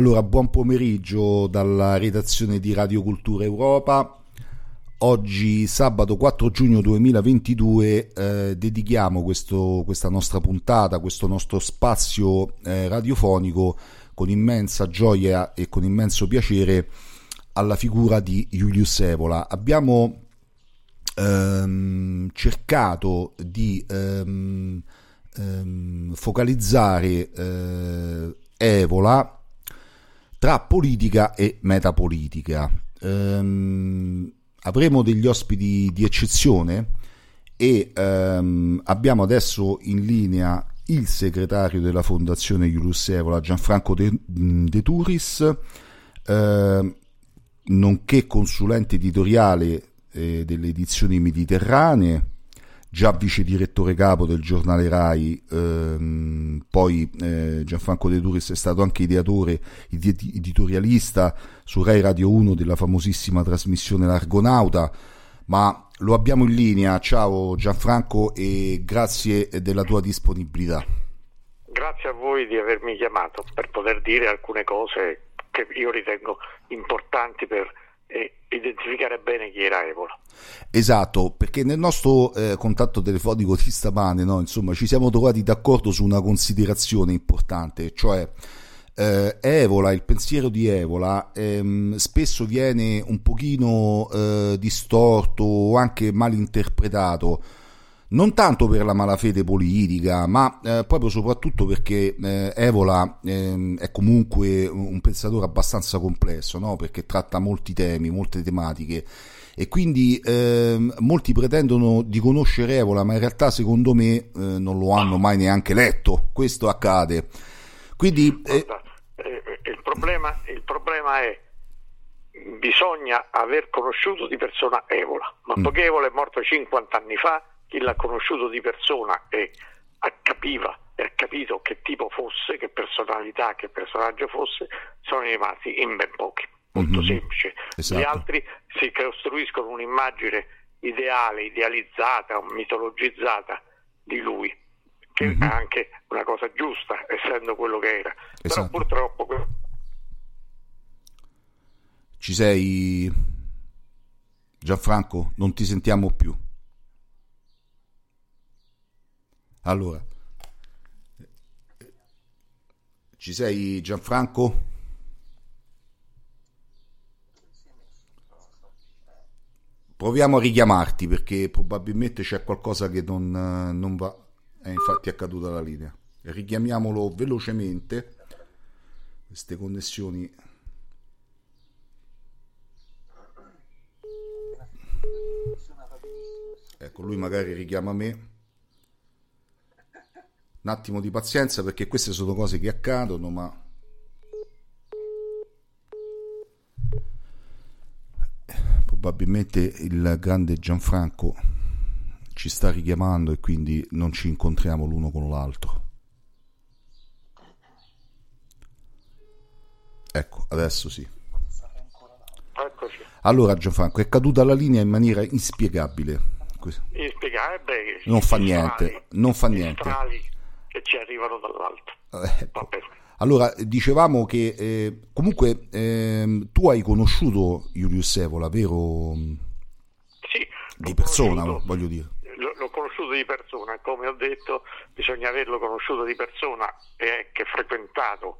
Allora, buon pomeriggio dalla redazione di Radio Cultura Europa. Oggi, sabato 4 giugno 2022, eh, dedichiamo questo- questa nostra puntata, questo nostro spazio eh, radiofonico con immensa gioia e con immenso piacere alla figura di Julius Evola. Abbiamo ehm, cercato di ehm, ehm, focalizzare eh, Evola tra politica e metapolitica. Ehm, avremo degli ospiti di eccezione e ehm, abbiamo adesso in linea il segretario della Fondazione Julius Evola, Gianfranco De, De Turis, ehm, nonché consulente editoriale eh, delle edizioni mediterranee, già vice direttore capo del giornale RAI, ehm, poi eh, Gianfranco De Turis è stato anche ideatore, edi- editorialista su RAI Radio 1 della famosissima trasmissione L'Argonauta, ma lo abbiamo in linea. Ciao Gianfranco e grazie della tua disponibilità. Grazie a voi di avermi chiamato per poter dire alcune cose che io ritengo importanti per eh, identificare bene chi era Evola. Esatto, perché nel nostro eh, contatto telefonico di stamane, no, insomma, ci siamo trovati d'accordo su una considerazione importante, cioè eh, Evola, il pensiero di Evola ehm, spesso viene un pochino eh, distorto o anche malinterpretato non tanto per la malafede politica, ma eh, proprio soprattutto perché eh, Evola eh, è comunque un pensatore abbastanza complesso, no? perché tratta molti temi, molte tematiche e quindi ehm, molti pretendono di conoscere Evola, ma in realtà secondo me eh, non lo hanno mai neanche letto, questo accade. Quindi, eh, eh, il, problema, il problema è bisogna aver conosciuto di persona Evola, ma mm. poiché Evola è morto 50 anni fa, chi l'ha conosciuto di persona e capiva e ha capito che tipo fosse, che personalità, che personaggio fosse, sono rimasti in ben pochi. Molto mm-hmm. semplice. Esatto. Gli altri si costruiscono un'immagine ideale, idealizzata, mitologizzata di lui, che mm-hmm. è anche una cosa giusta, essendo quello che era. Esatto. Però purtroppo. Ci sei, Gianfranco? Non ti sentiamo più. Allora, ci sei Gianfranco? Proviamo a richiamarti perché probabilmente c'è qualcosa che non, non va. È infatti accaduta la linea. Richiamiamolo velocemente. Queste connessioni. Ecco, lui magari richiama me un attimo di pazienza perché queste sono cose che accadono, ma probabilmente il grande Gianfranco ci sta richiamando e quindi non ci incontriamo l'uno con l'altro. Ecco, adesso sì. Allora Gianfranco, è caduta la linea in maniera inspiegabile. Inspiegabile. Non fa niente, non fa niente che ci arrivano dall'alto. Eh, allora, dicevamo che eh, comunque eh, tu hai conosciuto Julius Evola, vero? Sì. Di persona, voglio dire. L'ho conosciuto di persona, come ho detto, bisogna averlo conosciuto di persona e che frequentato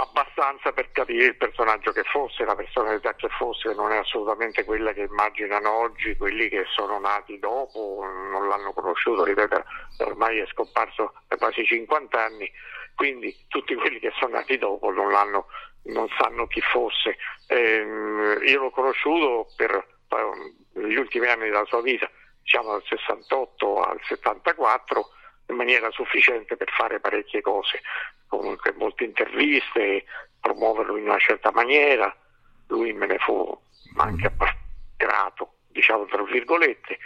abbastanza per capire il personaggio che fosse, la personalità che fosse, non è assolutamente quella che immaginano oggi quelli che sono nati dopo, non l'hanno conosciuto, ripeto, ormai è scomparso da quasi 50 anni, quindi tutti quelli che sono nati dopo non, non sanno chi fosse. Eh, io l'ho conosciuto per gli ultimi anni della sua vita, diciamo dal 68 al 74 in maniera sufficiente per fare parecchie cose, comunque molte interviste, promuoverlo in una certa maniera, lui me ne fu anche grato, diciamo tra virgolette,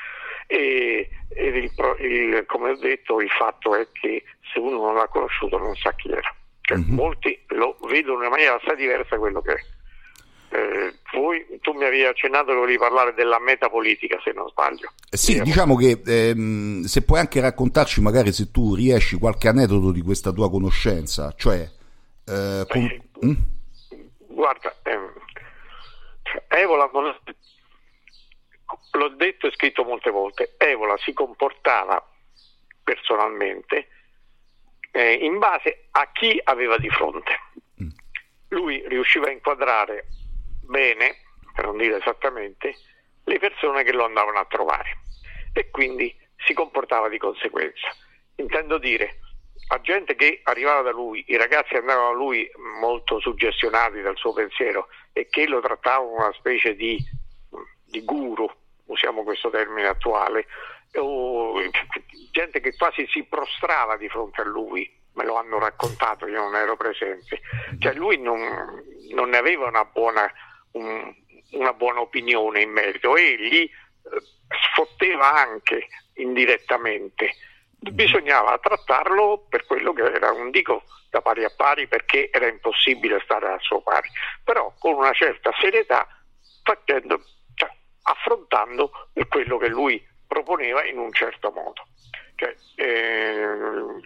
e, e il, il, come ho detto il fatto è che se uno non l'ha conosciuto non sa chi era, cioè, mm-hmm. molti lo vedono in una maniera assai diversa da quello che è. Eh, tu mi avevi accennato che volevi parlare della metapolitica, se non sbaglio. Eh sì, diciamo che ehm, se puoi anche raccontarci, magari se tu riesci, qualche aneddoto di questa tua conoscenza, cioè. Eh, con... Beh, mm? Guarda, ehm, Evola non è... l'ho detto e scritto molte volte, Evola si comportava personalmente eh, in base a chi aveva di fronte. Mm. Lui riusciva a inquadrare bene, per non dire esattamente, le persone che lo andavano a trovare e quindi si comportava di conseguenza. Intendo dire, a gente che arrivava da lui, i ragazzi andavano da lui molto suggestionati dal suo pensiero e che lo trattavano una specie di, di guru, usiamo questo termine attuale, o gente che quasi si prostrava di fronte a lui, me lo hanno raccontato, io non ero presente, cioè lui non, non ne aveva una buona un, una buona opinione in merito. Egli eh, sfotteva anche indirettamente. Bisognava trattarlo per quello che era, non dico da pari a pari perché era impossibile stare al suo pari, però con una certa serietà, facendo, cioè, affrontando quello che lui proponeva in un certo modo. Cioè, eh,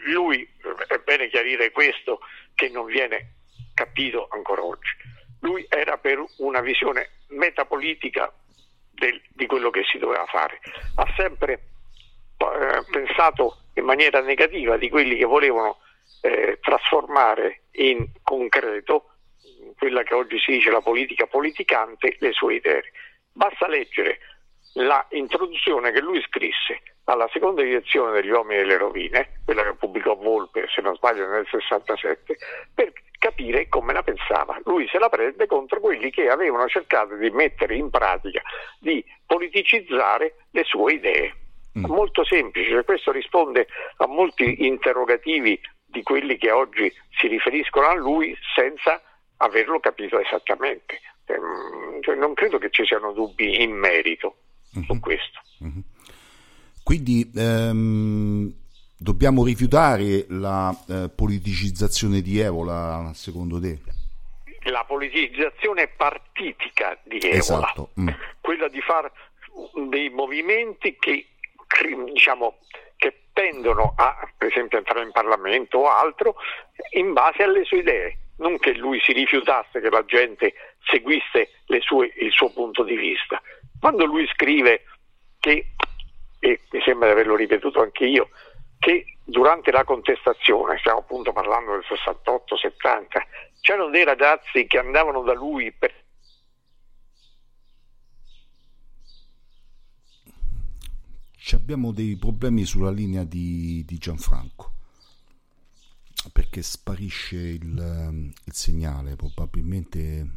lui, è bene chiarire questo, che non viene capito ancora oggi lui era per una visione metapolitica del, di quello che si doveva fare. Ha sempre eh, pensato in maniera negativa di quelli che volevano eh, trasformare in concreto quella che oggi si dice la politica politicante le sue idee. Basta leggere la introduzione che lui scrisse alla seconda edizione degli uomini delle rovine, quella che pubblicò Volpe, se non sbaglio, nel 67, per capire come la pensava. Lui se la prende contro quelli che avevano cercato di mettere in pratica, di politicizzare le sue idee. Mm. Molto semplice, questo risponde a molti interrogativi di quelli che oggi si riferiscono a lui senza averlo capito esattamente. Ehm, cioè, non credo che ci siano dubbi in merito uh-huh. su questo. Uh-huh. Quindi ehm, dobbiamo rifiutare la eh, politicizzazione di Evola, secondo te? La politicizzazione partitica di Evola, esatto. mm. quella di fare dei movimenti che, diciamo, che tendono a, per esempio, entrare in Parlamento o altro in base alle sue idee non che lui si rifiutasse che la gente seguisse sue, il suo punto di vista. Quando lui scrive che, e mi sembra di averlo ripetuto anche io, che durante la contestazione, stiamo appunto parlando del 68-70, c'erano dei ragazzi che andavano da lui per abbiamo dei problemi sulla linea di, di Gianfranco perché sparisce il, ehm, il segnale probabilmente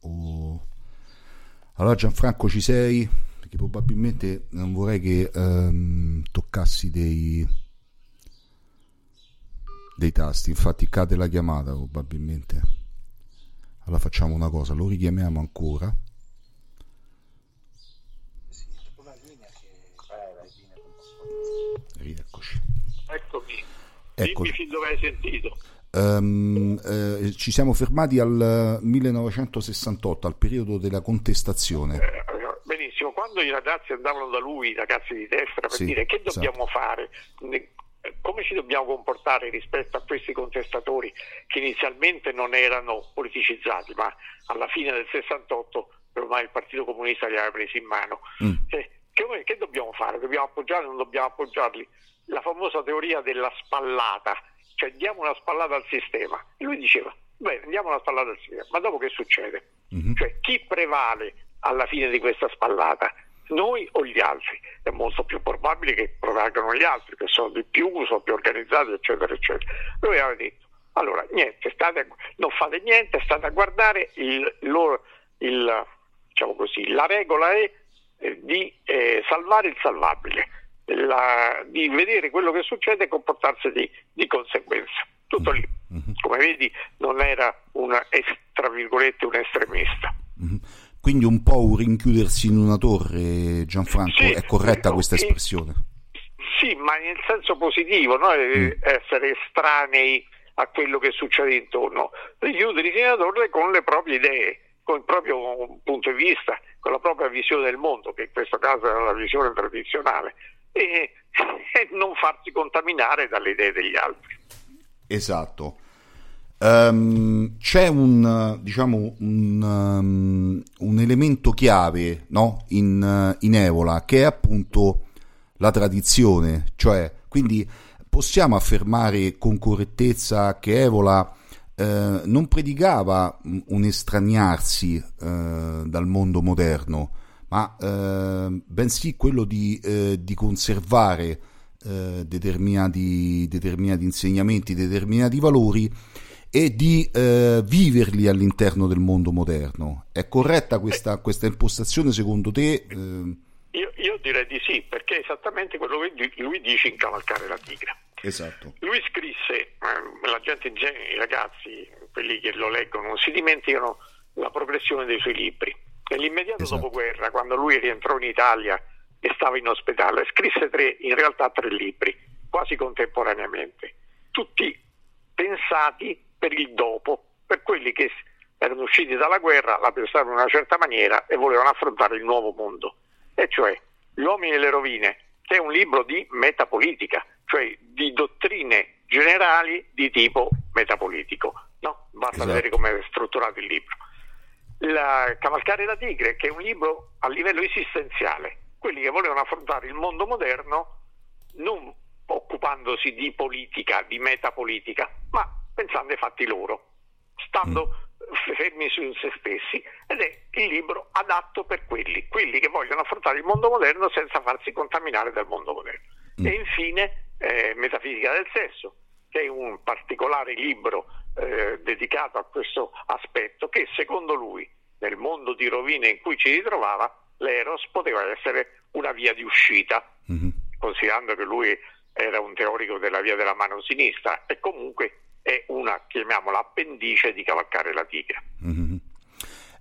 o... allora Gianfranco ci sei? Perché probabilmente non vorrei che um, toccassi dei dei tasti. Infatti cade la chiamata probabilmente. Allora facciamo una cosa. Lo richiamiamo ancora. Rieccoci eccomi Ecco. Dimmi fin dove hai sentito. Um, eh, ci siamo fermati al 1968, al periodo della contestazione. Eh, benissimo, quando i ragazzi andavano da lui, i ragazzi di destra, per sì, dire che dobbiamo esatto. fare, come ci dobbiamo comportare rispetto a questi contestatori che inizialmente non erano politicizzati, ma alla fine del 68 ormai il Partito Comunista li aveva presi in mano. Mm. Eh, che, che dobbiamo fare? Dobbiamo appoggiarli o non dobbiamo appoggiarli? la famosa teoria della spallata, cioè diamo una spallata al sistema. E lui diceva, bene, diamo una spallata al sistema, ma dopo che succede? Mm-hmm. Cioè chi prevale alla fine di questa spallata? Noi o gli altri? È molto più probabile che prevalgano gli altri, che sono di più, sono più organizzati, eccetera, eccetera. Lui aveva detto, allora niente, state, non fate niente, state a guardare il, loro, il, diciamo così, la regola è eh, di eh, salvare il salvabile la, di vedere quello che succede e comportarsi di, di conseguenza. Tutto lì. Mm-hmm. Come vedi non era una, tra virgolette, un estremista. Mm-hmm. Quindi un po' un rinchiudersi in una torre, Gianfranco, sì, è corretta no, questa espressione? Sì, ma nel senso positivo, no? mm. essere estranei a quello che succede intorno. Richiudersi in una torre con le proprie idee, con il proprio punto di vista, con la propria visione del mondo, che in questo caso era la visione tradizionale e, e non farsi contaminare dalle idee degli altri. Esatto. Um, c'è un, diciamo, un, um, un elemento chiave no? in, in, Evola che è appunto la tradizione, cioè quindi possiamo affermare con correttezza che Evola eh, non predicava un estraniarsi eh, dal mondo moderno, ma eh, bensì quello di, eh, di conservare eh, determinati, determinati, insegnamenti, determinati valori e di eh, viverli all'interno del mondo moderno. È corretta questa, questa impostazione secondo te? Eh? Io, io, direi di sì, perché è esattamente quello che lui dice in Cavalcare la Tigre. Esatto. Lui scrisse, eh, la gente in genere, i ragazzi, quelli che lo leggono, non si dimenticano la progressione dei suoi libri Nell'immediato esatto. dopoguerra, quando lui rientrò in Italia e stava in ospedale, scrisse tre, in realtà tre libri, quasi contemporaneamente, tutti pensati per il dopo, per quelli che erano usciti dalla guerra, la pensavano in una certa maniera e volevano affrontare il nuovo mondo. E cioè Gli uomini e le rovine, che è un libro di metapolitica, cioè di dottrine generali di tipo metapolitico. No? Basta esatto. vedere come è strutturato il libro la Cavalcare la tigre, che è un libro a livello esistenziale, quelli che volevano affrontare il mondo moderno non occupandosi di politica, di metapolitica, ma pensando ai fatti loro, stando mm. fermi su se stessi ed è il libro adatto per quelli, quelli che vogliono affrontare il mondo moderno senza farsi contaminare dal mondo moderno. Mm. E infine eh, Metafisica del sesso, che è un particolare libro eh, dedicato a questo aspetto che secondo lui nel mondo di rovine in cui ci ritrovava l'Eros poteva essere una via di uscita, mm-hmm. considerando che lui era un teorico della via della mano sinistra e comunque è una, chiamiamola, appendice di cavalcare la tigre. Mm-hmm.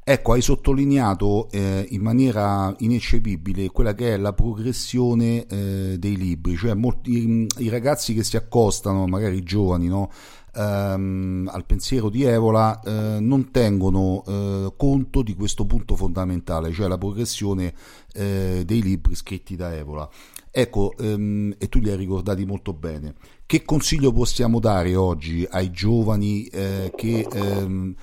Ecco, hai sottolineato eh, in maniera ineccepibile quella che è la progressione eh, dei libri, cioè molti, i ragazzi che si accostano, magari i giovani, no, ehm, al pensiero di Evola eh, non tengono eh, conto di questo punto fondamentale, cioè la progressione eh, dei libri scritti da Evola. Ecco, ehm, e tu li hai ricordati molto bene. Che consiglio possiamo dare oggi ai giovani eh, che ehm,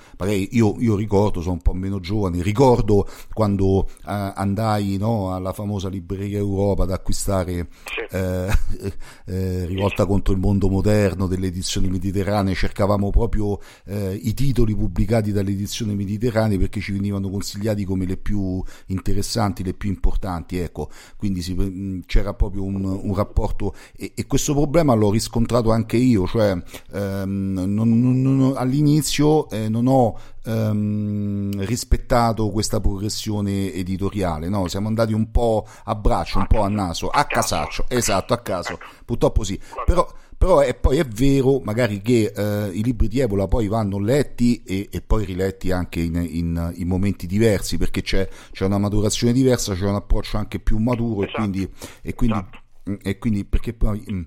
io, io, ricordo, sono un po' meno giovane, ricordo quando eh, andai no, alla famosa libreria Europa ad acquistare eh, eh, Rivolta contro il mondo moderno delle edizioni mediterranee, cercavamo proprio eh, i titoli pubblicati dalle edizioni mediterranee perché ci venivano consigliati come le più interessanti, le più importanti, ecco, quindi si, c'era proprio un, un rapporto e, e questo problema l'ho riscontrato riscontrato anche io, cioè ehm, non, non, all'inizio eh, non ho ehm, rispettato questa progressione editoriale, no? siamo andati un po' a braccio, un po' a naso, a casaccio, esatto, a caso, purtroppo sì, però però è, poi è vero magari che eh, i libri di Ebola poi vanno letti e, e poi riletti anche in, in, in momenti diversi perché c'è, c'è, una maturazione diversa, c'è un approccio anche più maturo esatto. e quindi, e quindi, esatto. e quindi perché poi mm,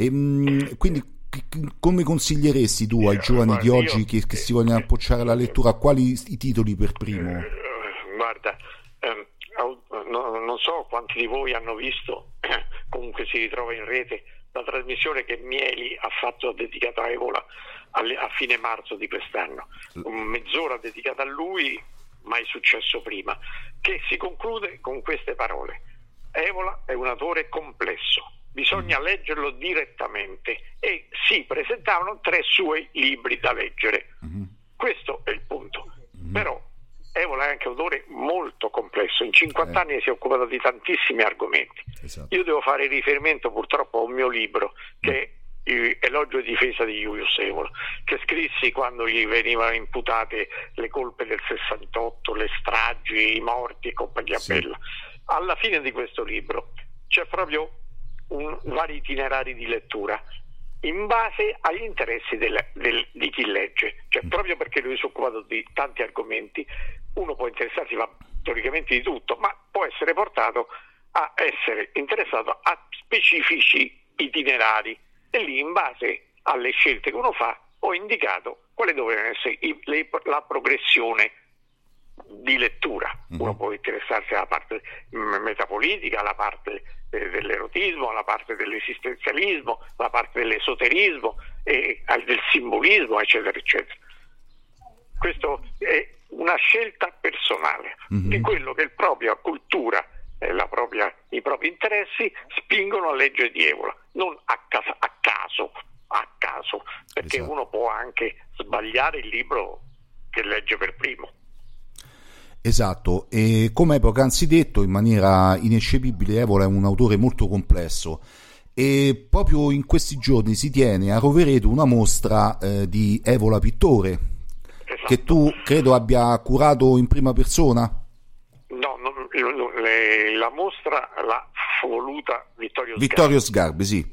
e, ehm, quindi come consiglieresti tu ai giovani di oggi che, che si vogliono appocciare alla lettura quali i titoli per primo? Eh, guarda, ehm, non so quanti di voi hanno visto, comunque si ritrova in rete, la trasmissione che Mieli ha fatto dedicata a Evola a fine marzo di quest'anno. Mezz'ora dedicata a lui, mai successo prima, che si conclude con queste parole. Evola è un autore complesso bisogna mm. leggerlo direttamente e si presentavano tre suoi libri da leggere. Mm-hmm. Questo è il punto. Mm-hmm. Però Evola è anche un autore molto complesso, in 50 eh. anni si è occupato di tantissimi argomenti. Esatto. Io devo fare riferimento purtroppo a un mio libro che è Elogio e difesa di Julius Evola, che scrissi quando gli venivano imputate le colpe del 68, le stragi, i morti e compagnia sì. bella. Alla fine di questo libro c'è proprio un, vari itinerari di lettura in base agli interessi del, del, di chi legge, cioè mm. proprio perché lui si è occupato di tanti argomenti, uno può interessarsi teoricamente di tutto, ma può essere portato a essere interessato a specifici itinerari e lì in base alle scelte che uno fa ho indicato quale doveva essere le, la progressione di lettura. Mm-hmm. Uno può interessarsi alla parte metapolitica, alla parte dell'erotismo, alla parte dell'esistenzialismo, alla parte dell'esoterismo, e del simbolismo, eccetera, eccetera. Questa è una scelta personale mm-hmm. di quello che la propria cultura e propria, i propri interessi spingono a leggere di Evola, non a, casa, a caso, a caso, perché esatto. uno può anche sbagliare il libro che legge per primo. Esatto, e come poc'anzi detto in maniera ineccepibile, Evola è un autore molto complesso e proprio in questi giorni si tiene a Rovereto una mostra eh, di Evola Pittore esatto. che tu credo abbia curato in prima persona. No, non, le, la mostra l'ha voluta Vittorio Sgarbi, Vittorio Sgarbi sì.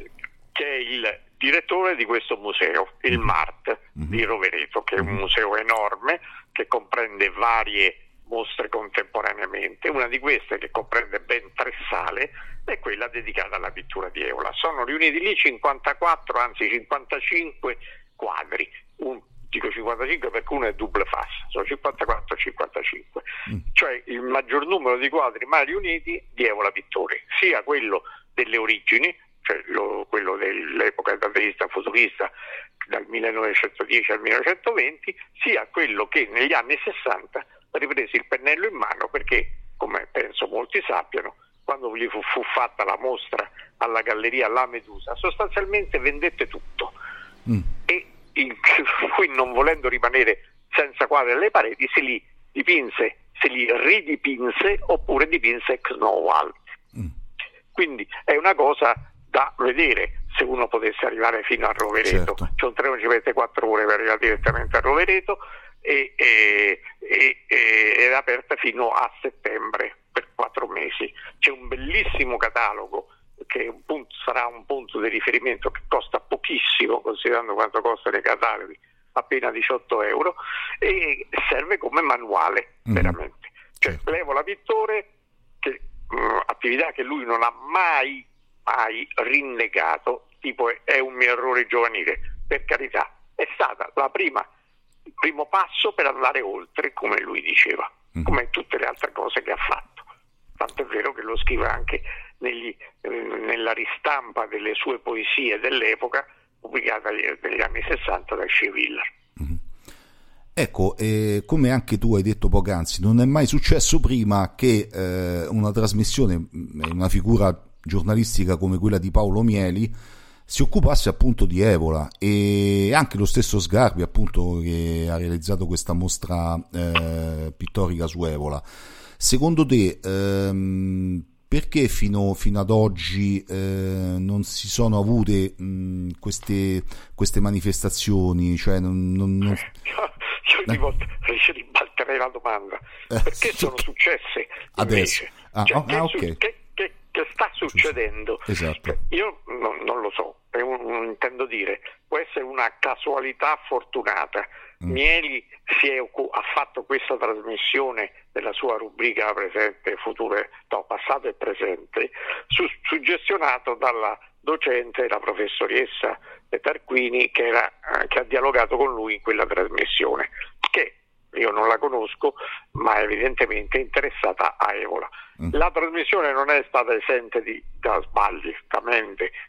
che è il direttore di questo museo, il mm-hmm. MART mm-hmm. di Rovereto, che è un mm-hmm. museo enorme che comprende varie mostre contemporaneamente. Una di queste, che comprende ben tre sale, è quella dedicata alla pittura di Eola. Sono riuniti lì 54, anzi 55 quadri. Un, dico 55 perché uno è double face, sono 54-55, mm. cioè il maggior numero di quadri mai riuniti di Evola Pittori, sia quello delle origini, cioè lo, quello dell'epoca dadaista futurista dal 1910 al 1920, sia quello che negli anni 60 riprese il pennello in mano perché, come penso molti sappiano, quando gli fu, fu fatta la mostra alla galleria La Medusa, sostanzialmente vendette tutto. Mm. E lui, non volendo rimanere senza quadri alle pareti, se li dipinse, se li ridipinse oppure dipinse ex novo altri. Mm. Quindi è una cosa da vedere se uno potesse arrivare fino a Rovereto. Certo. C'è un treno ci mette 4 ore per arrivare direttamente a Rovereto e, e, e, è aperta fino a settembre per 4 mesi. C'è un bellissimo catalogo che un punto, sarà un punto di riferimento che costa pochissimo considerando quanto costano i cataloghi, appena 18 euro, e serve come manuale mm-hmm. veramente. Cioè, certo. Levola Pittore, che, mh, attività che lui non ha mai, mai rinnegato, tipo è un mio errore giovanile, per carità, è stata la prima, il primo passo per andare oltre, come lui diceva, mm-hmm. come tutte le altre cose che ha fatto. Tanto è vero che lo scrive anche negli, eh, nella ristampa delle sue poesie dell'epoca, pubblicata negli anni 60 da Sceviller. Mm-hmm. Ecco, eh, come anche tu hai detto poc'anzi, non è mai successo prima che eh, una trasmissione, mm, una figura giornalistica come quella di Paolo Mieli, si occupasse appunto di Evola e anche lo stesso Sgarbi appunto che ha realizzato questa mostra eh, pittorica su Evola. Secondo te ehm, perché fino, fino, ad oggi eh, non si sono avute mh, queste, queste, manifestazioni? Cioè, non, non, non... Io, io eh? ribalterei la domanda. Eh, perché sono successe adesso? Ah, cioè, oh, che, ah, okay. che, che, che, sta succedendo? Esatto. Io non, non lo so, intendo dire, può essere una casualità fortunata. Mm. Mieli è, ha fatto questa trasmissione della sua rubrica presente, future, no, passato e presente, su, suggestionato dalla docente, la professoressa Tarquini, che, era, eh, che ha dialogato con lui in quella trasmissione, io non la conosco, ma evidentemente interessata a Evola. Mm. La trasmissione non è stata esente di, da sbagli,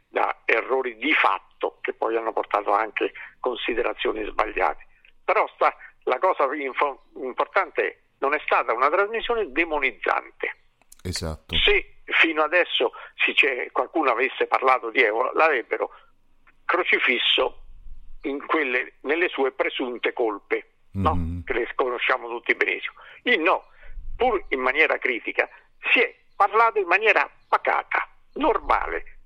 da errori di fatto che poi hanno portato anche considerazioni sbagliate. Però sta, la cosa info, importante è non è stata una trasmissione demonizzante. Esatto. Se fino adesso qualcuno avesse parlato di Evola, l'avrebbero crocifisso quelle, nelle sue presunte colpe, no? mm-hmm. che le conosciamo tutti benissimo. Il no, pur in maniera critica, si è parlato in maniera pacata, normale,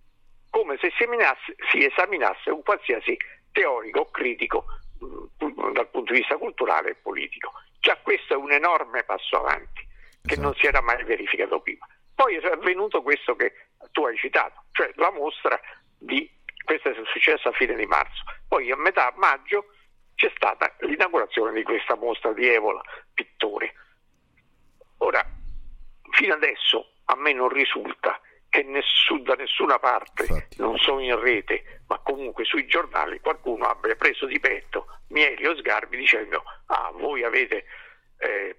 come se si esaminasse un qualsiasi teorico o critico mh, mm, dal punto di vista culturale e politico. Già questo è un enorme passo avanti che esatto. non si era mai verificato prima. Poi è avvenuto questo che tu hai citato, cioè la mostra di questo è successo a fine di marzo. Poi a metà maggio c'è stata l'inaugurazione di questa mostra di Evola, pittore. Ora, fino adesso a me non risulta che nessun, da nessuna parte, Infatti. non so in rete, ma comunque sui giornali, qualcuno abbia preso di petto Mieli o Sgarbi dicendo ah, voi avete eh,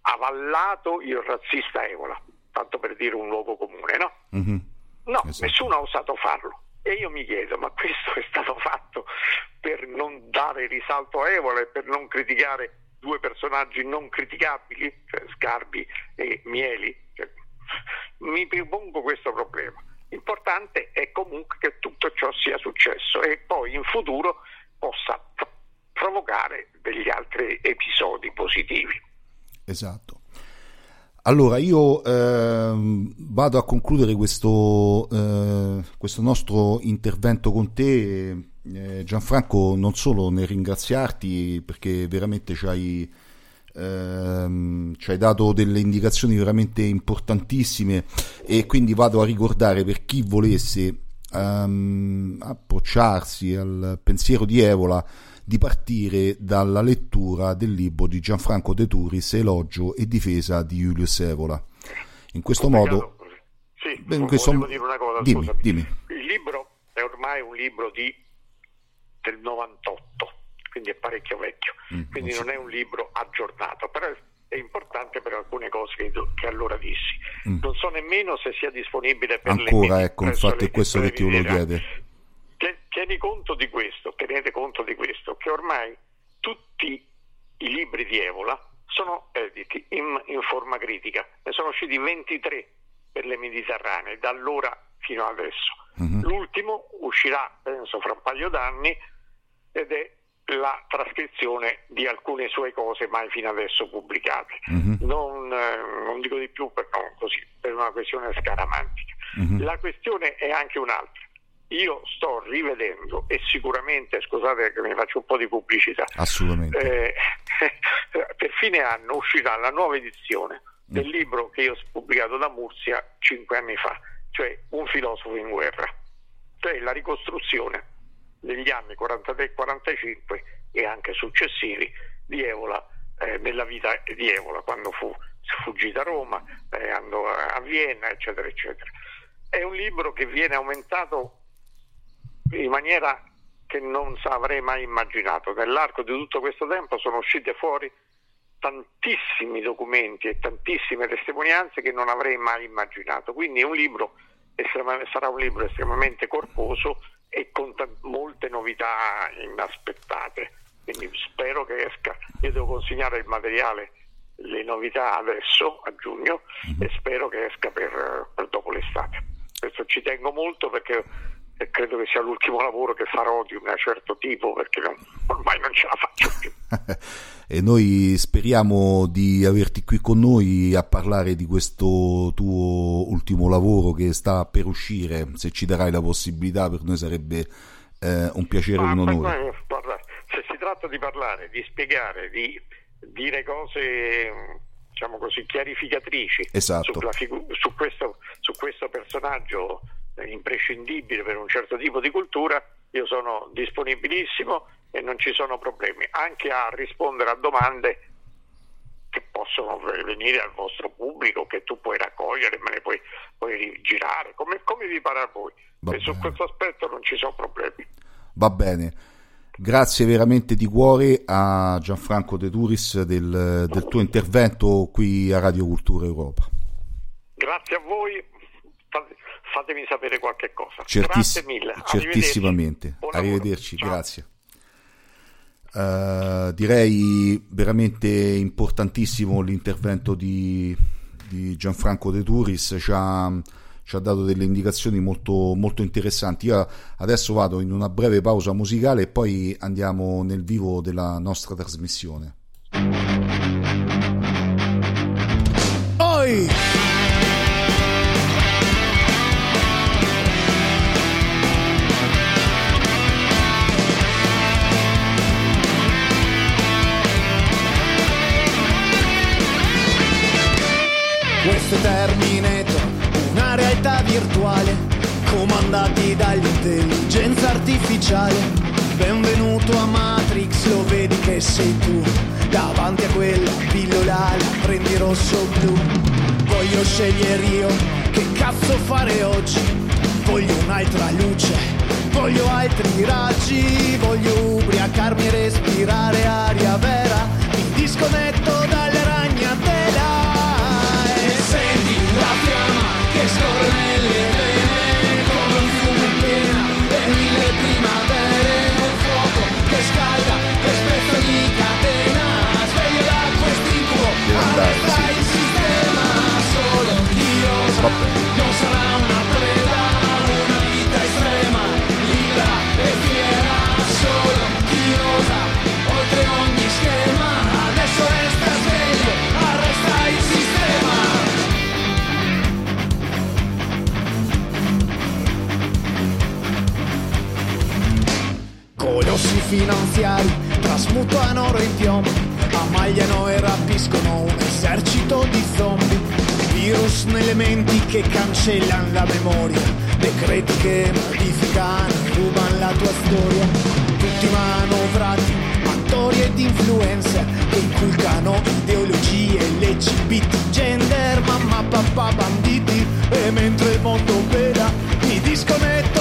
avallato il razzista Evola, tanto per dire un luogo comune, no? Mm-hmm. No, esatto. nessuno ha osato farlo. E io mi chiedo, ma questo è stato fatto per non dare risalto a Evola e per non criticare due personaggi non criticabili, cioè Scarbi e Mieli? Cioè, mi pongo questo problema. L'importante è comunque che tutto ciò sia successo e poi in futuro possa provocare degli altri episodi positivi. Esatto. Allora, io eh, vado a concludere questo, eh, questo, nostro intervento con te, eh, Gianfranco, non solo nel ringraziarti perché veramente ci hai, ehm, ci hai dato delle indicazioni veramente importantissime e quindi vado a ricordare per chi volesse ehm, approcciarsi al pensiero di Evola di partire dalla lettura del libro di Gianfranco De Turis, Elogio e difesa di Julius Evola. In questo modo... Sì, beh, in questo... dire una cosa, dimmi, dimmi. Il libro è ormai un libro di... del 98, quindi è parecchio vecchio, mm, quindi non, non è un libro aggiornato, però è importante per alcune cose che, che allora dissi. Mm. Non so nemmeno se sia disponibile per Ancora, ecco, infatti è questo che ti volevo chiedere tieni conto di questo, tenete conto di questo, che ormai tutti i libri di Evola sono editi in, in forma critica, ne sono usciti 23 per le Mediterranee, da allora fino adesso. Mm-hmm. L'ultimo uscirà, penso, fra un paio d'anni ed è la trascrizione di alcune sue cose mai fino adesso pubblicate. Mm-hmm. Non, eh, non, dico di più per, no, così, per una questione scaramantica. Mm-hmm. La questione è anche un'altra. Io sto rivedendo e sicuramente, scusate che mi faccio un po' di pubblicità, assolutamente. Eh, per fine anno uscirà la nuova edizione del mm. libro che io ho pubblicato da Mursia cinque anni fa, cioè Un filosofo in guerra, cioè la ricostruzione degli anni 43-45 e anche successivi di Evola, eh, nella vita di Evola, quando fu fuggì da Roma, eh, andò a Vienna, eccetera, eccetera. È un libro che viene aumentato in maniera che non avrei mai immaginato. Nell'arco di tutto questo tempo sono uscite fuori tantissimi documenti e tantissime testimonianze che non avrei mai immaginato. Quindi un libro, sarà un libro estremamente corposo e con t- molte novità inaspettate. Quindi spero che esca. Io devo consegnare il materiale, le novità adesso, a giugno, mm-hmm. e spero che esca per, per dopo l'estate. Questo ci tengo molto perché e credo che sia l'ultimo lavoro che farò di un certo tipo perché non, ormai non ce la faccio più. e noi speriamo di averti qui con noi a parlare di questo tuo ultimo lavoro che sta per uscire, se ci darai la possibilità per noi sarebbe eh, un piacere e un onore. Noi, guarda, se si tratta di parlare, di spiegare, di dire cose diciamo così chiarificatrici esatto. figu- su, questo, su questo personaggio imprescindibile per un certo tipo di cultura, io sono disponibilissimo e non ci sono problemi, anche a rispondere a domande che possono venire al vostro pubblico, che tu puoi raccogliere, me ne puoi, puoi rigirare, come, come, vi pare a voi. e su questo aspetto non ci sono problemi. Va bene. Grazie veramente di cuore a Gianfranco De Turis del, del tuo intervento qui a Radio Cultura Europa. Grazie a voi fatemi sapere qualche cosa. Certiss- grazie mille. Certissimamente. Arrivederci, grazie. Uh, direi veramente importantissimo l'intervento di, di Gianfranco De Turis, ci ha, ci ha, dato delle indicazioni molto, molto interessanti. Io adesso vado in una breve pausa musicale e poi andiamo nel vivo della nostra trasmissione. Oi! Comandati dall'intelligenza artificiale. Benvenuto a Matrix, lo vedi che sei tu, davanti a quella pillola prendi rosso o blu. Voglio scegliere io che cazzo fare oggi, voglio un'altra luce, voglio altri raggi, voglio ubriacarmi e respirare aria vera, mi disconnetto dalle ragnatela la fiamma che scorre finanziari trasmutano oro in piombo, ammagliano e rapiscono un esercito di zombie. Virus nelle menti che cancellano la memoria, decreti che modificano e rubano la tua storia. Tutti manovrati, attori ed influencer che inculcano ideologie LGBT, gender, mamma, papà, banditi. E mentre il mondo vela, mi disconnetto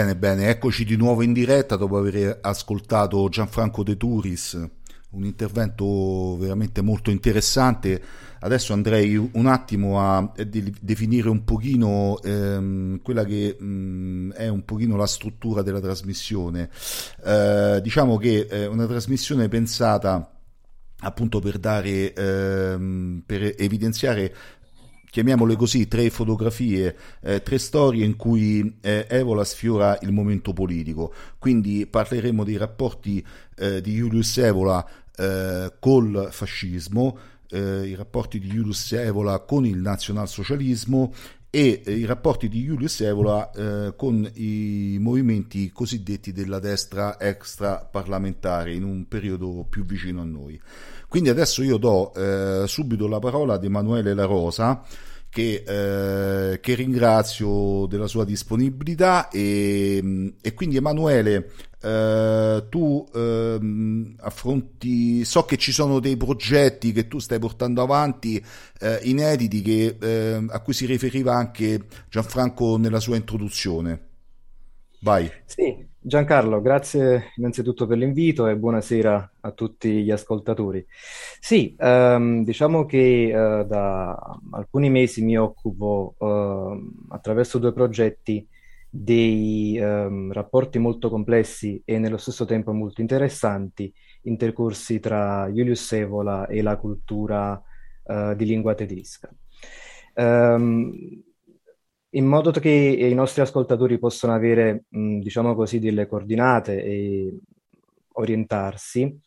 Bene, bene, eccoci di nuovo in diretta dopo aver ascoltato Gianfranco De Turis, un intervento veramente molto interessante. Adesso andrei un attimo a definire un pochino ehm, quella che mh, mm, è un pochino la struttura della trasmissione. Eh, diciamo che è una trasmissione pensata appunto per dare ehm, per evidenziare chiamiamole così, tre fotografie, eh, tre storie in cui eh, Evola sfiora il momento politico. Quindi parleremo dei rapporti eh, di Julius Evola eh, col fascismo, eh, i rapporti di Julius Evola con il nazionalsocialismo e eh, i rapporti di Julius Evola eh, con i movimenti cosiddetti della destra extra parlamentare in un periodo più vicino a noi. Quindi adesso io do eh, subito la parola ad Emanuele La Rosa. Che, eh, che, ringrazio della sua disponibilità e, e quindi Emanuele eh, tu eh, affronti so che ci sono dei progetti che tu stai portando avanti eh, inediti che, ehm, a cui si riferiva anche Gianfranco nella sua introduzione vai sì Giancarlo, grazie innanzitutto per l'invito e buonasera a tutti gli ascoltatori. Sì, ehm, diciamo che eh, da alcuni mesi mi occupo eh, attraverso due progetti dei ehm, rapporti molto complessi e nello stesso tempo molto interessanti intercorsi tra Julius Evola e la cultura eh, di lingua tedesca. Um, in modo che i nostri ascoltatori possano avere, mh, diciamo così, delle coordinate e orientarsi,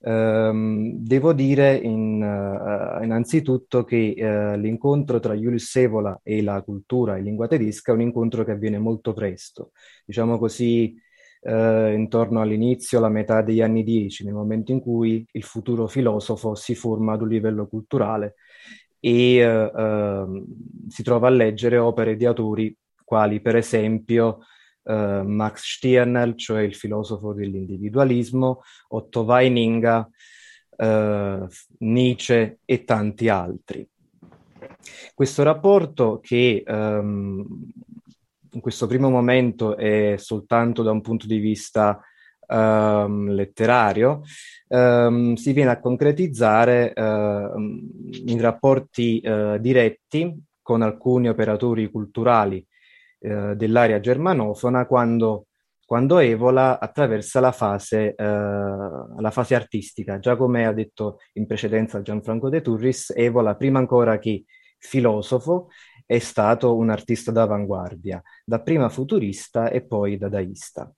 ehm, devo dire in, uh, innanzitutto che uh, l'incontro tra Julius Evola e la cultura in lingua tedesca è un incontro che avviene molto presto, diciamo così, uh, intorno all'inizio, alla metà degli anni 10, nel momento in cui il futuro filosofo si forma ad un livello culturale e uh, si trova a leggere opere di autori quali per esempio uh, Max Stirner, cioè il filosofo dell'individualismo, Otto Weininger, uh, Nietzsche e tanti altri. Questo rapporto che um, in questo primo momento è soltanto da un punto di vista um, letterario, um, si viene a concretizzare uh, in rapporti uh, diretti con alcuni operatori culturali uh, dell'area germanofona quando, quando Evola attraversa la fase, la fase artistica. Già come ha detto in precedenza Gianfranco De Turris, Evola prima ancora che filosofo è stato un artista d'avanguardia, dapprima futurista e poi dadaista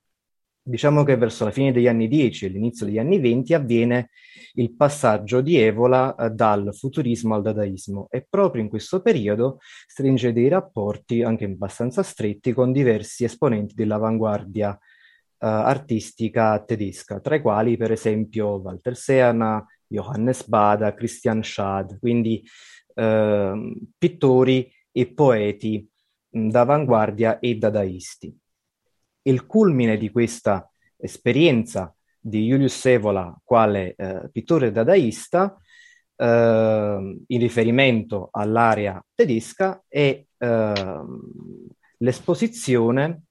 diciamo che verso la fine degli anni 10 e l'inizio degli anni 20 avviene il passaggio di Evola eh, dal futurismo al dadaismo e proprio in questo periodo stringe dei rapporti anche abbastanza stretti con diversi esponenti dell'avanguardia eh, artistica tedesca, tra i quali per esempio Walter Seana, Johannes Bada, Christian Schad, quindi eh, pittori e poeti d'avanguardia e dadaisti il culmine di questa esperienza di Julius Evola quale eh, pittore dadaista eh, in riferimento all'area tedesca è eh, l'esposizione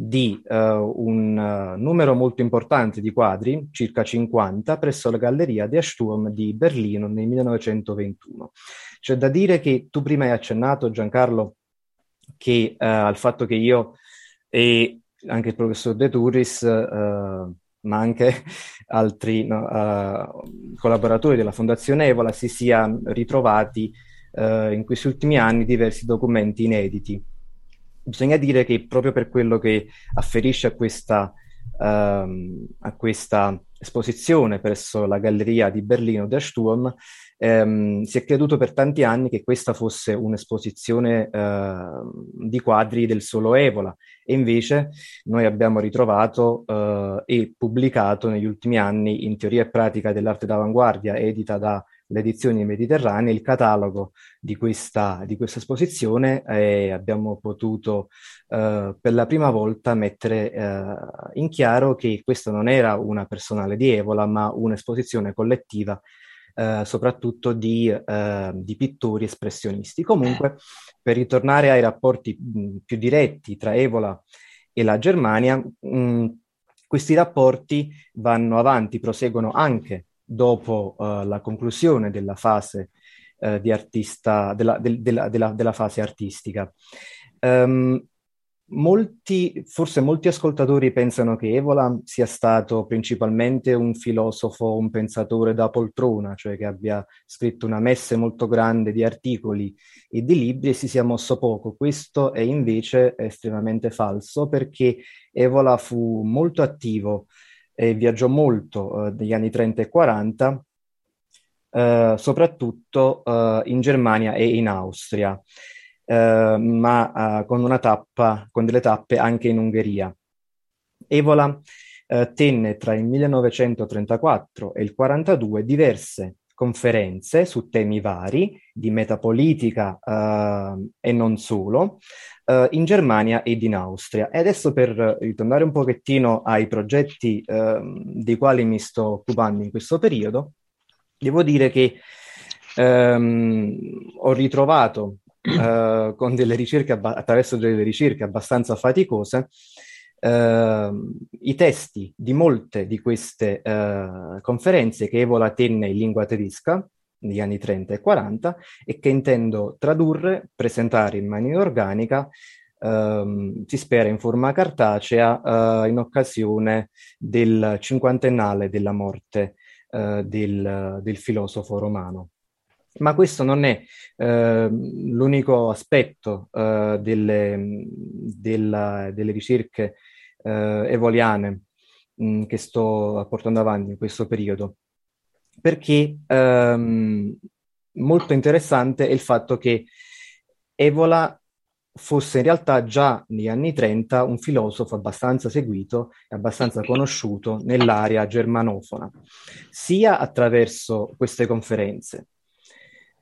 di uh, un uh, numero molto importante di quadri, circa 50, presso la Galleria der Sturm di Berlino nel 1921. C'è da dire che tu prima hai accennato, Giancarlo, che, uh, al fatto che io e anche il professor De Turis, uh, ma anche altri no, uh, collaboratori della Fondazione Evola, si siano ritrovati uh, in questi ultimi anni diversi documenti inediti. Bisogna dire che proprio per quello che afferisce a questa, ehm, a questa esposizione presso la Galleria di Berlino der Sturm, ehm, si è creduto per tanti anni che questa fosse un'esposizione eh, di quadri del solo Evola e invece noi abbiamo ritrovato eh, e pubblicato negli ultimi anni in teoria e pratica dell'arte d'avanguardia edita da le edizioni mediterranee, il catalogo di questa, di questa esposizione e abbiamo potuto eh, per la prima volta mettere eh, in chiaro che questa non era una personale di Evola, ma un'esposizione collettiva eh, soprattutto di, eh, di, pittori espressionisti. Comunque, per ritornare ai rapporti mh, più diretti tra Evola e la Germania, mh, questi rapporti vanno avanti, proseguono anche dopo uh, la conclusione della fase uh, di artista, della, del, della, della, della, fase artistica. Um, Molti, forse molti ascoltatori pensano che Evola sia stato principalmente un filosofo, un pensatore da poltrona, cioè che abbia scritto una messe molto grande di articoli e di libri e si sia mosso poco. Questo è invece estremamente falso perché Evola fu molto attivo e viaggiò molto eh, negli anni 30 e 40, eh, soprattutto eh, in Germania e in Austria. Eh, ma uh, con una tappa, con delle tappe anche in Ungheria. Evola uh, tenne tra il 1934 e il 1942 diverse conferenze su temi vari di metapolitica e non solo in Germania ed in Austria. E adesso per ritornare un pochettino ai progetti ehm, dei quali mi sto occupando in questo periodo, devo dire che Um, ho ritrovato uh, con delle ricerche abba- attraverso delle ricerche abbastanza faticose, uh, i testi di molte di queste uh, conferenze che Evola tenne in lingua tedesca negli anni 30 e 40 e che intendo tradurre, presentare in maniera organica Um, si spera in forma cartacea uh, in occasione del cinquantennale della morte uh, del, del, filosofo romano. Ma questo non è eh, l'unico aspetto eh, delle, della, delle, ricerche eh, evoliane mm, che sto portando avanti in questo periodo, perché ehm, molto interessante è il fatto che Evola fosse in realtà già negli anni 30 un filosofo abbastanza seguito e abbastanza conosciuto nell'area germanofona, sia attraverso queste conferenze,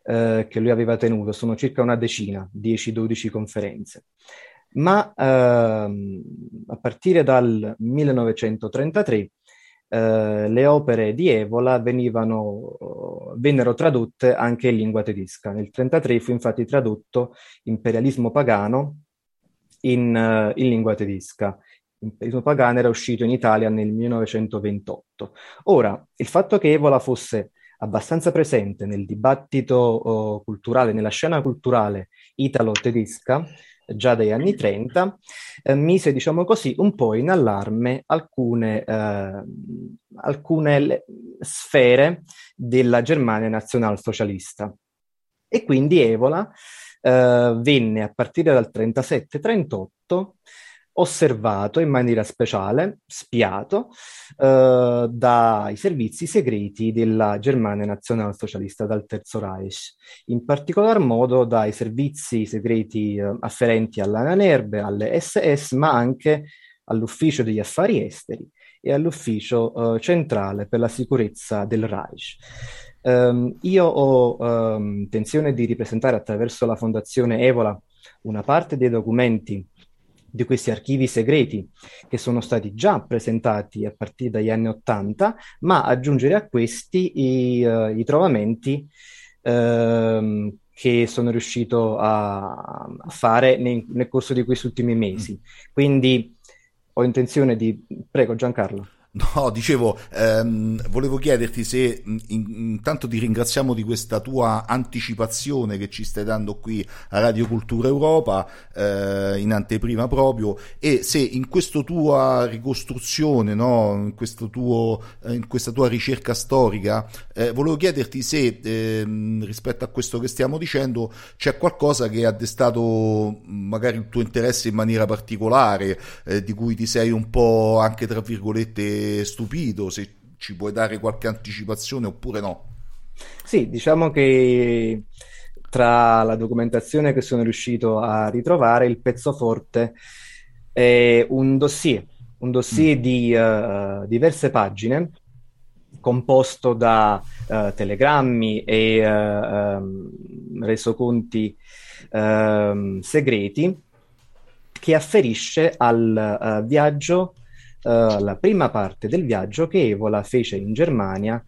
eh, che lui aveva tenuto, sono circa una decina, 10-12 conferenze. Ma ehm, a partire dal 1933 eh, le opere di Evola venivano, vennero tradotte anche in lingua tedesca. Nel 1933 fu infatti tradotto Imperialismo pagano in, uh, in lingua tedesca. Imperialismo pagano era uscito in Italia nel 1928. Ora, il fatto che Evola fosse abbastanza presente nel dibattito oh, culturale, nella scena culturale italo-tedesca, già dagli anni 30, eh, mise, diciamo così, un po' in allarme alcune, eh, alcune sfere della Germania nazionalsocialista. E quindi Evola eh, venne a partire dal 37-38 osservato in maniera speciale, spiato, eh, dai servizi segreti della Germania nazionalsocialista dal Terzo Reich, in particolar modo dai servizi segreti eh, afferenti all'ANANERBE, alle SS, ma anche all'Ufficio degli Affari Esteri e all'Ufficio eh, Centrale per la Sicurezza del Reich. Um, io ho um, intenzione di ripresentare attraverso la Fondazione Evola una parte dei documenti di questi archivi segreti che sono stati già presentati a partire dagli anni Ottanta, ma aggiungere a questi i, uh, i trovamenti uh, che sono riuscito a, a fare nei, nel corso di questi ultimi mesi. Mm. Quindi ho intenzione di... Prego Giancarlo. No, dicevo, ehm, volevo chiederti se in, intanto ti ringraziamo di questa tua anticipazione che ci stai dando qui a Radio Cultura Europa, eh, in anteprima proprio, e se in questa tua ricostruzione, no, in, tuo, eh, in, questa tua ricerca storica, eh, volevo chiederti se ehm, rispetto a questo che stiamo dicendo c'è qualcosa che ha destato magari il tuo interesse in maniera particolare, eh, di cui ti sei un po' anche tra virgolette stupito, se ci puoi dare qualche anticipazione oppure no. Sì, diciamo che tra la documentazione che sono riuscito a ritrovare, il pezzo forte è un dossier, un dossier mm. di uh, diverse pagine composto da uh, telegrammi e uh, um, resoconti uh, segreti che afferisce al viaggio la prima parte del viaggio che Evola fece in Germania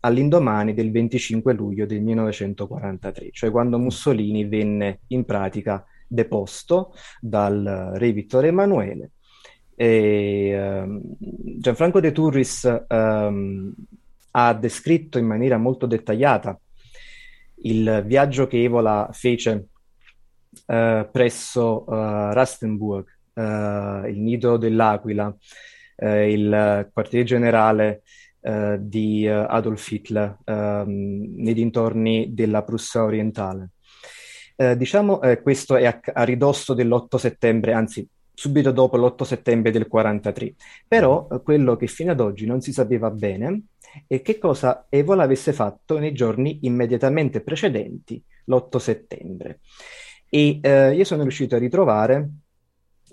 all'indomani del 25 luglio del 1943, cioè quando Mussolini venne in pratica deposto dal re Vittorio Emanuele. E, ehm, Gianfranco De Turris ehm, ha descritto in maniera molto dettagliata il viaggio che Evola fece eh, presso uh, Rastenburg, uh, il nido dell'Aquila, uh, il quartier generale di Adolf Hitler ehm, nei dintorni della Prussia orientale. diciamo, questo è a, a ridosso dell'8 settembre, anzi subito dopo l'8 settembre del 43. Però quello che fino ad oggi non si sapeva bene è che cosa Evola avesse fatto nei giorni immediatamente precedenti l'8 settembre. E eh, io sono riuscito a ritrovare eh,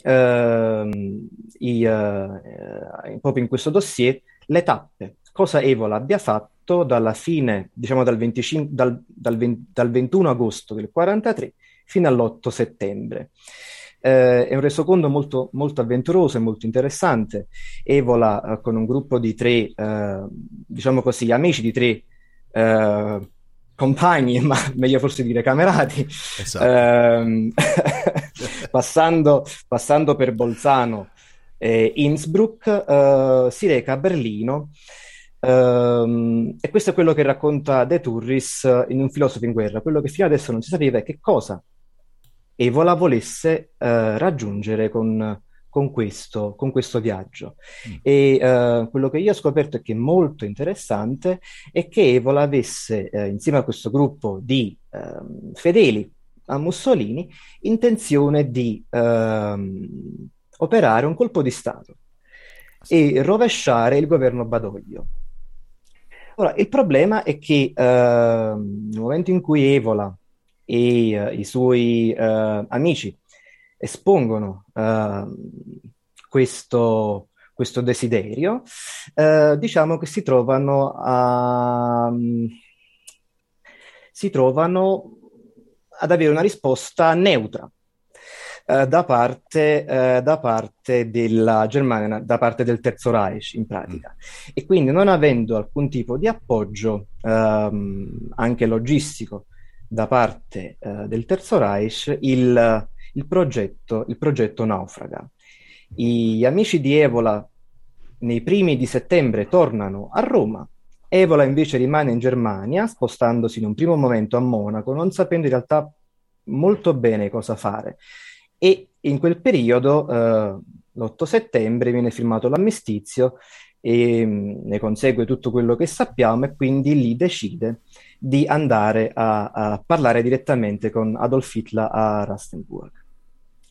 i, eh, proprio in questo dossier le tappe, cosa Evola abbia fatto dalla fine, diciamo dal, 25, dal, dal, 20, dal 21 agosto del 43 fino all'8 settembre. Eh, è un resoconto molto, molto avventuroso e molto interessante. Evola eh, con un gruppo di tre, eh, diciamo così, amici di tre eh, compagni, ma meglio forse dire camerati, esatto. ehm, passando, passando, per Bolzano e Innsbruck, eh, si reca a Berlino. Um, e questo è quello che racconta De Turris in Un filosofo in guerra. Quello che fino adesso non si sapeva è che cosa Evola volesse uh, raggiungere con, con questo, con questo viaggio. Mm. E uh, quello che io ho scoperto è che è molto interessante è che Evola avesse, uh, insieme a questo gruppo di uh, fedeli a Mussolini, intenzione di ehm, operare un colpo di Stato e rovesciare il governo Badoglio. Ora, il problema è che ehm, nel momento in cui Evola e uh, i suoi uh, amici espongono uh, questo, questo, desiderio, uh, diciamo che si trovano a, si trovano ad avere una risposta neutra. Uh, da, parte, uh, da, parte, della Germania, da parte del Terzo Reich in pratica. Mm. E quindi non avendo alcun tipo di appoggio um, anche logistico da parte uh, del Terzo Reich, il, il progetto, il progetto naufraga. Gli amici di Evola nei primi di settembre tornano a Roma, Evola invece rimane in Germania, spostandosi in un primo momento a Monaco, non sapendo in realtà molto bene cosa fare. E in quel periodo, eh, l'8 settembre, viene firmato l'armistizio e mh, mm, ne consegue tutto quello che sappiamo e quindi lì decide di andare a, a parlare direttamente con Adolf Hitler a Rastenburg.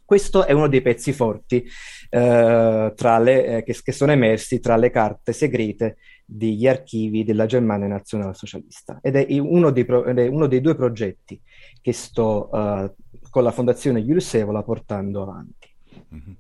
Questo è uno dei pezzi forti eh, le, eh, che, che, sono emersi tra le carte segrete degli archivi della Germania nazionalsocialista ed è uno dei, pro, è uno dei due progetti che sto uh, con la Fondazione Julius Evola portando avanti. Mm-hmm.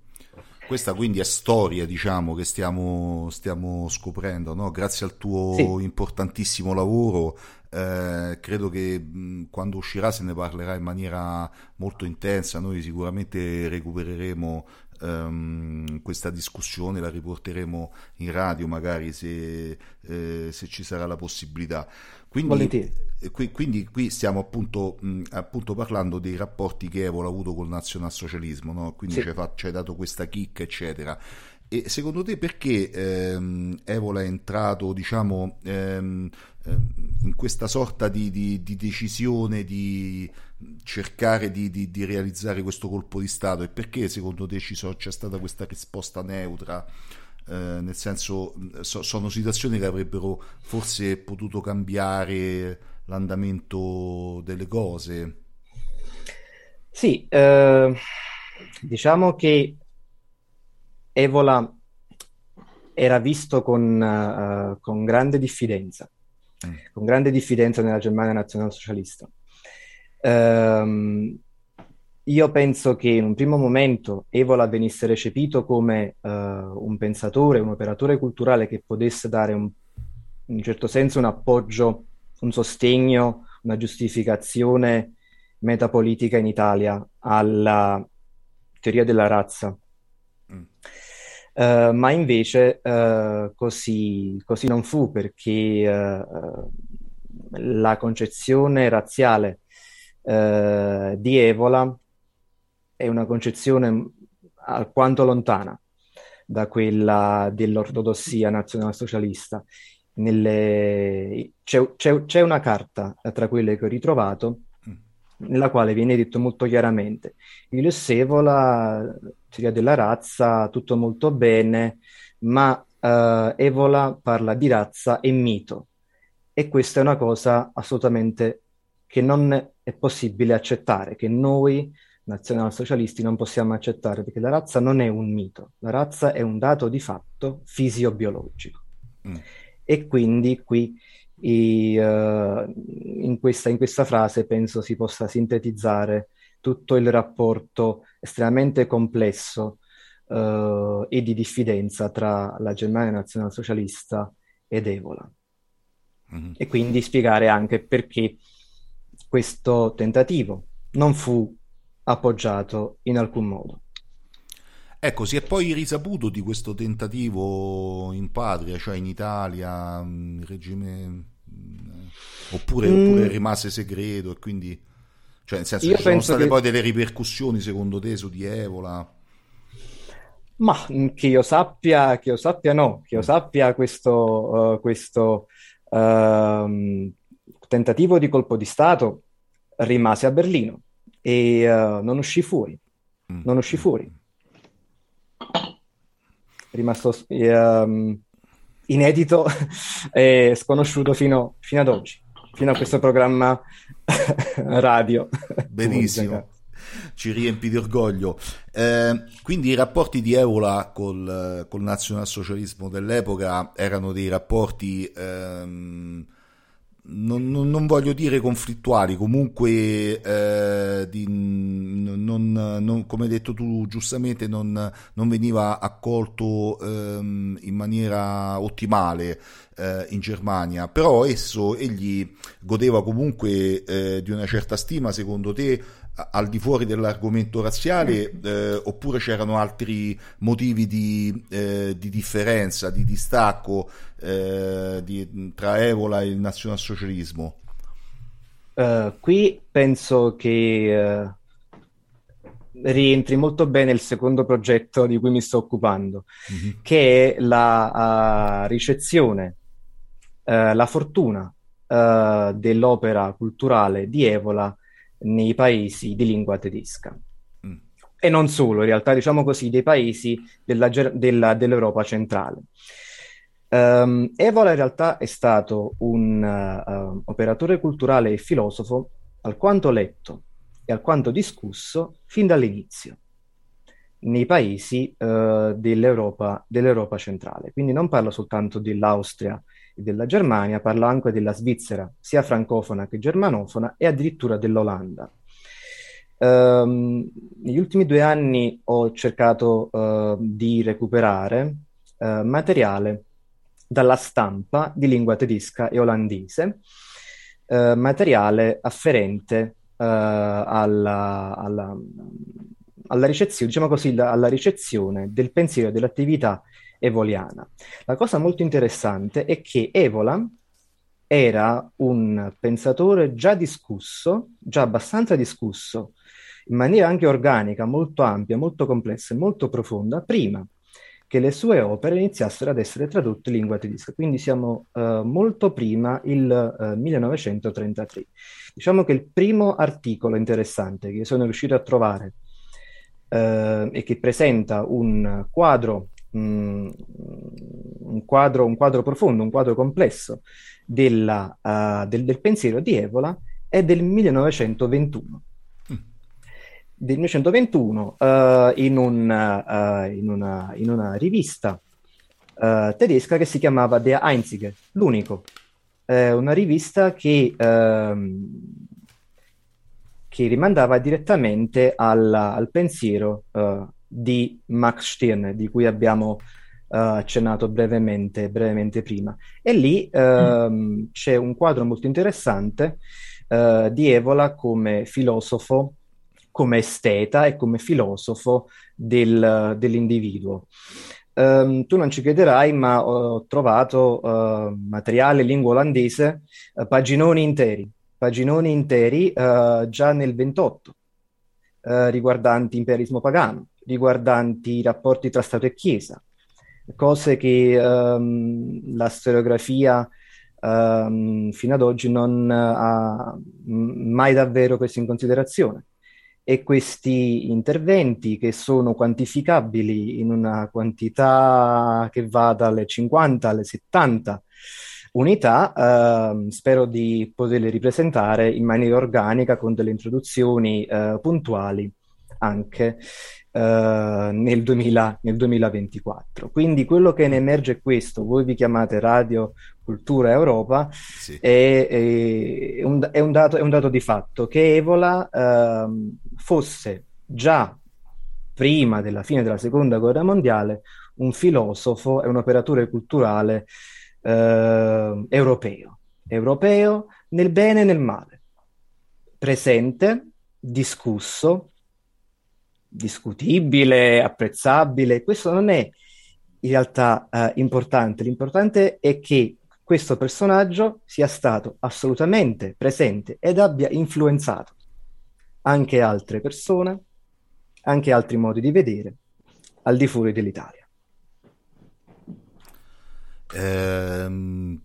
Questa quindi è storia, diciamo, che stiamo, stiamo scoprendo, no? grazie al tuo sì. importantissimo lavoro. Eh, credo che mh, quando uscirà se ne parlerà in maniera molto intensa. Noi sicuramente recupereremo um, questa discussione, la riporteremo in radio magari se, eh, se ci sarà la possibilità. Quindi, eh, qui, quindi qui stiamo appunto, mh, appunto, parlando dei rapporti che Evola ha avuto col nazionalsocialismo, no? quindi sì. ci, hai dato questa chicca, eccetera. E secondo te perché ehm, Evola è entrato, diciamo, ehm, ehm, in questa sorta di, di, di decisione di cercare di, di, realizzare questo colpo di Stato e perché secondo te so, c'è stata questa risposta neutra? Eh, nel senso, so, sono situazioni che avrebbero forse potuto cambiare l'andamento delle cose. Sì, eh, diciamo che Evola era visto con, uh, con grande diffidenza, mm. con grande diffidenza nella Germania nazionalsocialista. Um, io penso che in un primo momento Evola venisse recepito come uh, un pensatore, un operatore culturale che potesse dare un, in un certo senso un appoggio, un sostegno, una giustificazione metapolitica in Italia alla teoria della razza. Uh, ma invece uh, così, così, non fu perché uh, la concezione razziale di Evola è una concezione alquanto lontana da quella dell'ortodossia nazionalsocialista. Nelle... C'è, c'è, c'è, una carta tra quelle che ho ritrovato mm. nella quale viene detto molto chiaramente Julius Evola, teoria della razza, tutto molto bene, ma uh, Evola parla di razza e mito e questa è una cosa assolutamente che non è possibile accettare, che noi nazionalsocialisti non possiamo accettare, perché la razza non è un mito, la razza è un dato di fatto fisiobiologico. Mm. E quindi qui i, uh, in, questa, in, questa, frase penso si possa sintetizzare tutto il rapporto estremamente complesso uh, e di diffidenza tra la Germania nazionalsocialista ed Evola. Mm-hmm. E quindi spiegare anche perché questo tentativo non fu appoggiato in alcun modo. Ecco, si è poi risaputo di questo tentativo in patria, cioè in Italia, mm, il regime... Mm, oppure, mm. oppure rimase segreto e quindi... Cioè, nel senso, Io ci sono state che... poi delle ripercussioni, secondo te, su di Evola? Ma che io sappia, che io sappia no, che io sappia questo, uh, questo uh, tentativo di colpo di Stato rimase a Berlino e uh, non uscì fuori, mm. non uscì fuori. È rimasto um, inedito e sconosciuto fino, fino, ad oggi, fino a questo programma radio. Benissimo. Ci riempi di orgoglio. Eh, quindi i rapporti di Evola col, col nazionalsocialismo dell'epoca erano dei rapporti ehm, non, non, non, voglio dire conflittuali, comunque eh, di, non, come hai detto tu giustamente non, veniva accolto ehm, in maniera ottimale eh, in Germania, però esso egli godeva comunque eh, di una certa stima, secondo te al di fuori dell'argomento razziale eh, oppure c'erano altri motivi di, eh, di differenza, di distacco eh, di, tra Evola e il nazionalsocialismo? Uh, qui penso che uh, rientri molto bene il secondo progetto di cui mi sto occupando, mm-hmm. che è la uh, ricezione, la fortuna dell'opera culturale di Evola nei paesi di lingua tedesca. Mm. E non solo, in realtà, diciamo così, dei paesi della, della, dell'Europa centrale. Um, Evola in realtà è stato un uh, operatore culturale e filosofo alquanto letto e alquanto discusso fin dall'inizio nei paesi uh, dell'Europa, dell'Europa centrale. Quindi non parlo soltanto dell'Austria della Germania, parla anche della Svizzera, sia francofona che germanofona, e addirittura dell'Olanda. Um, negli ultimi due anni ho cercato uh, di recuperare uh, materiale dalla stampa di lingua tedesca e olandese, uh, materiale afferente alla, alla, alla, ricezione, diciamo così, alla ricezione del pensiero e dell'attività evoliana. La cosa molto interessante è che Evola era un pensatore già discusso, già abbastanza discusso, in maniera anche organica, molto ampia, molto complessa e molto profonda, prima che le sue opere iniziassero ad essere tradotte in lingua tedesca. Quindi siamo uh, molto prima il uh, 1933. Diciamo che il primo articolo interessante che sono riuscito a trovare uh, e che presenta un quadro Mm, un, quadro, un quadro profondo, un quadro complesso della, uh, del, del, pensiero di Evola è del 1921. Mm. Del 1921 uh, in, un, uh, in, una, in, una, rivista tedesca che si chiamava Der Einzige, l'unico. una rivista che, ehm, che rimandava direttamente al, al pensiero di Max Stirner, di cui abbiamo uh, accennato brevemente, brevemente, prima. E lì uh, mm. c'è un quadro molto interessante uh, di Evola come filosofo, come esteta e come filosofo del, dell'individuo. Um, tu non ci crederai, ma ho trovato uh, materiale in lingua olandese, paginoni interi, paginoni interi già nel 28, riguardanti imperialismo pagano, riguardanti i rapporti tra Stato e Chiesa, cose che um, la storiografia um, fino ad oggi non ha mai davvero preso in considerazione. E questi interventi che sono quantificabili in una quantità che va dalle 50 alle 70 unità, eh, spero di poterle ripresentare in maniera organica con delle introduzioni eh, puntuali anche nel, 2000, nel, 2024. Quindi quello che ne emerge è questo, voi vi chiamate Radio Cultura Europa, sì. è, è, un, è, un dato, è, un, dato, di fatto che Evola ehm, fosse già prima della fine della seconda guerra mondiale un filosofo e un operatore culturale eh, europeo, europeo nel bene e nel male, presente, discusso, discutibile, apprezzabile, questo non è in realtà eh, importante, l'importante è che questo personaggio sia stato assolutamente presente ed abbia influenzato anche altre persone, anche altri modi di vedere al di fuori dell'Italia. Ehm,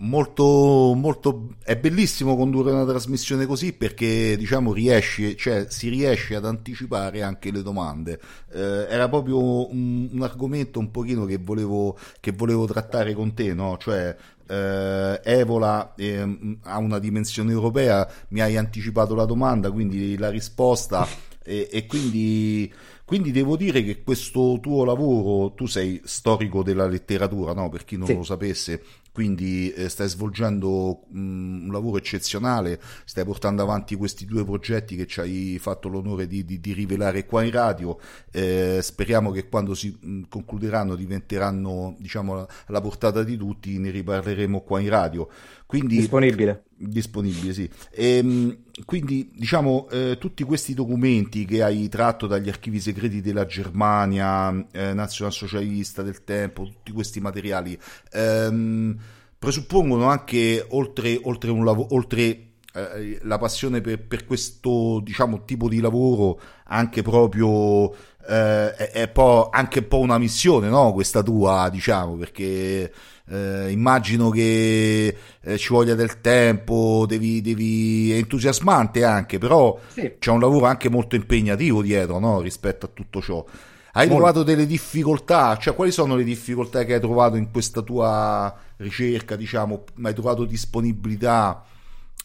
molto, molto è bellissimo condurre una trasmissione così perché diciamo riesci, cioè, si riesce ad anticipare anche le domande eh, era proprio un, un, argomento un pochino che volevo, che volevo trattare con te no? cioè eh, Evola eh, ha una dimensione europea mi hai anticipato la domanda quindi la risposta e, e quindi quindi devo dire che questo tuo lavoro, tu sei storico della letteratura, no? per chi non sì. lo sapesse, quindi eh, stai svolgendo mh, mm, un lavoro eccezionale, stai portando avanti questi due progetti che ci hai fatto l'onore di, di, di rivelare qua in radio, eh, speriamo che quando si mh, mm, concluderanno diventeranno diciamo, alla portata di tutti, ne riparleremo qua in radio. Quindi, disponibile. Disponibile, sì. E, ehm, quindi, diciamo, eh, tutti questi documenti che hai tratto dagli archivi segreti della Germania, eh, nazionalsocialista del tempo, tutti questi materiali, ehm, presuppongono anche, oltre, oltre, un lav- oltre eh, la passione per, per, questo, diciamo, tipo di lavoro, anche proprio, eh, è, è anche un po' una missione, no? Questa tua, diciamo, perché eh, immagino che eh, ci voglia del tempo, devi, devi, è entusiasmante anche, però sì. c'è un lavoro anche molto impegnativo dietro no? rispetto a tutto ciò. Hai molto. trovato delle difficoltà? Cioè, quali sono le difficoltà che hai trovato in questa tua ricerca? Diciamo, hai trovato disponibilità?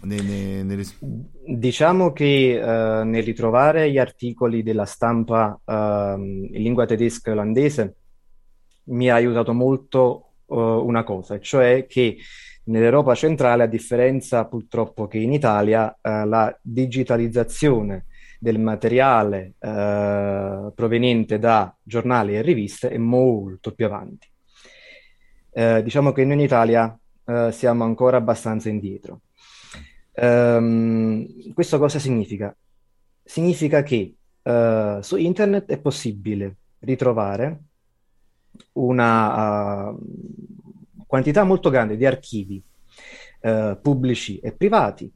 Nelle, nelle... Diciamo che uh, nel ritrovare gli articoli della stampa uh, in lingua tedesca e olandese mi ha aiutato molto uh, una cosa, cioè che nell'Europa centrale, a differenza purtroppo che in Italia, uh, la digitalizzazione del materiale uh, proveniente da giornali e riviste è molto più avanti. diciamo che noi in Italia siamo ancora abbastanza indietro. Um, questo cosa significa? Significa che su internet è possibile ritrovare una uh, quantità molto grande di archivi uh, pubblici e privati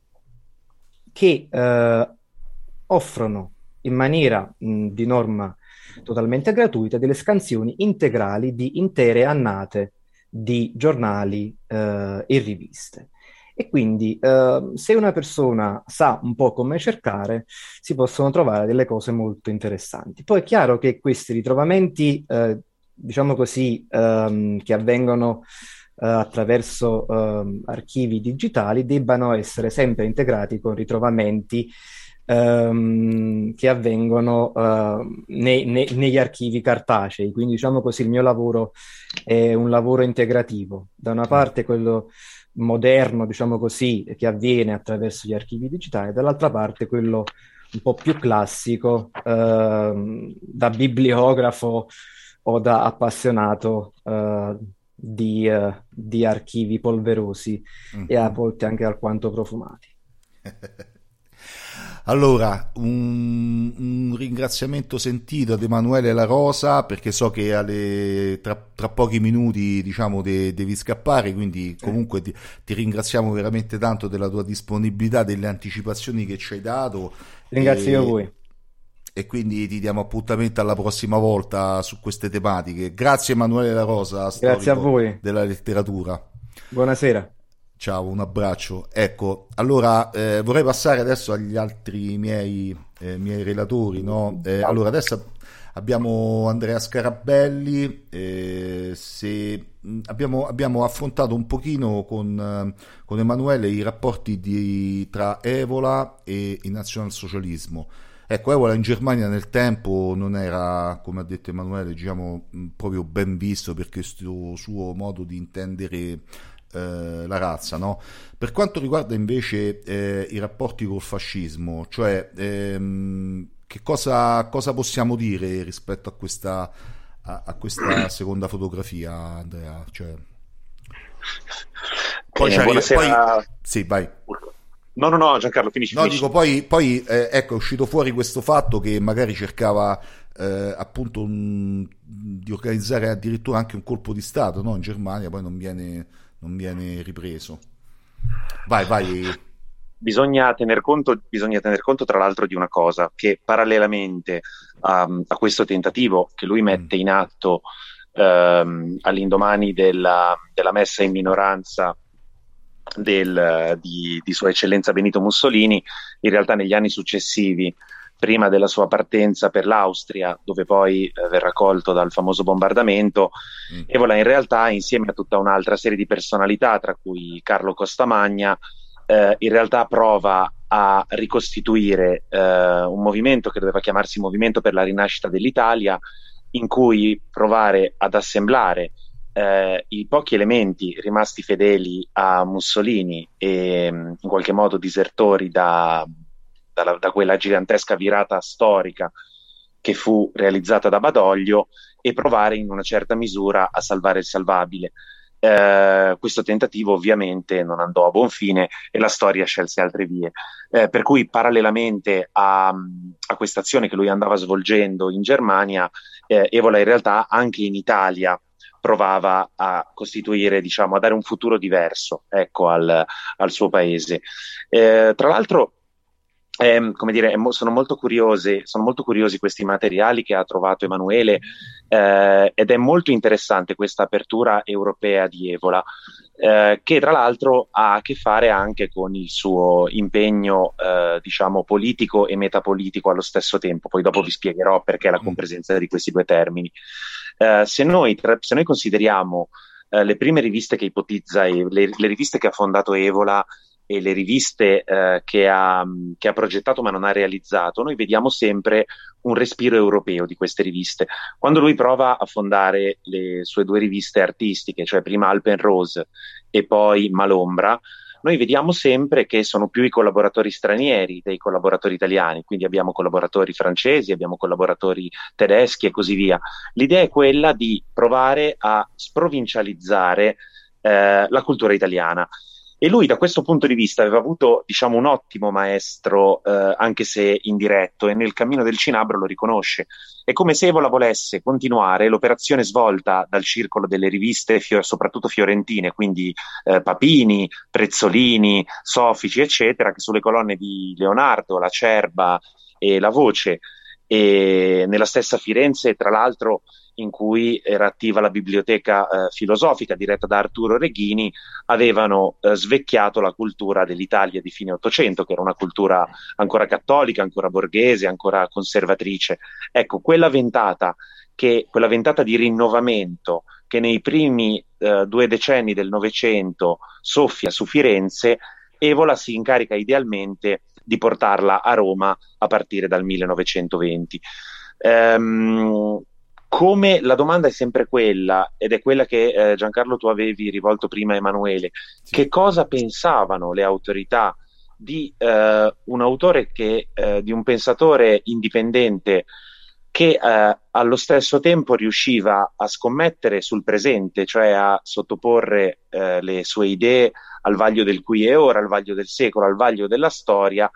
che uh, offrono in maniera mh, di norma totalmente gratuita delle scansioni integrali di intere annate di giornali e riviste. E quindi uh, se una persona sa un po' come cercare, si possono trovare delle cose molto interessanti. Poi è chiaro che questi ritrovamenti uh, diciamo così, um, che avvengono uh, attraverso um, archivi digitali debbano essere sempre integrati con ritrovamenti um, che avvengono uh, nei, nei, negli archivi cartacei. Quindi, diciamo così, il mio lavoro è un lavoro integrativo. Da una parte quello moderno, diciamo così, che avviene attraverso gli archivi digitali, dall'altra parte quello un po' più classico, uh, da bibliografo o da appassionato uh, di, uh, di, archivi polverosi mm-hmm. e a mhm. volte anche alquanto profumati. Allora, un, un, ringraziamento sentito ad Emanuele La Rosa perché so che alle, tra, tra, pochi minuti diciamo, de, devi scappare, quindi comunque ti, ti, ringraziamo veramente tanto della tua disponibilità, delle anticipazioni che ci hai dato. Ringrazio e, voi e quindi ti diamo appuntamento alla prossima volta su queste tematiche. Grazie Emanuele La Rosa, grazie a voi della letteratura. Buonasera. Ciao, un abbraccio. Ecco, allora eh, vorrei passare adesso agli altri miei, eh, miei relatori. No? Eh, allora, adesso abbiamo Andrea Scarabelli, eh, se, abbiamo, abbiamo, affrontato un pochino con, con Emanuele i rapporti di, tra Evola e il nazionalsocialismo. Ecco, Evola in Germania nel tempo non era, come ha detto Emanuele, diciamo, proprio ben visto per questo suo modo di intendere eh, la razza. No? Per quanto riguarda invece eh, i rapporti col fascismo, cioè ehm, che cosa, cosa, possiamo dire rispetto a questa, a, a questa seconda fotografia, Andrea? Cioè... Poi, eh, poi... Sì, vai. No, no, no, Giancarlo, finisci. No, finisci. dico, poi, poi eh, ecco, è uscito fuori questo fatto che magari cercava eh, appunto un, di organizzare addirittura anche un colpo di Stato no? in Germania, poi non viene non viene ripreso. Vai, vai. Bisogna tener, conto, bisogna tener conto, tra l'altro, di una cosa, che parallelamente a, a questo tentativo che lui mette in atto ehm, all'indomani della, della, messa in minoranza del, di, di Sua Eccellenza Benito Mussolini, in realtà negli anni successivi prima della sua partenza per l'Austria, dove poi eh, verrà colto dal famoso bombardamento, mm. Evola in realtà, insieme a tutta un'altra serie di personalità, tra cui Carlo Costamagna, eh, in realtà prova a ricostituire eh, un movimento che doveva chiamarsi Movimento per la rinascita dell'Italia, in cui provare ad assemblare eh, i pochi elementi rimasti fedeli a Mussolini e mm, in qualche modo disertori da, da, da quella gigantesca virata storica che fu realizzata da Badoglio e provare in una certa misura a salvare il salvabile. Eh, questo tentativo ovviamente non andò a buon fine e la storia scelse altre vie. Eh, per cui, parallelamente a, a questa azione che lui andava svolgendo in Germania, eh, Evola in realtà anche in Italia provava a costituire, diciamo, a dare un futuro diverso ecco, al, al suo paese. Eh, tra l'altro, eh, come dire, sono molto, curiosi, sono molto curiosi questi materiali che ha trovato Emanuele eh, ed è molto interessante questa apertura europea di Evola, eh, che tra l'altro ha a che fare anche con il suo impegno, eh, diciamo, politico e metapolitico allo stesso tempo. Poi dopo vi spiegherò perché la mm. compresenza di questi due termini. Eh, se noi, se, noi, consideriamo eh, le prime riviste che ipotizza, le, le riviste che ha fondato Evola, e le riviste eh, che, ha, che, ha, progettato ma non ha realizzato, noi vediamo sempre un respiro europeo di queste riviste. Quando lui prova a fondare le sue due riviste artistiche, cioè prima Alpen Rose e poi Malombra, noi vediamo sempre che sono più i collaboratori stranieri dei collaboratori italiani, quindi abbiamo collaboratori francesi, abbiamo collaboratori tedeschi e così via. L'idea è quella di provare a sprovincializzare eh, la cultura italiana. E lui da questo punto di vista aveva avuto, diciamo, un ottimo maestro, eh, anche se indiretto, e nel cammino del Cinabro lo riconosce. È come se Evola volesse continuare l'operazione svolta dal circolo delle riviste, fio- soprattutto fiorentine, quindi eh, Papini, Prezzolini, Sofici, eccetera, che sulle colonne di Leonardo, La Cerba e La Voce, e nella stessa Firenze, tra l'altro, in cui era attiva la biblioteca eh, filosofica diretta da Arturo Reghini, avevano eh, svecchiato la cultura dell'Italia di fine Ottocento, che era una cultura ancora cattolica, ancora borghese, ancora conservatrice. Ecco, quella ventata, che, quella ventata di rinnovamento che nei primi eh, due decenni del Novecento soffia su Firenze, Evola si incarica idealmente di portarla a Roma a partire dal 1920. Um, come la domanda è sempre quella, ed è quella che eh, Giancarlo tu avevi rivolto prima a Emanuele, sì. che cosa pensavano le autorità di eh, un autore che, eh, di un pensatore indipendente che eh, allo stesso tempo riusciva a scommettere sul presente, cioè a sottoporre eh, le sue idee al vaglio del qui e ora, al vaglio del secolo, al vaglio della storia,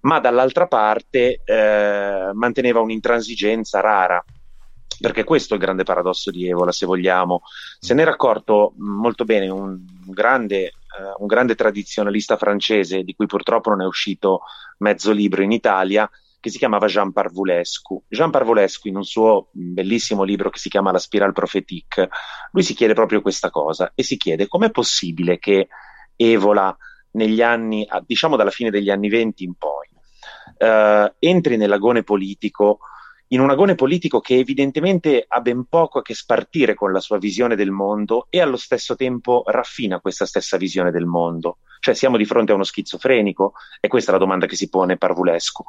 ma dall'altra parte eh, manteneva un'intransigenza rara perché questo è il grande paradosso di Evola, se vogliamo. Se ne era accorto molto bene un grande, uh, un grande tradizionalista francese, di cui purtroppo non è uscito mezzo libro in Italia, che si chiamava Jean Parvulescu. Jean Parvulescu, in un suo bellissimo libro che si chiama La Spirale Prophétique, lui si chiede proprio questa cosa e si chiede com'è possibile che Evola negli anni, diciamo dalla fine degli anni venti in poi, eh, entri nell'agone politico in un agone politico che evidentemente ha ben poco a che spartire con la sua visione del mondo e allo stesso tempo raffina questa stessa visione del mondo. Cioè siamo di fronte a uno schizofrenico? E questa è la domanda che si pone Parvulescu.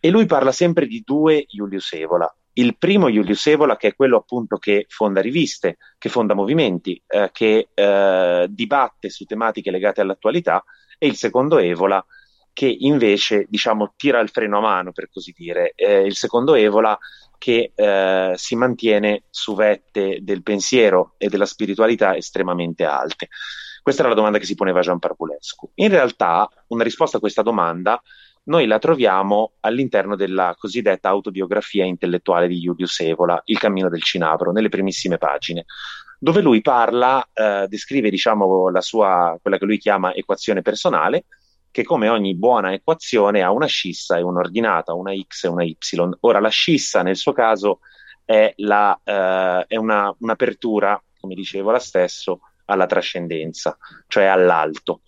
E lui parla sempre di due Julius Evola. Il primo Julius Evola, che è quello appunto che fonda riviste, che fonda movimenti, eh, che eh, dibatte su tematiche legate all'attualità, e il secondo Evola, che invece diciamo, tira il freno a mano, per così dire. Eh, il secondo Evola che eh, si mantiene su vette del pensiero e della spiritualità estremamente alte. Questa era la domanda che si poneva Gian Parpulescu. In realtà, una risposta a questa domanda noi la troviamo all'interno della cosiddetta autobiografia intellettuale di Julius Evola, Il cammino del Cinabro, nelle primissime pagine, dove lui parla, eh, descrive diciamo, la sua, quella che lui chiama equazione personale, che come ogni buona equazione ha una scissa e un'ordinata, una x e una y. Ora la scissa nel suo caso è, la, eh, è una, un'apertura, come dicevo la stesso, alla trascendenza, cioè all'alto.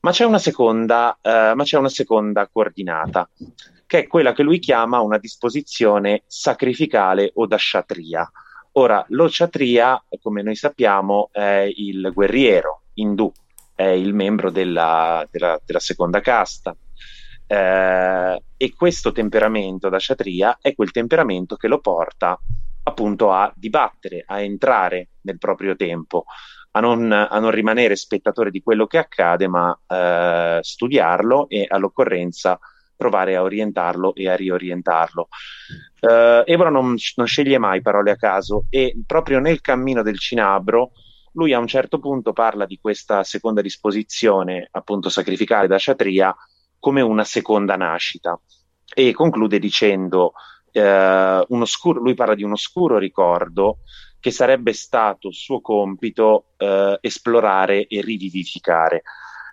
Ma c'è una seconda, eh, ma c'è una seconda coordinata, che è quella che lui chiama una disposizione sacrificale o da kshatriya. Ora, lo kshatriya, come noi sappiamo, è il guerriero indù, è il membro della, della, della seconda casta. Eh, e questo temperamento da Kshatriya è quel temperamento che lo porta appunto a dibattere, a entrare nel proprio tempo, a non, a non rimanere spettatore di quello che accade, ma eh, studiarlo e all'occorrenza provare a orientarlo e a riorientarlo. Uh, Evora non, non, sceglie mai parole a caso e proprio nel cammino del cinabro lui a un certo punto parla di questa seconda disposizione, appunto sacrificare da Kshatriya, come una seconda nascita e conclude dicendo eh, oscuro, lui parla di un oscuro ricordo che sarebbe stato suo compito eh, esplorare e rivivificare.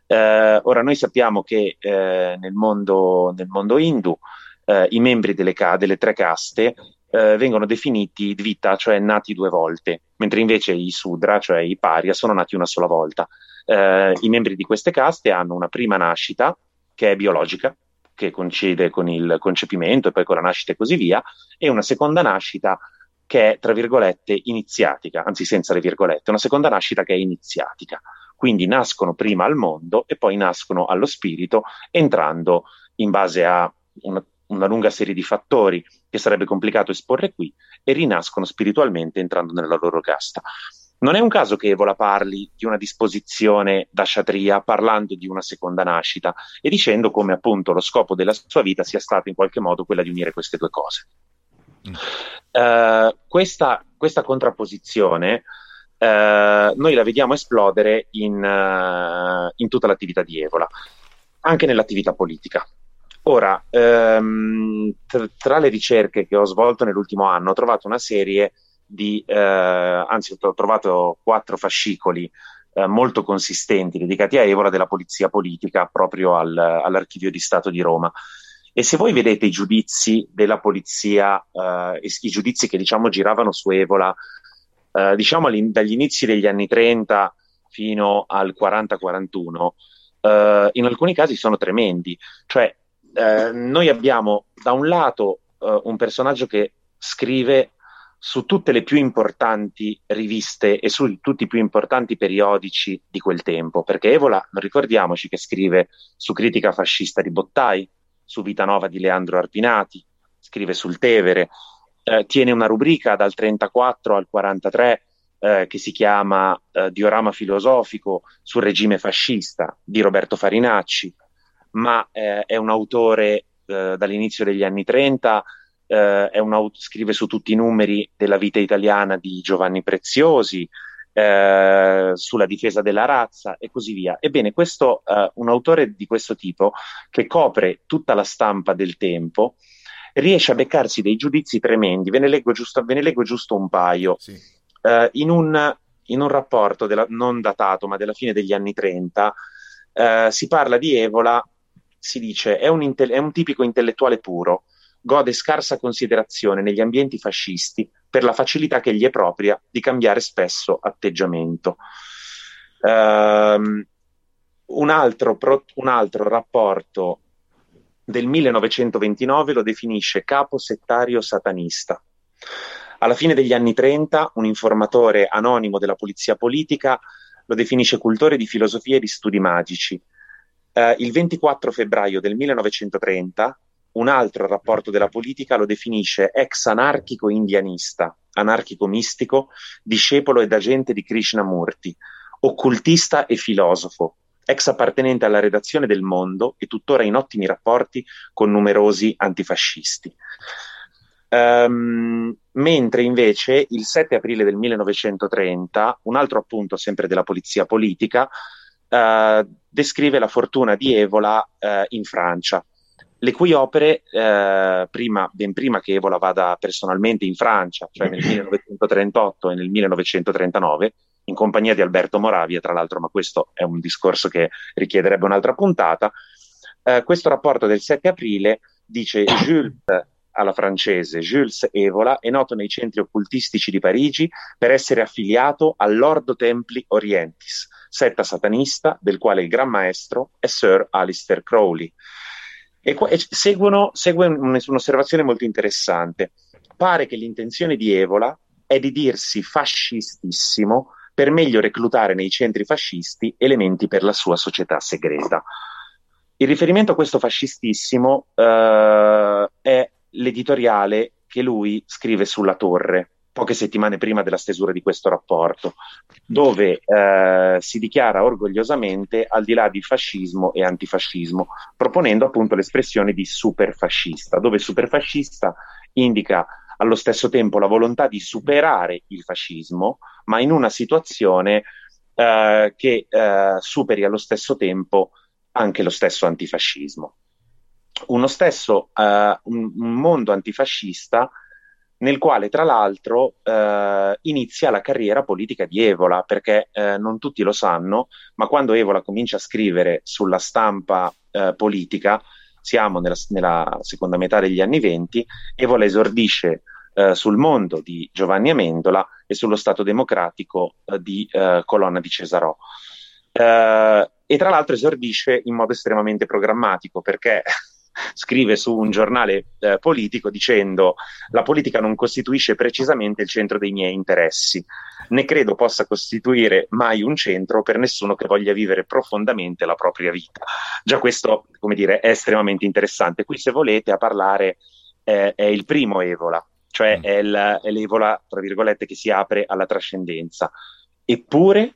Eh, ora noi sappiamo che eh, nel mondo, nel, mondo, hindu eh, i membri delle, delle tre caste eh, vengono definiti dvita, cioè nati due volte, mentre invece i sudra, cioè i paria, sono nati una sola volta. Eh, I membri di queste caste hanno una prima nascita che è biologica, che coincide con il concepimento e poi con la nascita e così via, e una seconda nascita che è, tra virgolette, iniziatica, anzi senza le virgolette, una seconda nascita che è iniziatica. Quindi nascono prima al mondo e poi nascono allo spirito, entrando in base a una una lunga serie di fattori che sarebbe complicato esporre qui e rinascono spiritualmente entrando nella loro casta. Non è un caso che Evola parli di una disposizione da Kshatriya parlando di una seconda nascita e dicendo come appunto lo scopo della sua vita sia stato in qualche modo quella di unire queste due cose. Mm. Uh, questa, questa, contrapposizione uh, noi la vediamo esplodere in, uh, in tutta l'attività di Evola, anche nell'attività politica. Ora, ehm, tra, tra, le ricerche che ho svolto nell'ultimo anno, ho trovato una serie di, eh, anzi, ho trovato quattro fascicoli eh, molto consistenti dedicati a Evola della polizia politica proprio al, all'Archivio di Stato di Roma. E se voi vedete i giudizi della polizia, eh, i giudizi che diciamo giravano su Evola, eh, diciamo dagli inizi degli anni 30 fino al 40-41, eh, in alcuni casi sono tremendi. Cioè, eh, noi abbiamo da un lato eh, un personaggio che scrive su tutte le più importanti riviste e su tutti i più importanti periodici di quel tempo, perché Evola, ricordiamoci che scrive su Critica fascista di Bottai, su Vita Nova di Leandro Arpinati, scrive sul Tevere, eh, tiene una rubrica dal 34 al 43 eh, che si chiama eh, Diorama filosofico sul regime fascista di Roberto Farinacci, ma eh, è un autore eh, dall'inizio degli anni 30, eh, un, scrive su tutti i numeri della vita italiana di Giovanni Preziosi, eh, sulla difesa della razza e così via. Ebbene, questo, eh, un autore di questo tipo, che copre tutta la stampa del tempo, riesce a beccarsi dei giudizi tremendi. Ve ne leggo giusto, ne leggo giusto un paio. Sì. Uh, in, un, in, un, rapporto della, non datato, ma della fine degli anni 30, uh, si parla di Evola si dice, è un, inte- è un tipico intellettuale puro, gode scarsa considerazione negli ambienti fascisti per la facilità che gli è propria di cambiare spesso atteggiamento. Um, un, altro pro- un altro rapporto del 1929 lo definisce capo settario satanista. Alla fine degli anni 30, un informatore anonimo della polizia politica lo definisce cultore di filosofia e di studi magici. Uh, il 24 febbraio del 1930, un altro rapporto della politica lo definisce ex anarchico indianista, anarchico mistico, discepolo ed agente di Krishnamurti, occultista e filosofo, ex appartenente alla redazione del Mondo e tuttora in ottimi rapporti con numerosi antifascisti. Um, mentre invece il 7 aprile del 1930, un altro appunto sempre della polizia politica, uh, descrive la fortuna di Evola uh, in Francia le cui opere, eh, prima, ben prima che Evola vada personalmente in Francia, cioè nel 1938 e nel 1939, in compagnia di Alberto Moravia, tra l'altro, ma questo è un discorso che richiederebbe un'altra puntata, eh, questo rapporto del 7 aprile dice Jules alla francese, Jules Evola è noto nei centri occultistici di Parigi per essere affiliato all'Ordo Templi Orientis, setta satanista del quale il gran maestro è Sir Alistair Crowley. E, qua, e seguono, segue un'osservazione molto interessante. Pare che l'intenzione di Evola è di dirsi fascistissimo per meglio reclutare nei centri fascisti elementi per la sua società segreta. Il riferimento a questo fascistissimo uh, è l'editoriale che lui scrive sulla torre, poche settimane prima della stesura di questo rapporto, dove eh, si dichiara orgogliosamente al di là di fascismo e antifascismo, proponendo appunto l'espressione di superfascista, dove superfascista indica allo stesso tempo la volontà di superare il fascismo, ma in una situazione eh, che eh, superi allo stesso tempo anche lo stesso antifascismo. Uno stesso eh, un, un mondo antifascista nel quale tra l'altro eh, inizia la carriera politica di Evola, perché eh, non tutti lo sanno, ma quando Evola comincia a scrivere sulla stampa eh, politica, siamo nella, nella, seconda metà degli anni venti, Evola esordisce eh, sul mondo di Giovanni Amendola e sullo Stato democratico eh, di eh, Colonna di Cesarò. e tra l'altro esordisce in modo estremamente programmatico perché scrive su un giornale eh, politico dicendo la politica non costituisce precisamente il centro dei miei interessi, né credo possa costituire mai un centro per nessuno che voglia vivere profondamente la propria vita. Già questo, come dire, è estremamente interessante. Qui se volete a parlare eh, è il primo Evola, cioè mm. è, il, è l'Evola, tra virgolette, che si apre alla trascendenza. Eppure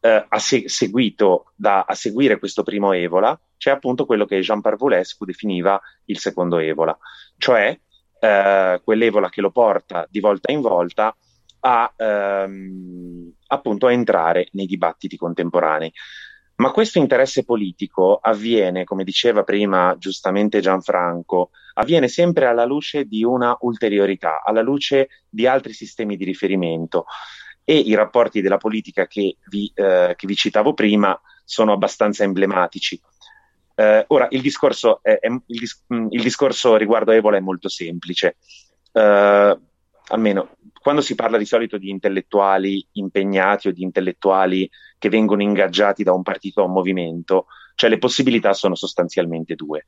eh, a se- seguito da, a seguire questo primo Evola c'è appunto quello che Jean Parvulescu definiva il secondo Evola, cioè eh, quell'Evola che lo porta di volta in volta a, ehm, appunto a entrare nei dibattiti contemporanei. Ma questo interesse politico avviene, come diceva prima giustamente Gianfranco, avviene sempre alla luce di una ulteriorità, alla luce di altri sistemi di riferimento e i rapporti della politica che vi, eh, che vi citavo prima sono abbastanza emblematici. Eh, ora, il discorso, è, è, il, dis- mm, il discorso, riguardo a Ebola è molto semplice. Eh, almeno quando si parla di solito di intellettuali impegnati o di intellettuali che vengono ingaggiati da un partito o un movimento, cioè le possibilità sono sostanzialmente due.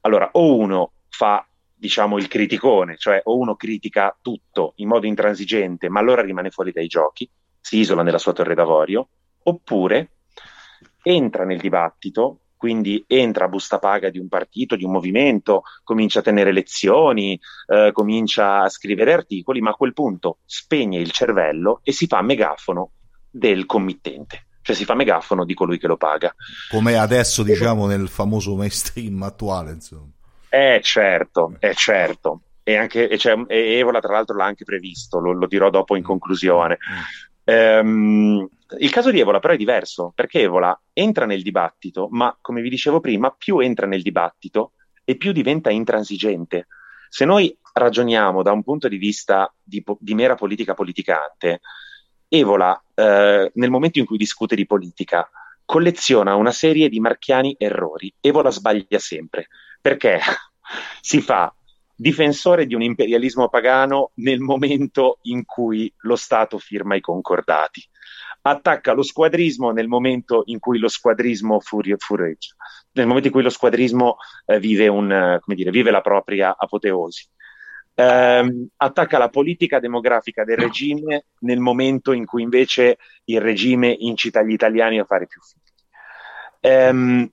Allora, o uno fa diciamo, il criticone, cioè o uno critica tutto in modo intransigente, ma allora rimane fuori dai giochi, si isola nella sua torre d'avorio, oppure entra nel dibattito, quindi entra a busta paga di un partito, di un movimento, comincia a tenere lezioni, eh, comincia a scrivere articoli, ma a quel punto spegne il cervello e si fa megafono del committente cioè si fa megafono di colui che lo paga. Come adesso diciamo nel famoso mainstream attuale, insomma. Eh certo, è certo. E, anche, e, cioè, e Evola tra l'altro l'ha anche previsto, lo, lo dirò dopo in mm. conclusione. Um, il caso di Evola però è diverso, perché Evola entra nel dibattito, ma come vi dicevo prima, più entra nel dibattito e più diventa intransigente. Se noi ragioniamo da un punto di vista di, di mera politica politicante, Evola, eh, nel momento in cui discute di politica, colleziona una serie di marchiani errori. Evola sbaglia sempre, perché si fa difensore di un imperialismo pagano nel momento in cui lo Stato firma i concordati. Attacca lo squadrismo nel momento in cui lo squadrismo fureggia, nel momento in cui lo squadrismo eh, vive, un, eh, dire, vive, la propria apoteosi. Eh, attacca la politica demografica del regime nel momento in cui invece il regime incita gli italiani a fare più figli. Eh,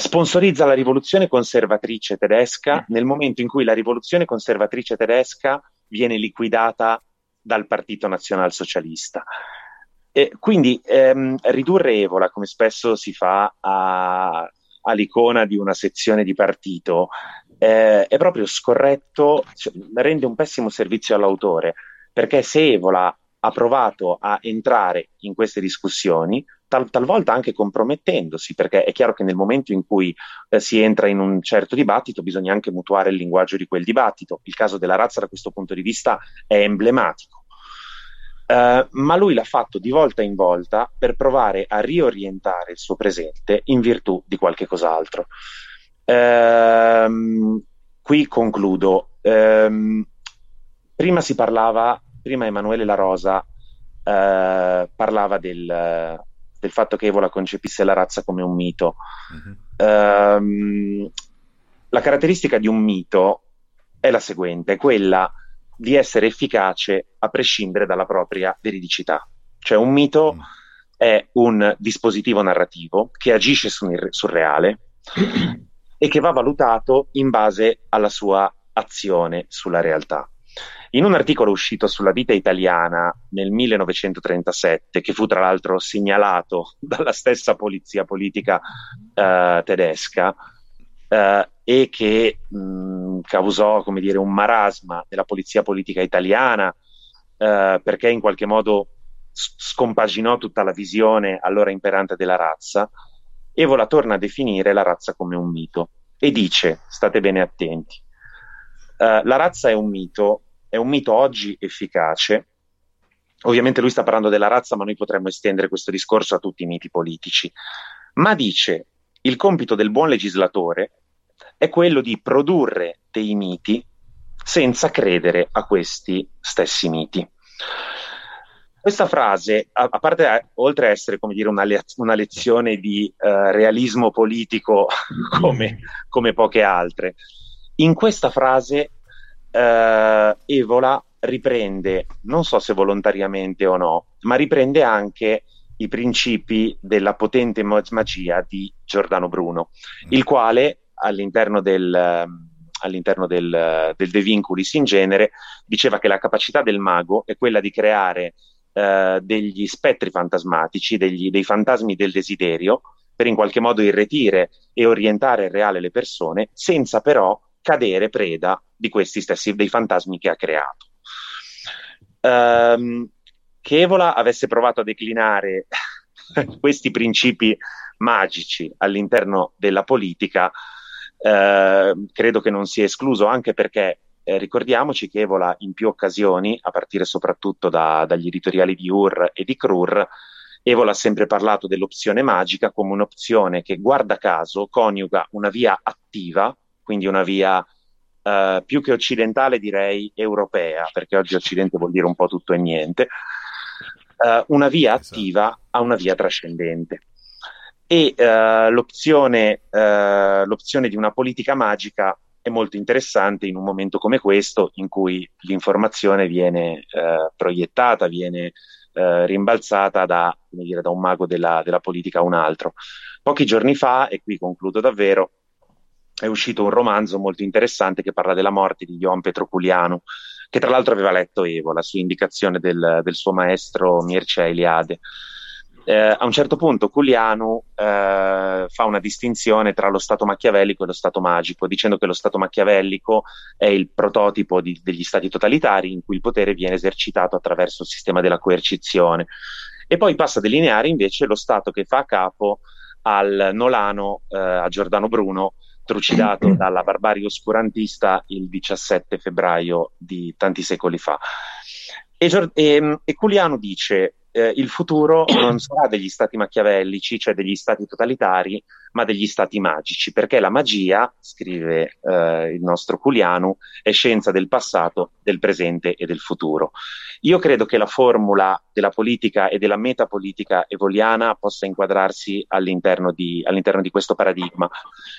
sponsorizza la rivoluzione conservatrice tedesca nel momento in cui la rivoluzione conservatrice tedesca viene liquidata dal Partito Nazionalsocialista. E quindi ehm, ridurre Evola, come spesso si fa a, all'icona di una sezione di partito, eh, è proprio scorretto, cioè, rende un pessimo servizio all'autore, perché se Evola ha provato a entrare in queste discussioni, tal- talvolta anche compromettendosi, perché è chiaro che nel momento in cui eh, si entra in un certo dibattito bisogna anche mutuare il linguaggio di quel dibattito. Il caso della razza da questo punto di vista è emblematico. Uh, ma lui l'ha fatto di volta in volta per provare a riorientare il suo presente in virtù di qualche cos'altro. Uh, qui concludo. Uh, prima si parlava, prima Emanuele La Rosa eh, parlava del, del fatto che Evola concepisse la razza come un mito. Uh-huh. Um, la caratteristica di un mito è la seguente, è quella di essere efficace a prescindere dalla propria veridicità. Cioè un mito uh-huh. è un dispositivo narrativo che agisce sul, sul reale e che va valutato in base alla sua azione sulla realtà. In un articolo uscito sulla vita italiana nel 1937, che fu tra l'altro segnalato dalla stessa polizia politica eh, tedesca eh, e che mh, causò come dire, un marasma nella polizia politica italiana, eh, perché in qualche modo scompaginò tutta la visione allora imperante della razza, Evola torna a definire la razza come un mito e dice, state bene attenti, uh, la razza è un mito è un mito oggi efficace. Ovviamente lui sta parlando della razza, ma noi potremmo estendere questo discorso a tutti i miti politici. Ma dice, il compito del buon legislatore è quello di produrre dei miti senza credere a questi stessi miti. Questa frase, a, a parte oltre a essere dire, una, le- una lezione di uh, realismo politico come, come poche altre, in questa frase eh, Evola riprende, non so se volontariamente o no, ma riprende anche i principi della potente magia di Giordano Bruno, mm. il quale all'interno del, all'interno del, del De Vinculis in genere diceva che la capacità del mago è quella di creare eh, degli spettri fantasmatici, degli, dei fantasmi del desiderio, per in qualche modo irretire e orientare il reale le persone, senza però cadere preda di questi stessi, dei fantasmi che ha creato. Um, che Evola avesse provato a declinare questi principi magici all'interno della politica, eh, credo che non sia escluso, anche perché eh, ricordiamoci che Evola in più occasioni, a partire soprattutto da, dagli editoriali di UR e di CRUR, Evola ha sempre parlato dell'opzione magica come un'opzione che, guarda caso, coniuga una via attiva, quindi una via uh, più che occidentale direi europea, perché oggi occidente vuol dire un po' tutto e niente, uh, una via esatto. attiva a una via trascendente. E uh, l'opzione, l'opzione di una politica magica è molto interessante in un momento come questo, in cui l'informazione viene proiettata, viene rimbalzata da, dire, da, un mago della, della politica a un altro. Pochi giorni fa, e qui concludo davvero, è uscito un romanzo molto interessante che parla della morte di Ioan Petroculiano, che tra l'altro aveva letto Evola su indicazione del, del suo maestro Mircea Eliade. Eh, a un certo punto Culiano eh, fa una distinzione tra lo stato machiavellico e lo stato magico, dicendo che lo stato machiavellico è il prototipo di, degli stati totalitari in cui il potere viene esercitato attraverso il sistema della coercizione. E poi passa a delineare invece lo stato che fa capo al Nolano, eh, a Giordano Bruno, trucidato dalla barbarie oscurantista il 17 febbraio di tanti secoli fa. E, e, e Culiano dice eh, il futuro non sarà degli stati machiavellici, cioè degli stati totalitari, ma degli stati magici, perché la magia, scrive eh, il nostro Culianu, è scienza del passato, del presente e del futuro. Io credo che la formula della politica e della metapolitica evoliana possa inquadrarsi all'interno di, all'interno di questo paradigma.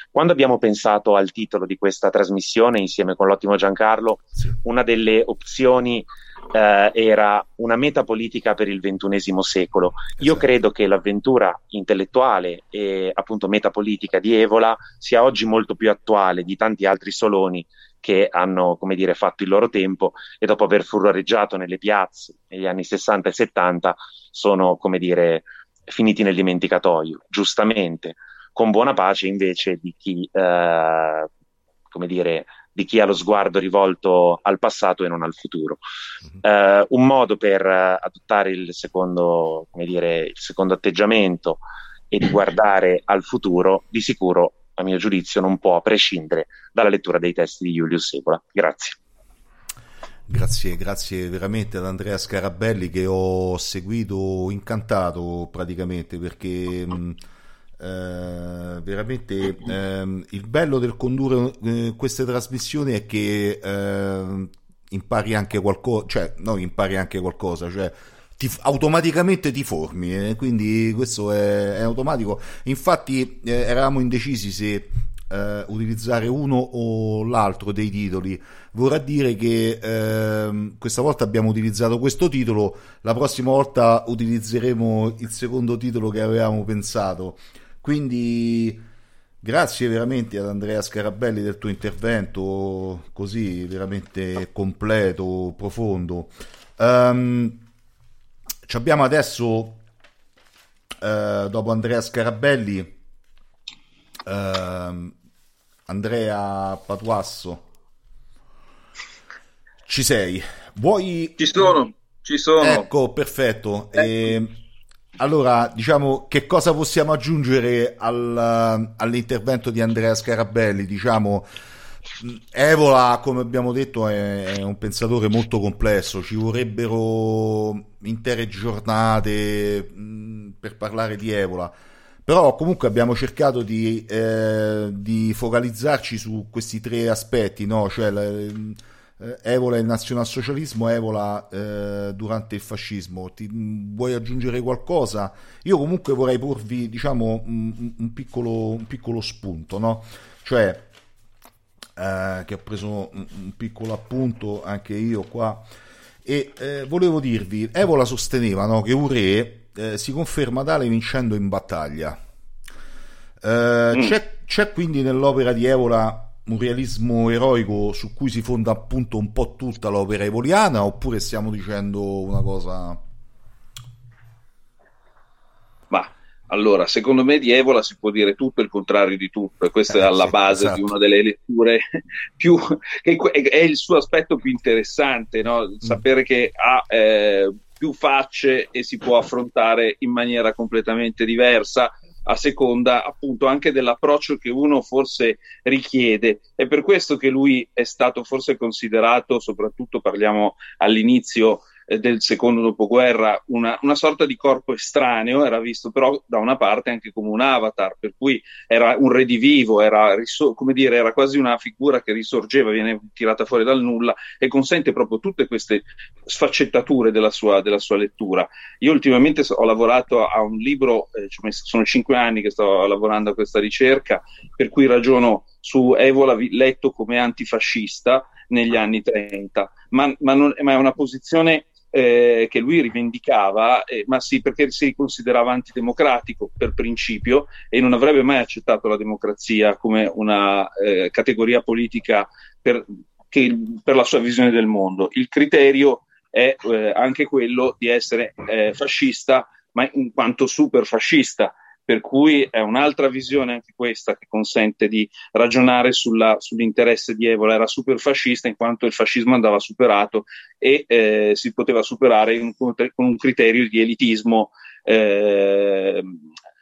Quando abbiamo pensato al titolo di questa trasmissione, insieme con l'ottimo Giancarlo, una delle opzioni eh, era una metapolitica per il ventunesimo secolo. Io esatto. credo che l'avventura intellettuale e appunto metapolitica di Evola sia oggi molto più attuale di tanti altri Soloni che hanno, come dire, fatto il loro tempo e dopo aver furroreggiato nelle piazze negli anni 60 e 70 sono, come dire, finiti nel dimenticatoio, giustamente, con buona pace invece di chi, eh, come dire, di chi ha lo sguardo rivolto al passato e non al futuro. Uh, un modo per uh, adottare il secondo, dire, il secondo atteggiamento e di guardare al futuro, di sicuro, a mio giudizio, non può prescindere dalla lettura dei testi di Julius Evola. Grazie. Grazie, grazie veramente ad Andrea Scarabelli che ho seguito incantato praticamente perché mh, eh, veramente ehm, il bello del condurre eh, queste trasmissioni è che eh, impari anche qualcosa, cioè no, impari anche qualcosa, cioè ti, automaticamente ti formi, eh, quindi questo è, è automatico. Infatti eh, eravamo indecisi se utilizzare uno o l'altro dei titoli. Vorrà dire che eh, questa volta abbiamo utilizzato questo titolo, la prossima volta utilizzeremo il secondo titolo che avevamo pensato. Quindi grazie veramente ad Andrea Scarabelli del tuo intervento così veramente completo, profondo. Um, abbiamo adesso, uh, dopo Andrea Scarabelli, uh, Andrea Patuasso. Ci sei? Vuoi... Ci sono, ci sono. Ecco, perfetto. Ecco. E allora, diciamo, che cosa possiamo aggiungere al, all'intervento di Andrea Scarabelli? Diciamo, Evola, come abbiamo detto, è, è, un pensatore molto complesso, ci vorrebbero intere giornate mh, per parlare di Evola, però comunque abbiamo cercato di, eh, di focalizzarci su questi tre aspetti, no? cioè eh, evola il nazionalsocialismo, evola eh, durante il fascismo. Ti, vuoi aggiungere qualcosa? Io comunque vorrei porvi, diciamo, un, un, piccolo, un piccolo, spunto, no? Cioè, eh, che ho preso un, un, piccolo appunto anche io qua, e eh, volevo dirvi, Evola sosteneva no, che un re eh, si conferma tale vincendo in battaglia. Eh, mm. C'è, c'è quindi nell'opera di Evola un realismo eroico su cui si fonda appunto un po' tutta l'opera evoliana oppure stiamo dicendo una cosa ma allora secondo me di Evola si può dire tutto il contrario di tutto e questa eh, è alla sì, base esatto. di una delle letture più che è il suo aspetto più interessante no? Mm. sapere che ha eh, più facce e si può affrontare in maniera completamente diversa a seconda appunto anche dell'approccio che uno forse richiede. È per questo che lui è stato forse considerato, soprattutto parliamo all'inizio del secondo dopoguerra una, una, sorta di corpo estraneo, era visto però da una parte anche come un avatar, per cui era un redivivo, era, come dire, era quasi una figura che risorgeva, viene tirata fuori dal nulla e consente proprio tutte queste sfaccettature della sua, della sua lettura. Io ultimamente ho lavorato a un libro, eh, sono cinque anni che sto lavorando a questa ricerca, per cui ragiono su Evola letto come antifascista negli anni 30, ma, ma, non, ma è una posizione eh, che lui rivendicava, eh, ma sì perché si considerava antidemocratico per principio e non avrebbe mai accettato la democrazia come una eh, categoria politica per, che, per, la sua visione del mondo. Il criterio è eh, anche quello di essere eh, fascista, ma in quanto super fascista per cui è un'altra visione anche questa che consente di ragionare sulla, sull'interesse di Evola. Era super fascista in quanto il fascismo andava superato e eh, si poteva superare in, con un criterio di elitismo eh,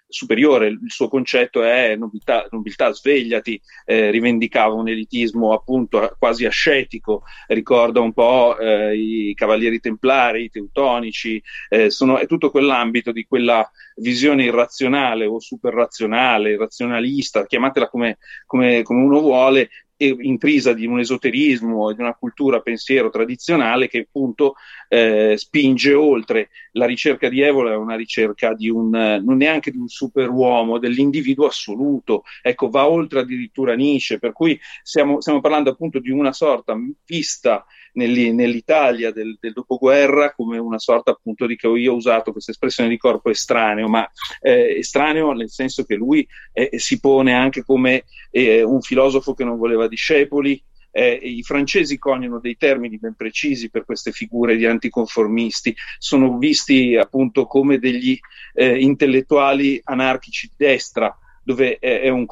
superiore, il suo concetto è nobiltà, nobiltà svegliati, eh, rivendicava un elitismo appunto quasi ascetico, ricorda un po' eh, i cavalieri templari, i teutonici, eh, sono, è tutto quell'ambito di quella visione irrazionale o superrazionale, razionalista, chiamatela come, come, come uno vuole, intrisa di un esoterismo e di una cultura pensiero tradizionale che appunto eh, spinge oltre. La ricerca di Evola è una ricerca di un non neanche di un superuomo, dell'individuo assoluto, ecco, va oltre addirittura Nietzsche, per cui stiamo, stiamo parlando appunto di una sorta vista nell'Italia del, del, dopoguerra come una sorta appunto di che io ho usato questa espressione di corpo estraneo, ma eh, estraneo nel senso che lui eh, si pone anche come eh, un filosofo che non voleva discepoli, eh, i francesi coniano dei termini ben precisi per queste figure di anticonformisti, sono visti appunto come degli eh, intellettuali anarchici di destra, dove è un,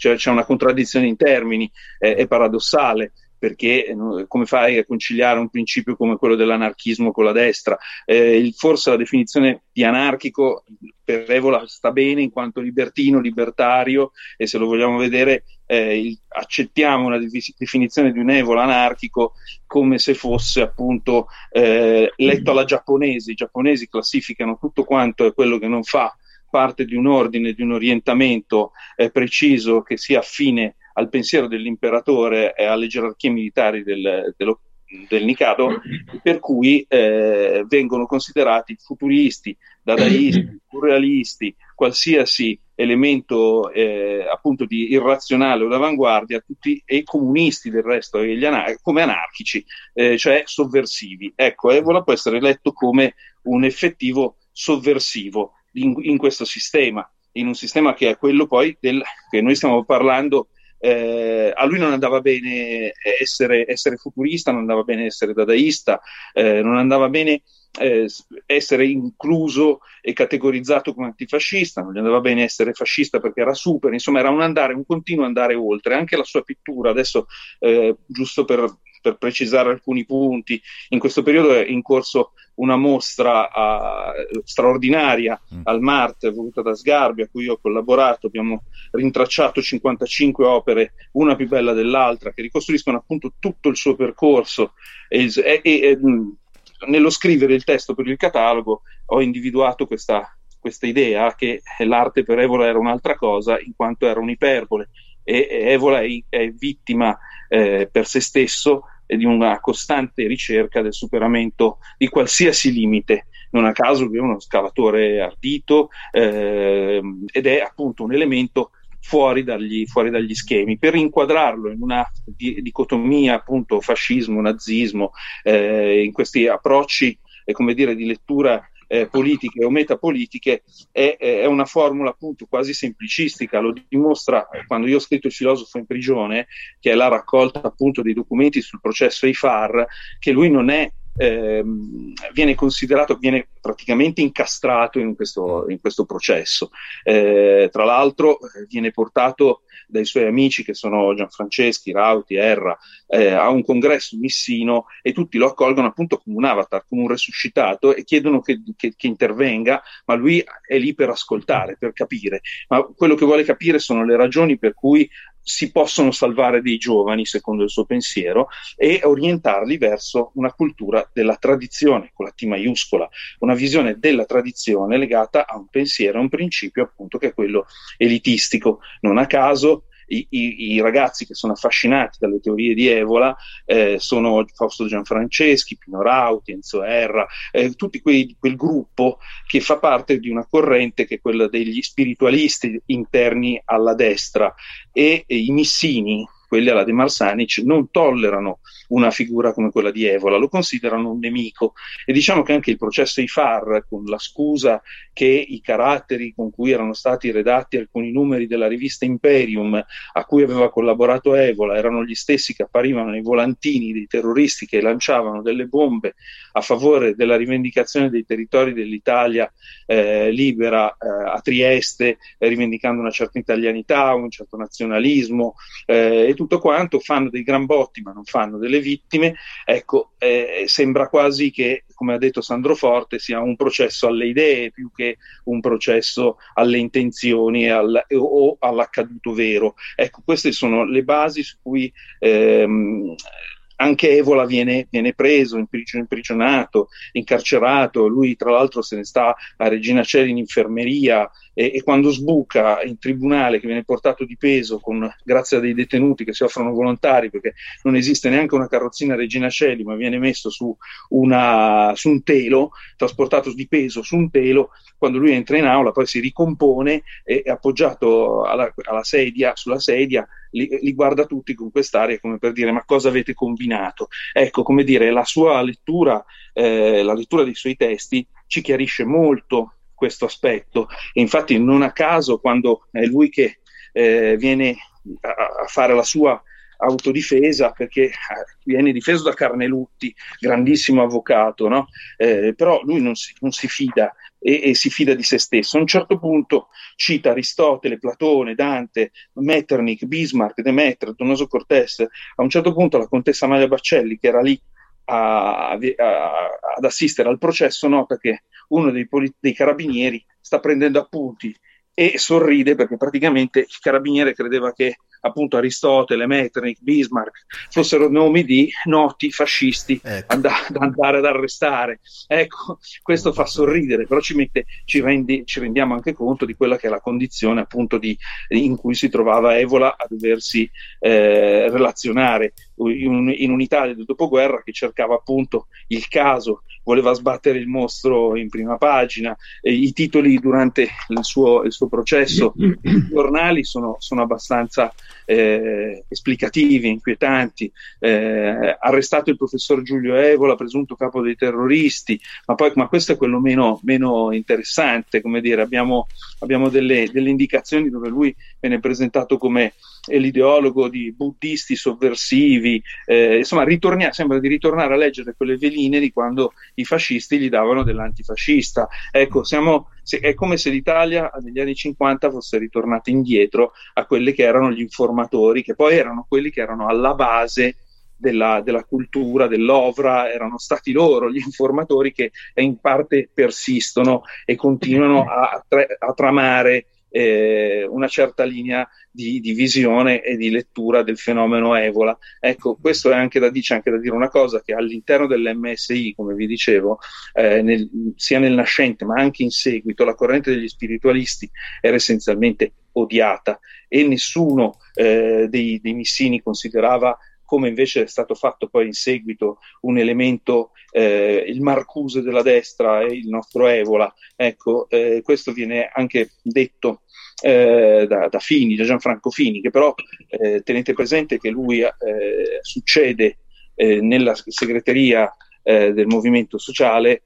cioè, c'è una contraddizione in termini, è paradossale perché eh, come fai a conciliare un principio come quello dell'anarchismo con la destra? Eh, forse la definizione di anarchico per Evola sta bene in quanto libertino, libertario e se lo vogliamo vedere eh, il, accettiamo una definizione di un Evola anarchico come se fosse appunto eh, letto alla giapponese. I giapponesi classificano tutto quanto è quello che non fa parte di un ordine, di un orientamento eh, preciso che sia affine al pensiero dell'imperatore e alle gerarchie militari del, dello, del Nikado, per cui eh, vengono considerati futuristi, dadaisti, surrealisti, qualsiasi elemento eh, appunto di irrazionale o d'avanguardia, tutti e comunisti del resto anar- come anarchici, eh, cioè sovversivi. Ecco, Evola può essere letto come un effettivo sovversivo in, in questo sistema, in un sistema che è quello poi del, che noi stiamo parlando eh, a lui non andava bene essere, essere, futurista, non andava bene essere dadaista, eh, non andava bene eh, essere incluso e categorizzato come antifascista, non gli andava bene essere fascista perché era super, insomma era un andare, un continuo andare oltre, anche la sua pittura, adesso eh, giusto per per precisare alcuni punti, in questo periodo è in corso una mostra uh, straordinaria mm. al MART voluta da Sgarbi a cui ho collaborato, abbiamo rintracciato 55 opere, una più bella dell'altra, che ricostruiscono appunto tutto il suo percorso. E, e, e mm, nello scrivere il testo per il catalogo ho individuato questa, questa idea che l'arte per Evola era un'altra cosa in quanto era un'iperbole e Evola è, è vittima eh, per se stesso e di una costante ricerca del superamento di qualsiasi limite. Non a caso lui è uno scavatore ardito eh, ed è appunto un elemento fuori dagli, fuori dagli, schemi. Per inquadrarlo in una di, dicotomia appunto fascismo, nazismo, eh, in questi approcci eh, come dire, di lettura eh, politiche o metapolitiche è, è, una formula appunto quasi semplicistica, lo dimostra quando io ho scritto Il filosofo in prigione, che è la raccolta appunto dei documenti sul processo Eifar, che lui non è eh, viene considerato, viene praticamente incastrato in questo, in questo processo. Eh, tra l'altro eh, viene portato dai suoi amici che sono Gianfranceschi, Rauti, Erra, eh, a un congresso missino e tutti lo accolgono appunto come un avatar, come un resuscitato e chiedono che, che, che intervenga, ma lui è lì per ascoltare, per capire. Ma quello che vuole capire sono le ragioni per cui si possono salvare dei giovani, secondo il suo pensiero, e orientarli verso una cultura della tradizione, con la T maiuscola, una visione della tradizione legata a un pensiero, a un principio appunto che è quello elitistico. Non a caso i, i, i, ragazzi che sono affascinati dalle teorie di Evola eh, sono Fausto Gianfranceschi, Pino Rauti, Enzo Erra, eh, tutti quei, quel gruppo che fa parte di una corrente che è quella degli spiritualisti interni alla destra e, e i missini quelli alla De Marsanic non tollerano una figura come quella di Evola, lo considerano un nemico. E diciamo che anche il processo IFAR con la scusa che i caratteri con cui erano stati redatti alcuni numeri della rivista Imperium a cui aveva collaborato Evola erano gli stessi che apparivano nei volantini dei terroristi che lanciavano delle bombe a favore della rivendicazione dei territori dell'Italia eh, libera eh, a Trieste, eh, rivendicando una certa italianità, un certo nazionalismo eh, e quanto, fanno dei gran botti ma non fanno delle vittime, ecco, eh, sembra quasi che, come ha detto Sandro Forte, sia un processo alle idee più che un processo alle intenzioni al, o all'accaduto vero. Ecco, queste sono le basi su cui ehm, anche Evola viene, viene preso, imprigionato, incarcerato, lui tra l'altro se ne sta a Regina Celi in infermeria e, e, quando sbuca in tribunale che viene portato di peso con, grazie a dei detenuti che si offrono volontari perché non esiste neanche una carrozzina Regina Celi ma viene messo su, una, su un telo, trasportato di peso su un telo, quando lui entra in aula poi si ricompone e appoggiato alla, alla sedia, sulla sedia li, li, guarda tutti con quest'aria come per dire ma cosa avete combinato? Ecco, come dire, la sua lettura, eh, la lettura dei suoi testi ci chiarisce molto questo aspetto infatti non a caso quando è lui che eh, viene a, a fare la sua autodifesa perché eh, viene difeso da Carnelutti, grandissimo avvocato, no? eh, però lui non si, non si fida e, e, si fida di se stesso. A un certo punto cita Aristotele, Platone, Dante, Metternich, Bismarck, Demeter, Donoso Cortés. A un certo punto la contessa Maria Baccelli, che era lì a, a, ad assistere al processo, nota che uno dei, dei carabinieri sta prendendo appunti e sorride perché praticamente il carabiniere credeva che appunto Aristotele, Metternich, Bismarck fossero nomi di noti fascisti ecco. da, da, andare ad arrestare. Ecco, questo fa sorridere, però ci, mette, ci, rendi, ci, rendiamo anche conto di quella che è la condizione appunto di, in cui si trovava Evola a doversi eh, relazionare in, in un'Italia del dopoguerra che cercava appunto il caso, voleva sbattere il mostro in prima pagina, e i titoli durante il suo, il suo processo, i giornali sono, sono abbastanza eh, esplicativi, inquietanti, eh, arrestato il professor Giulio Evola, presunto capo dei terroristi, ma poi ma questo è quello meno, meno interessante, come dire, abbiamo, abbiamo delle, delle indicazioni dove lui viene presentato come l'ideologo di buddisti sovversivi, eh, insomma ritornia, sembra di ritornare a leggere quelle veline di quando i fascisti gli davano dell'antifascista. Ecco, siamo, se, è come se l'Italia negli anni 50 fosse ritornata indietro a quelli che erano gli informatori, che poi erano quelli che erano alla base della, della, cultura, dell'ovra, erano stati loro gli informatori che in parte persistono e continuano a, a tramare eh, una certa linea di, di, visione e di lettura del fenomeno Evola. Ecco, questo è anche da, dice anche da dire una cosa, che all'interno dell'MSI, come vi dicevo, eh, nel, sia nel nascente ma anche in seguito, la corrente degli spiritualisti era essenzialmente odiata e nessuno eh, dei, dei missini considerava come invece è stato fatto poi in seguito un elemento, eh, il Marcuse della destra e il nostro Evola. Ecco, eh, questo viene anche detto eh, da, da, Fini, da Gianfranco Fini, che però eh, tenete presente che lui eh, succede eh, nella segreteria del movimento sociale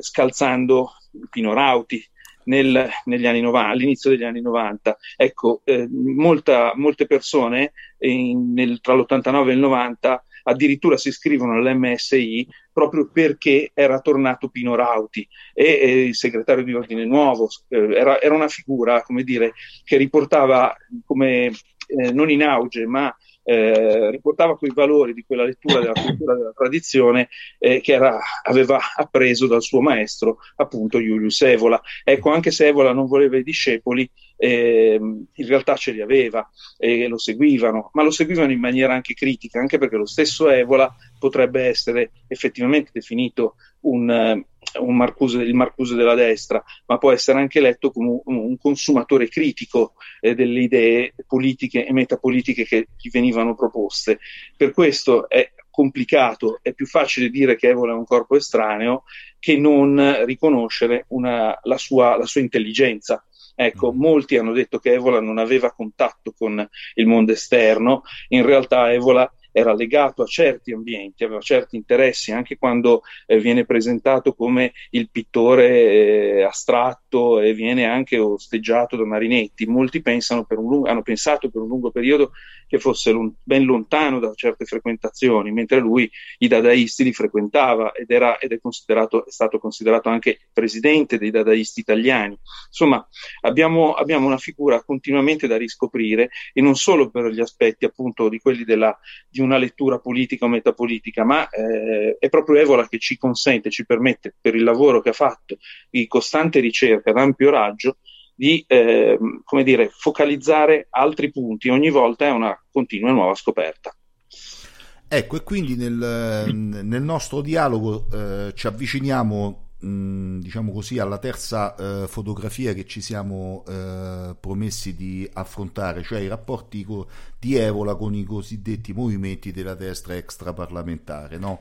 scalzando Pino Rauti, nel, anni 90, all'inizio degli anni 90. Ecco, eh, molta, molte persone in, nel, tra l'89 e il 90 addirittura si iscrivono all'MSI proprio perché era tornato Pino Rauti e, e il segretario di Ordine Nuovo. Eh, era, era, una figura, come dire, che riportava come eh, non in auge, ma eh, riportava quei valori di quella lettura della cultura della tradizione eh, che era, aveva appreso dal suo maestro, appunto Julius Evola. Ecco, anche se Evola non voleva i discepoli, eh, in realtà ce li aveva e lo seguivano, ma lo seguivano in maniera anche critica, anche perché lo stesso Evola potrebbe essere effettivamente definito un, Marcuse, il Marcuse della destra, ma può essere anche letto come un, consumatore critico eh, delle idee politiche e metapolitiche che gli venivano proposte. Per questo è complicato, è più facile dire che Evola è un corpo estraneo che non riconoscere una, la, sua, la sua intelligenza. Ecco, mm. molti hanno detto che Evola non aveva contatto con il mondo esterno, in realtà Evola era legato a certi ambienti, aveva certi interessi, anche quando eh, viene presentato come il pittore eh, astratto e viene anche osteggiato da Marinetti. Molti lungo, hanno pensato per un lungo periodo che fosse l- ben lontano da certe frequentazioni, mentre lui i dadaisti li frequentava ed, era, ed è, è, stato considerato anche presidente dei dadaisti italiani. Insomma, abbiamo, abbiamo una figura continuamente da riscoprire e non solo per gli aspetti appunto di quelli della, di una lettura politica o metapolitica, ma eh, è proprio Evola che ci consente, ci permette, per il lavoro che ha fatto di costante ricerca ad ampio raggio, di eh, dire, focalizzare altri punti. Ogni volta è una continua e nuova scoperta. Ecco, e quindi nel, nel nostro dialogo eh, ci avviciniamo diciamo così, alla terza eh, fotografia che ci siamo eh, promessi di affrontare, cioè i rapporti co- di Evola con i cosiddetti movimenti della destra extraparlamentare. No?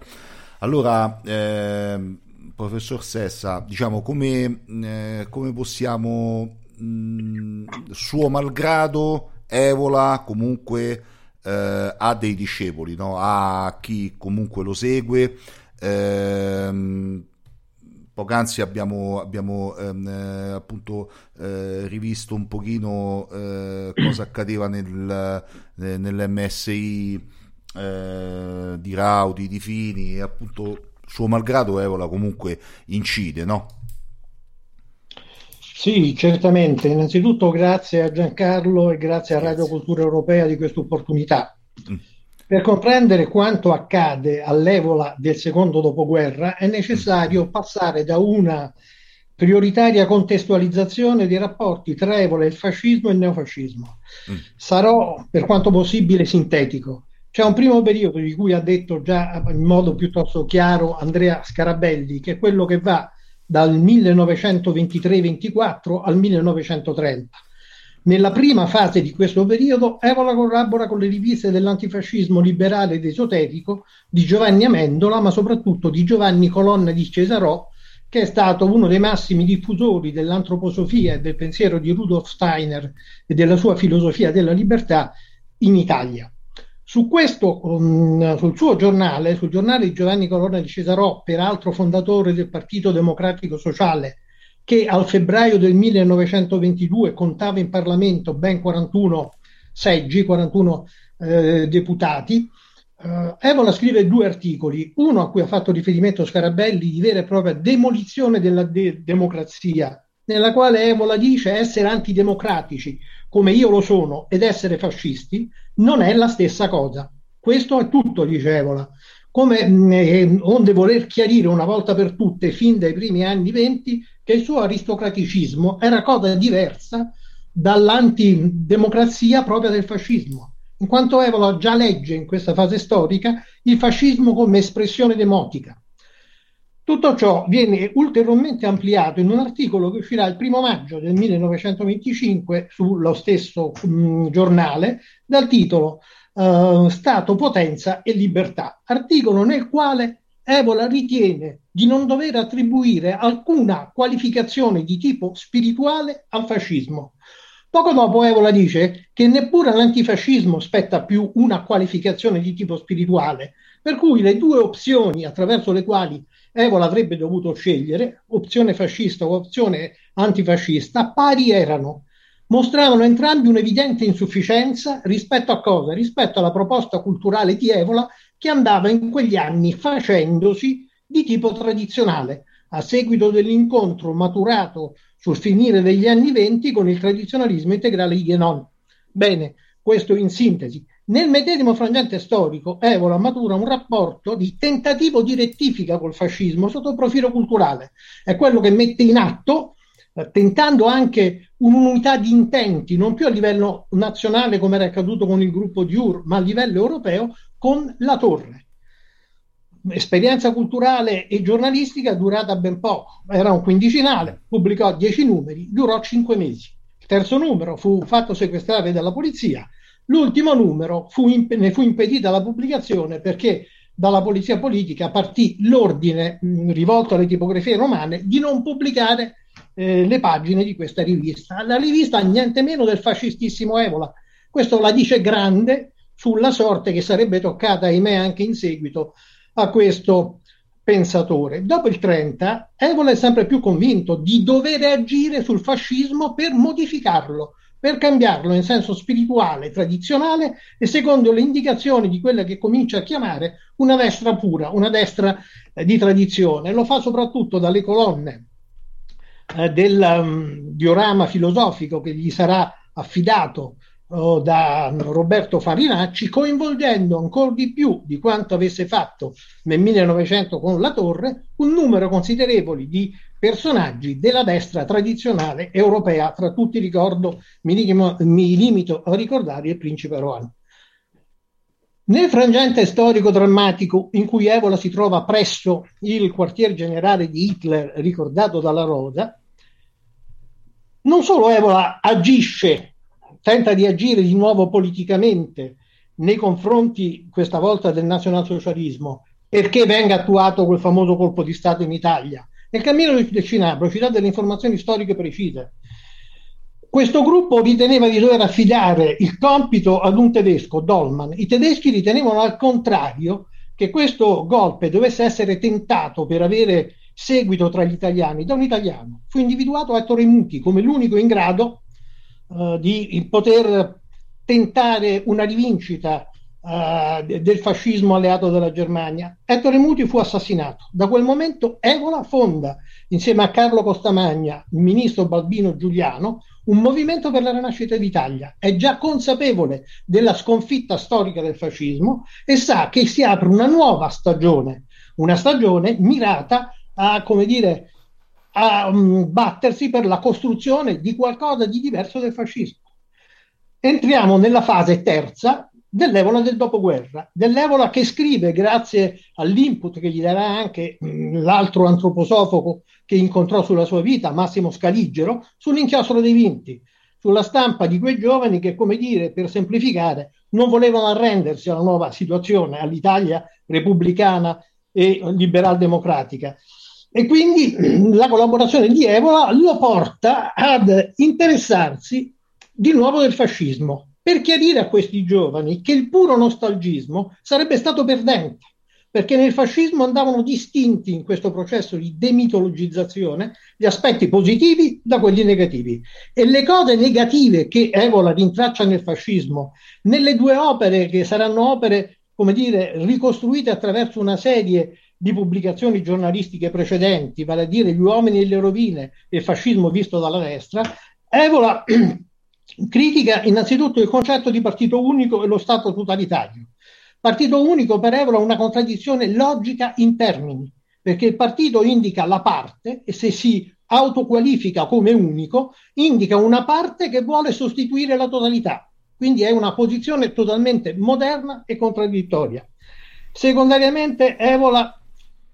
Allora, eh, professor Sessa, diciamo come, eh, come possiamo, mh, suo malgrado, Evola comunque eh, ha dei discepoli, no? ha chi comunque lo segue. Ehm, Poc'anzi abbiamo, abbiamo ehm, eh, appunto eh, rivisto un pochino eh, cosa accadeva nel, eh, nell'MSI eh, di Raudi, di Fini e appunto suo malgrado Evola comunque incide, no? Sì, certamente. Innanzitutto grazie a Giancarlo e grazie a Radio Cultura Europea di questa opportunità. Mm. Per comprendere quanto accade all'Evola del secondo dopoguerra è necessario passare da una prioritaria contestualizzazione dei rapporti tra Evola, il fascismo e il neofascismo. Mm. Sarò per quanto possibile sintetico. C'è un primo periodo di cui ha detto già in modo piuttosto chiaro Andrea Scarabelli, che è quello che va dal 1923-24 al 1930 nella prima fase di questo periodo, Evola collabora con le riviste dell'antifascismo liberale ed esoterico di Giovanni Amendola, ma soprattutto di Giovanni Colonna di Cesarò, che è stato uno dei massimi diffusori dell'antroposofia e del pensiero di Rudolf Steiner e della sua filosofia della libertà in Italia. Su questo, um, sul suo giornale, sul giornale di Giovanni Colonna di Cesarò, peraltro fondatore del Partito Democratico Sociale, che al febbraio del 1922 contava in Parlamento ben 41 seggi, 41 eh, deputati. Uh, Evola scrive due articoli, uno a cui ha fatto riferimento Scarabelli di vera e propria demolizione della de- democrazia, nella quale Evola dice essere antidemocratici come io lo sono ed essere fascisti non è la stessa cosa. Questo è tutto, dice Evola. Come mh, eh, onde voler chiarire una volta per tutte, fin dai primi anni venti, che il suo aristocraticismo era cosa diversa dall'antidemocrazia propria del fascismo, in quanto Evola già legge in questa fase storica il fascismo come espressione demotica. Tutto ciò viene ulteriormente ampliato in un articolo che uscirà il primo maggio del 1925 sullo stesso mh, giornale dal titolo uh, Stato, potenza e libertà, articolo nel quale Evola ritiene di non dover attribuire alcuna qualificazione di tipo spirituale al fascismo. Poco dopo Evola dice che neppure all'antifascismo spetta più una qualificazione di tipo spirituale, per cui le due opzioni attraverso le quali Evola avrebbe dovuto scegliere, opzione fascista o opzione antifascista, pari erano. Mostravano entrambi un'evidente insufficienza rispetto a cosa? Rispetto alla proposta culturale di Evola che andava in quegli anni facendosi di tipo tradizionale, a seguito dell'incontro maturato sul finire degli anni venti con il tradizionalismo integrale di Guénon. Bene, questo in sintesi. Nel medesimo frangente storico, Evola matura un rapporto di tentativo di rettifica col fascismo sotto il profilo culturale. È quello che mette in atto, eh, tentando anche un'unità di intenti, non più a livello nazionale come era accaduto con il gruppo di UR, ma a livello europeo, con la Torre. Esperienza culturale e giornalistica durata ben poco, era un quindicinale, pubblicò dieci numeri, durò cinque mesi. Il terzo numero fu fatto sequestrare dalla polizia, l'ultimo numero fu imp- ne fu impedita la pubblicazione perché dalla polizia politica partì l'ordine mh, rivolto alle tipografie romane di non pubblicare eh, le pagine di questa rivista. La rivista niente meno del fascistissimo Evola. Questo la dice grande sulla sorte che sarebbe toccata, ahimè, anche in seguito a questo pensatore. Dopo il 30, Evola è sempre più convinto di dover agire sul fascismo per modificarlo, per cambiarlo in senso spirituale, tradizionale e secondo le indicazioni di quella che comincia a chiamare una destra pura, una destra eh, di tradizione. Lo fa soprattutto dalle colonne eh, del um, diorama filosofico che gli sarà affidato oh, da Roberto Farinacci, coinvolgendo ancora di più di quanto avesse fatto nel 1900 con La Torre un numero considerevole di personaggi della destra tradizionale europea. Tra tutti ricordo, mi, lim- mi limito a ricordare il principe Rohan. Nel frangente storico-drammatico in cui Evola si trova presso il quartier generale di Hitler ricordato dalla Rosa, non solo Evola agisce tenta di agire di nuovo politicamente nei confronti questa volta del nazionalsocialismo perché venga attuato quel famoso colpo di Stato in Italia. Nel cammino del Cinabro ci dà delle informazioni storiche precise. Questo gruppo riteneva di dover affidare il compito ad un tedesco, Dolman. I tedeschi ritenevano al contrario che questo golpe dovesse essere tentato per avere seguito tra gli italiani da un italiano. Fu individuato Ettore Muti come l'unico in grado uh, di poter tentare una rivincita uh, del fascismo alleato della Germania. Ettore Muti fu assassinato. Da quel momento Evola fonda, insieme a Carlo Costamagna, il ministro Balbino Giuliano, un movimento per la rinascita d'Italia. È già consapevole della sconfitta storica del fascismo e sa che si apre una nuova stagione, una stagione mirata a, come dire, a um, battersi per la costruzione di qualcosa di diverso del fascismo. Entriamo nella fase terza dell'Evola del dopoguerra, dell'Evola che scrive, grazie all'input che gli darà anche mh, mm, l'altro antroposofoco che incontrò sulla sua vita, Massimo Scaligero, sull'inchiostro dei vinti, sulla stampa di quei giovani che, come dire, per semplificare, non volevano arrendersi alla nuova situazione, all'Italia repubblicana e liberal-democratica e quindi la collaborazione di Evola lo porta ad interessarsi di nuovo del fascismo, per chiarire a questi giovani che il puro nostalgismo sarebbe stato perdente, perché nel fascismo andavano distinti in questo processo di demitologizzazione gli aspetti positivi da quelli negativi. E le cose negative che Evola rintraccia nel fascismo, nelle due opere che saranno opere, come dire, ricostruite attraverso una serie di pubblicazioni giornalistiche precedenti, vale a dire Gli uomini e le rovine e il fascismo visto dalla destra, Evola critica innanzitutto il concetto di partito unico e lo Stato totalitario. Partito unico per Evola è una contraddizione logica in termini, perché il partito indica la parte e se si autoqualifica come unico, indica una parte che vuole sostituire la totalità. Quindi è una posizione totalmente moderna e contraddittoria. Secondariamente, Evola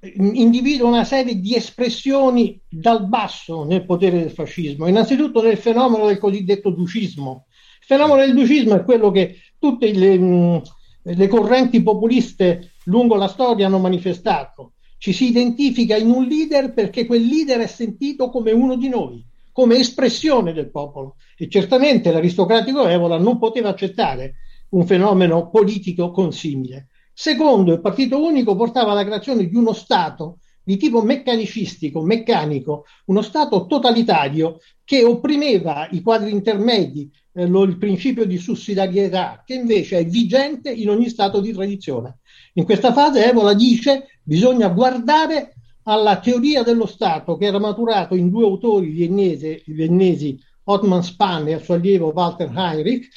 individua una serie di espressioni dal basso nel potere del fascismo, innanzitutto nel fenomeno del cosiddetto ducismo. Il fenomeno del ducismo è quello che tutte le, le correnti populiste lungo la storia hanno manifestato. Ci si identifica in un leader perché quel leader è sentito come uno di noi, come espressione del popolo. E certamente l'aristocratico Evola non poteva accettare un fenomeno politico consimile. Secondo, il partito unico portava alla creazione di uno Stato di tipo meccanicistico, meccanico, uno Stato totalitario che opprimeva i quadri intermedi, eh, lo, il principio di sussidiarietà, che invece è vigente in ogni Stato di tradizione. In questa fase Evola dice bisogna guardare alla teoria dello Stato che era maturato in due autori viennesi, viennesi Ottman Spann e il suo allievo Walter Heinrich,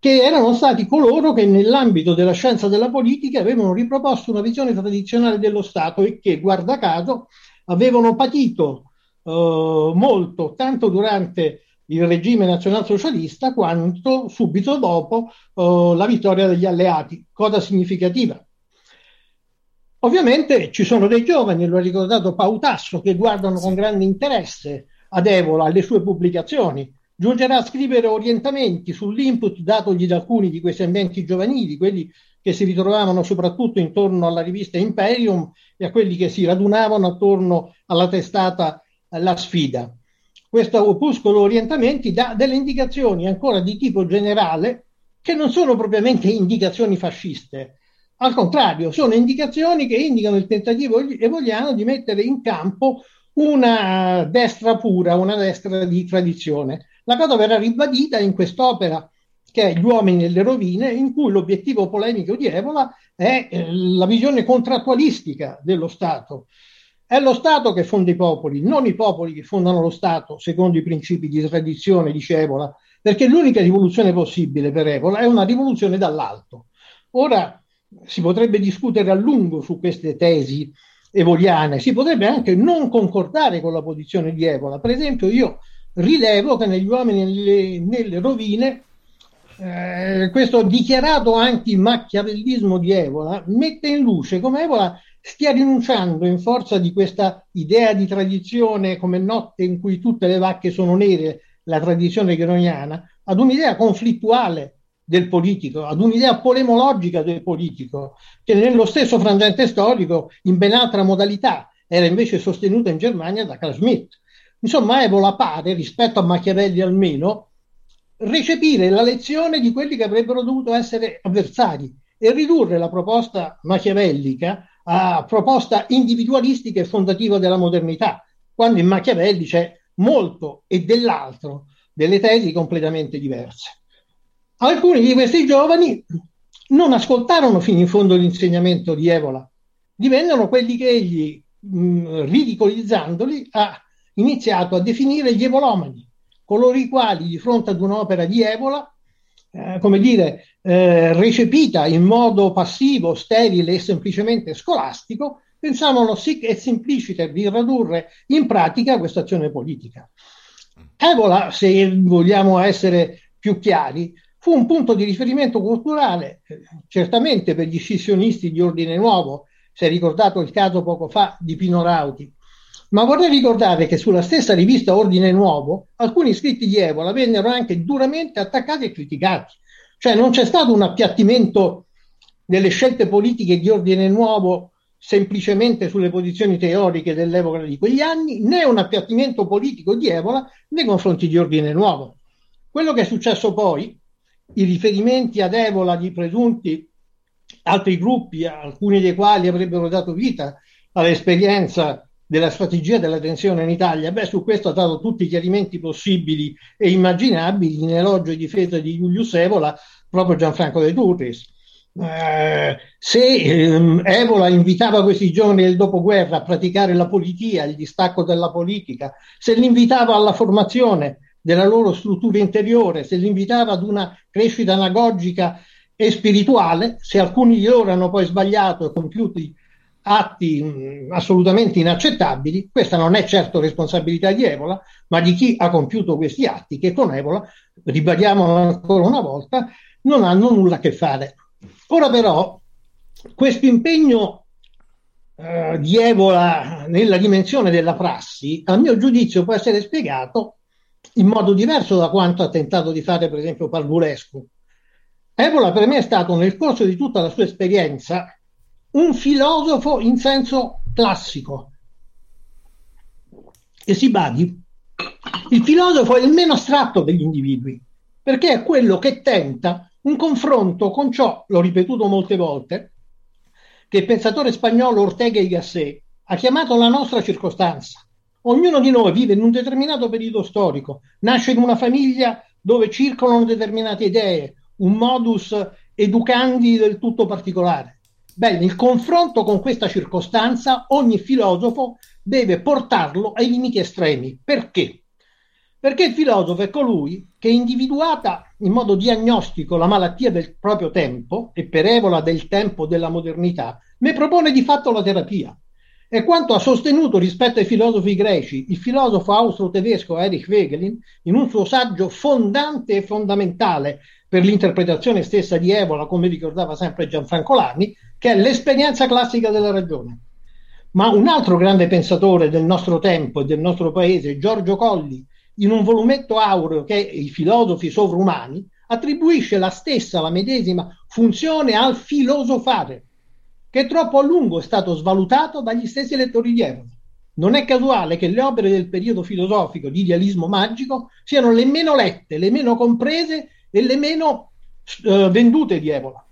che erano stati coloro che nell'ambito della scienza della politica avevano riproposto una visione tradizionale dello Stato e che, guarda caso, avevano patito eh, molto tanto durante il regime nazionalsocialista quanto subito dopo eh, la vittoria degli alleati, cosa significativa. Ovviamente ci sono dei giovani, lo ha ricordato Pautasso, che guardano con grande interesse ad Evola, alle sue pubblicazioni, Giungerà a scrivere orientamenti sull'input datogli da alcuni di questi ambienti giovanili, quelli che si ritrovavano soprattutto intorno alla rivista Imperium e a quelli che si radunavano attorno alla testata La Sfida. Questo opuscolo orientamenti dà delle indicazioni ancora di tipo generale che non sono propriamente indicazioni fasciste, al contrario, sono indicazioni che indicano il tentativo evoliano di mettere in campo una destra pura, una destra di tradizione. La cosa verrà ribadita in quest'opera che è Gli uomini e le rovine, in cui l'obiettivo polemico di Evola è eh, la visione contrattualistica dello Stato. È lo Stato che fonda i popoli, non i popoli che fondano lo Stato secondo i principi di tradizione, dice Evola, perché l'unica rivoluzione possibile per Evola è una rivoluzione dall'alto. Ora si potrebbe discutere a lungo su queste tesi evoliane, si potrebbe anche non concordare con la posizione di Evola. Per esempio, io rilevo che negli uomini nelle, nelle rovine eh, questo dichiarato anti-macchiavellismo di Evola mette in luce come Evola stia rinunciando in forza di questa idea di tradizione come notte in cui tutte le vacche sono nere, la tradizione gregoriana, ad un'idea conflittuale del politico, ad un'idea polemologica del politico, che nello stesso frangente storico, in ben altra modalità, era invece sostenuta in Germania da Carl Schmitt. Insomma, Evola pare, rispetto a Machiavelli almeno, recepire la lezione di quelli che avrebbero dovuto essere avversari e ridurre la proposta machiavellica a proposta individualistica e fondativa della modernità, quando in Machiavelli c'è molto e dell'altro, delle tesi completamente diverse. Alcuni di questi giovani non ascoltarono fino in fondo l'insegnamento di Evola, divennero quelli che egli, mh, ridicolizzandoli, ha iniziato a definire gli evolomani, coloro i quali di fronte ad un'opera di Evola, eh, come dire, eh, recepita in modo passivo, sterile e semplicemente scolastico, pensavano sic e simpliciter di tradurre in pratica questa azione politica. Evola, se vogliamo essere più chiari, fu un punto di riferimento culturale, eh, certamente per gli scissionisti di ordine nuovo, si è ricordato il caso poco fa di Pino Rauti, ma vorrei ricordare che sulla stessa rivista Ordine Nuovo alcuni scritti di Evola vennero anche duramente attaccati e criticati. Cioè non c'è stato un appiattimento delle scelte politiche di Ordine Nuovo semplicemente sulle posizioni teoriche dell'Evola di quegli anni, né un appiattimento politico di Evola nei confronti di Ordine Nuovo. Quello che è successo poi, i riferimenti ad Evola di presunti altri gruppi, alcuni dei quali avrebbero dato vita all'esperienza della strategia della tensione in Italia, beh, su questo ha dato tutti i chiarimenti possibili e immaginabili in elogio e difesa di Julius Evola, proprio Gianfranco De Turris. Eh, se ehm, Evola invitava questi giovani del dopoguerra a praticare la politia, il distacco della politica, se li invitava alla formazione della loro struttura interiore, se li invitava ad una crescita anagogica e spirituale, se alcuni di loro hanno poi sbagliato e compiuti atti mh, mm, assolutamente inaccettabili, questa non è certo responsabilità di Evola, ma di chi ha compiuto questi atti che con Evola, ribadiamo ancora una volta, non hanno nulla a che fare. Ora però questo impegno eh, di Evola nella dimensione della prassi, a mio giudizio, può essere spiegato in modo diverso da quanto ha tentato di fare per esempio Parvulescu. Evola per me è stato nel corso di tutta la sua esperienza un filosofo in senso classico. E si badi, il filosofo è il meno astratto degli individui, perché è quello che tenta un confronto con ciò, l'ho ripetuto molte volte, che il pensatore spagnolo Ortega y Gasset ha chiamato la nostra circostanza. Ognuno di noi vive in un determinato periodo storico, nasce in una famiglia dove circolano determinate idee, un modus educandi del tutto particolare. Bene, il confronto con questa circostanza ogni filosofo deve portarlo ai limiti estremi. Perché? Perché il filosofo è colui che individuata in modo diagnostico la malattia del proprio tempo e per evola del tempo della modernità, ne propone di fatto la terapia. È quanto ha sostenuto rispetto ai filosofi greci il filosofo austro-tedesco Erich Wegelin in un suo saggio fondante e fondamentale per l'interpretazione stessa di Evola, come ricordava sempre Gianfranco Lani, che è l'esperienza classica della ragione. Ma un altro grande pensatore del nostro tempo e del nostro paese, Giorgio Colli, in un volumetto aureo che è I filosofi sovrumani, attribuisce la stessa, la medesima funzione al filosofare, che troppo a lungo è stato svalutato dagli stessi lettori di Evola. Non è casuale che le opere del periodo filosofico di idealismo magico siano le meno lette, le meno comprese e le meno eh, vendute di Evola.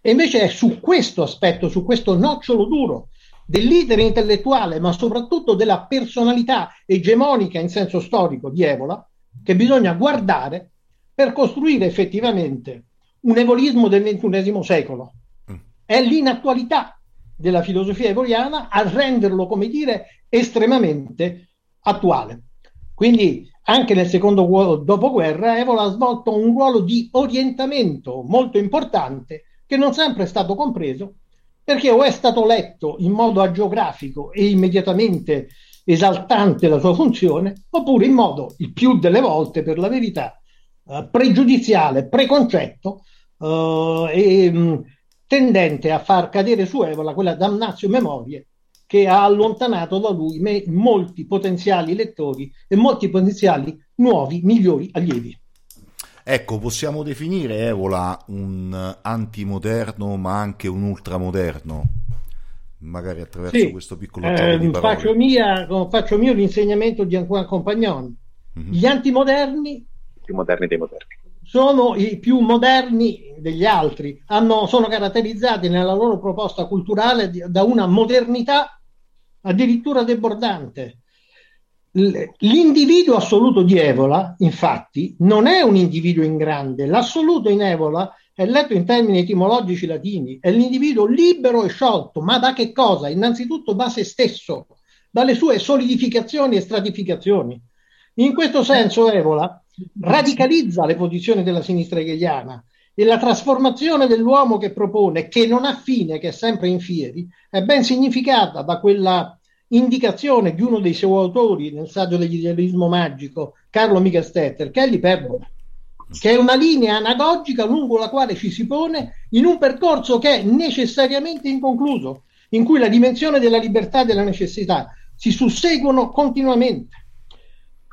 E invece è su questo aspetto, su questo nocciolo duro del leader intellettuale, ma soprattutto della personalità egemonica in senso storico di Evola, che bisogna guardare per costruire effettivamente un evolismo del XXI secolo. Mm. È l'inattualità della filosofia evoliana a renderlo, come dire, estremamente attuale. Quindi anche nel secondo dopoguerra Evola ha svolto un ruolo di orientamento molto importante che non sempre è stato compreso perché o è stato letto in modo agiografico e immediatamente esaltante la sua funzione, oppure in modo, il più delle volte per la verità, eh, pregiudiziale, preconcetto eh, e mh, tendente a far cadere su Evola quella damnatio memorie che ha allontanato da lui me, molti potenziali lettori e molti potenziali nuovi, migliori allievi. Ecco, possiamo definire Evola un antimoderno ma anche un ultramoderno? Magari attraverso sì. questo piccolo gioco eh, di parole. Faccio, mia, faccio mio l'insegnamento di Antoine Compagnon. Mm-hmm. Gli antimoderni... I più moderni dei moderni. Sono i più moderni degli altri, Hanno, sono caratterizzati nella loro proposta culturale di, da una modernità addirittura debordante L'individuo assoluto di Evola, infatti, non è un individuo in grande. L'assoluto in Evola è letto in termini etimologici latini, è l'individuo libero e sciolto, ma da che cosa? Innanzitutto da se stesso, dalle sue solidificazioni e stratificazioni. In questo senso Evola radicalizza le posizioni della sinistra hegeliana e la trasformazione dell'uomo che propone, che non ha fine, che è sempre in fieri, è ben significata da quella indicazione di uno dei suoi autori nel saggio dell'idealismo magico, Carlo Migastetter, che è l'iperbola, che è una linea anagogica lungo la quale ci si pone in un percorso che è necessariamente inconcluso, in cui la dimensione della libertà e della necessità si susseguono continuamente.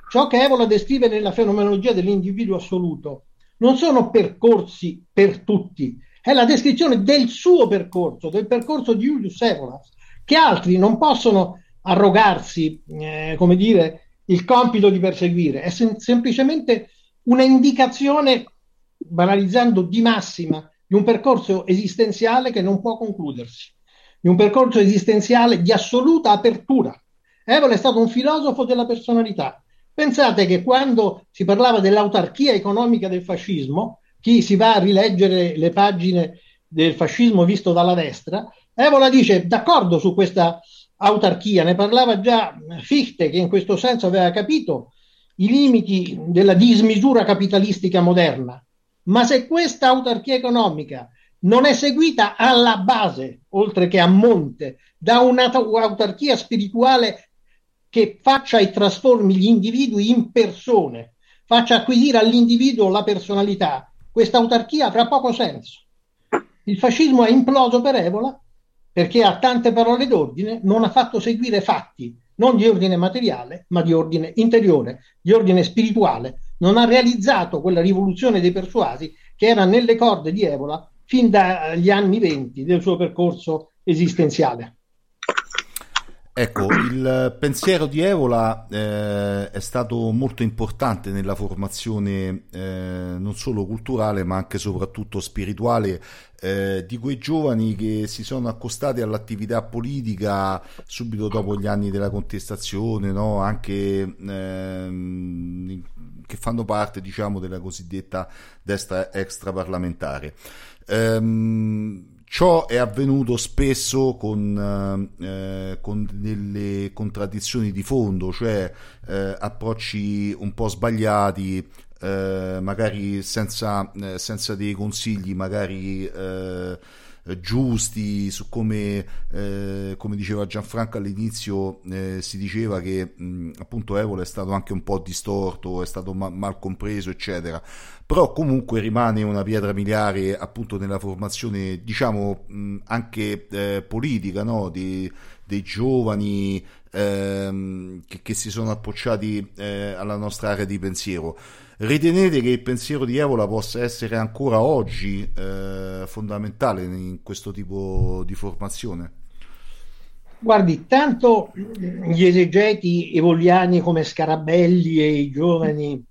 Ciò che Evola descrive nella fenomenologia dell'individuo assoluto non sono percorsi per tutti, è la descrizione del suo percorso, del percorso di Julius Evola, che altri non possono arrogarsi, eh, come dire, il compito di perseguire, è sem- semplicemente una indicazione, banalizzando di massima, di un percorso esistenziale che non può concludersi, di un percorso esistenziale di assoluta apertura. Evol è stato un filosofo della personalità. Pensate che quando si parlava dell'autarchia economica del fascismo, chi si va a rileggere le pagine del fascismo visto dalla destra, Evola dice d'accordo su questa autarchia, ne parlava già Fichte che in questo senso aveva capito i limiti della dismisura capitalistica moderna. Ma se questa autarchia economica non è seguita alla base, oltre che a monte, da un'autarchia spirituale che faccia e trasformi gli individui in persone, faccia acquisire all'individuo la personalità, questa autarchia avrà poco senso. Il fascismo è imploso per Evola perché ha tante parole d'ordine, non ha fatto seguire fatti, non di ordine materiale, ma di ordine interiore, di ordine spirituale. Non ha realizzato quella rivoluzione dei persuasi che era nelle corde di Evola fin dagli anni venti del suo percorso esistenziale. Ecco, il pensiero di Evola eh, è stato molto importante nella formazione eh, non solo culturale ma anche e soprattutto spirituale eh, di quei giovani che si sono accostati all'attività politica subito dopo gli anni della contestazione, no? anche ehm, che fanno parte diciamo, della cosiddetta destra extraparlamentare. Ehm, Ciò è avvenuto spesso con, eh, con delle contraddizioni di fondo, cioè eh, approcci un po' sbagliati, eh, magari senza, eh, senza, dei consigli, magari eh, giusti su come, eh, come diceva Gianfranco all'inizio, si diceva che mh, appunto Evola è stato anche un po' distorto, è stato ma- mal compreso, eccetera però comunque rimane una pietra miliare appunto nella formazione diciamo anche eh, politica no? Di, dei giovani ehm, che, che, si sono appocciati eh, alla nostra area di pensiero ritenete che il pensiero di Evola possa essere ancora oggi eh, fondamentale in questo tipo di formazione? Guardi, tanto gli esegeti evoliani come Scarabelli e i giovani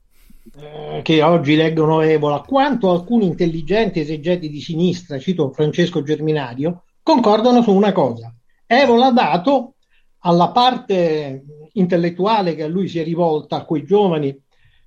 eh, che oggi leggono Evola, quanto alcuni intelligenti esegeti di sinistra, cito Francesco Germinario, concordano su una cosa. Evola ha dato alla parte intellettuale che a lui si è rivolta, a quei giovani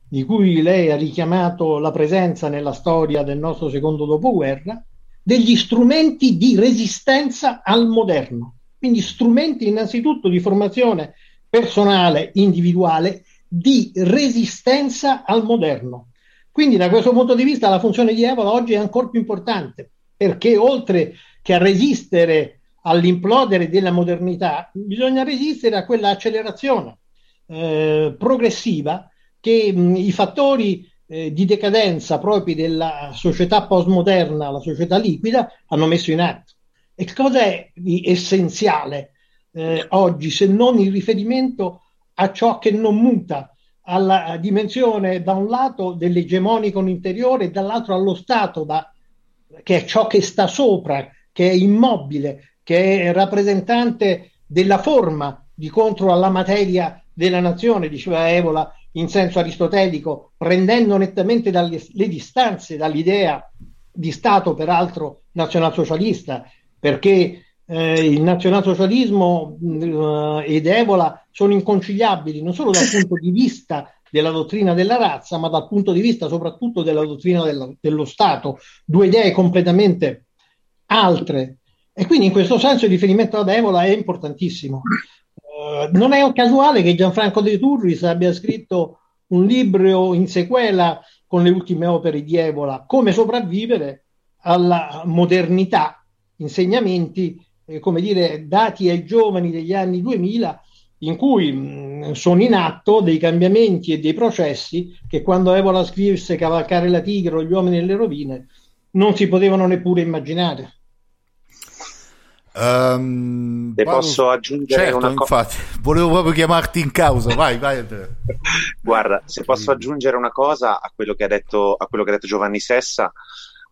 di cui lei ha richiamato la presenza nella storia del nostro secondo dopoguerra, degli strumenti di resistenza al moderno. Quindi strumenti innanzitutto di formazione personale, individuale, di resistenza al moderno. Quindi da questo punto di vista la funzione di Evola oggi è ancora più importante, perché oltre che a resistere all'implodere della modernità, bisogna resistere a quella accelerazione eh, progressiva che mh, i fattori eh, di decadenza propri della società postmoderna, la società liquida, hanno messo in atto. E cosa è essenziale eh, oggi se non il riferimento a ciò che non muta, alla dimensione da un lato dell'egemonico interiore e dall'altro allo Stato, da, che è ciò che sta sopra, che è immobile, che è rappresentante della forma di contro alla materia della nazione, diceva Evola in senso aristotelico, prendendo nettamente dalle le distanze dall'idea di Stato, peraltro nazionalsocialista, perché eh, il nazionalsocialismo eh, ed Evola sono inconciliabili non solo dal punto di vista della dottrina della razza, ma dal punto di vista soprattutto della dottrina della, dello Stato, due idee completamente altre. E quindi in questo senso il riferimento ad Evola è importantissimo. Eh, non è casuale che Gianfranco De Turris abbia scritto un libro in sequela con le ultime opere di Evola, Come sopravvivere alla modernità, insegnamenti, eh, come dire, dati ai giovani degli anni 2000, in cui mh, sono in atto dei cambiamenti e dei processi che quando Evola scrisse Cavalcare la tigre o gli uomini nelle rovine non si potevano neppure immaginare. Um, Se vado... posso aggiungere certo, una cosa. Infatti, volevo proprio chiamarti in causa. Vai, vai. Guarda, se posso aggiungere una cosa a quello che ha detto, a quello che ha detto Giovanni Sessa,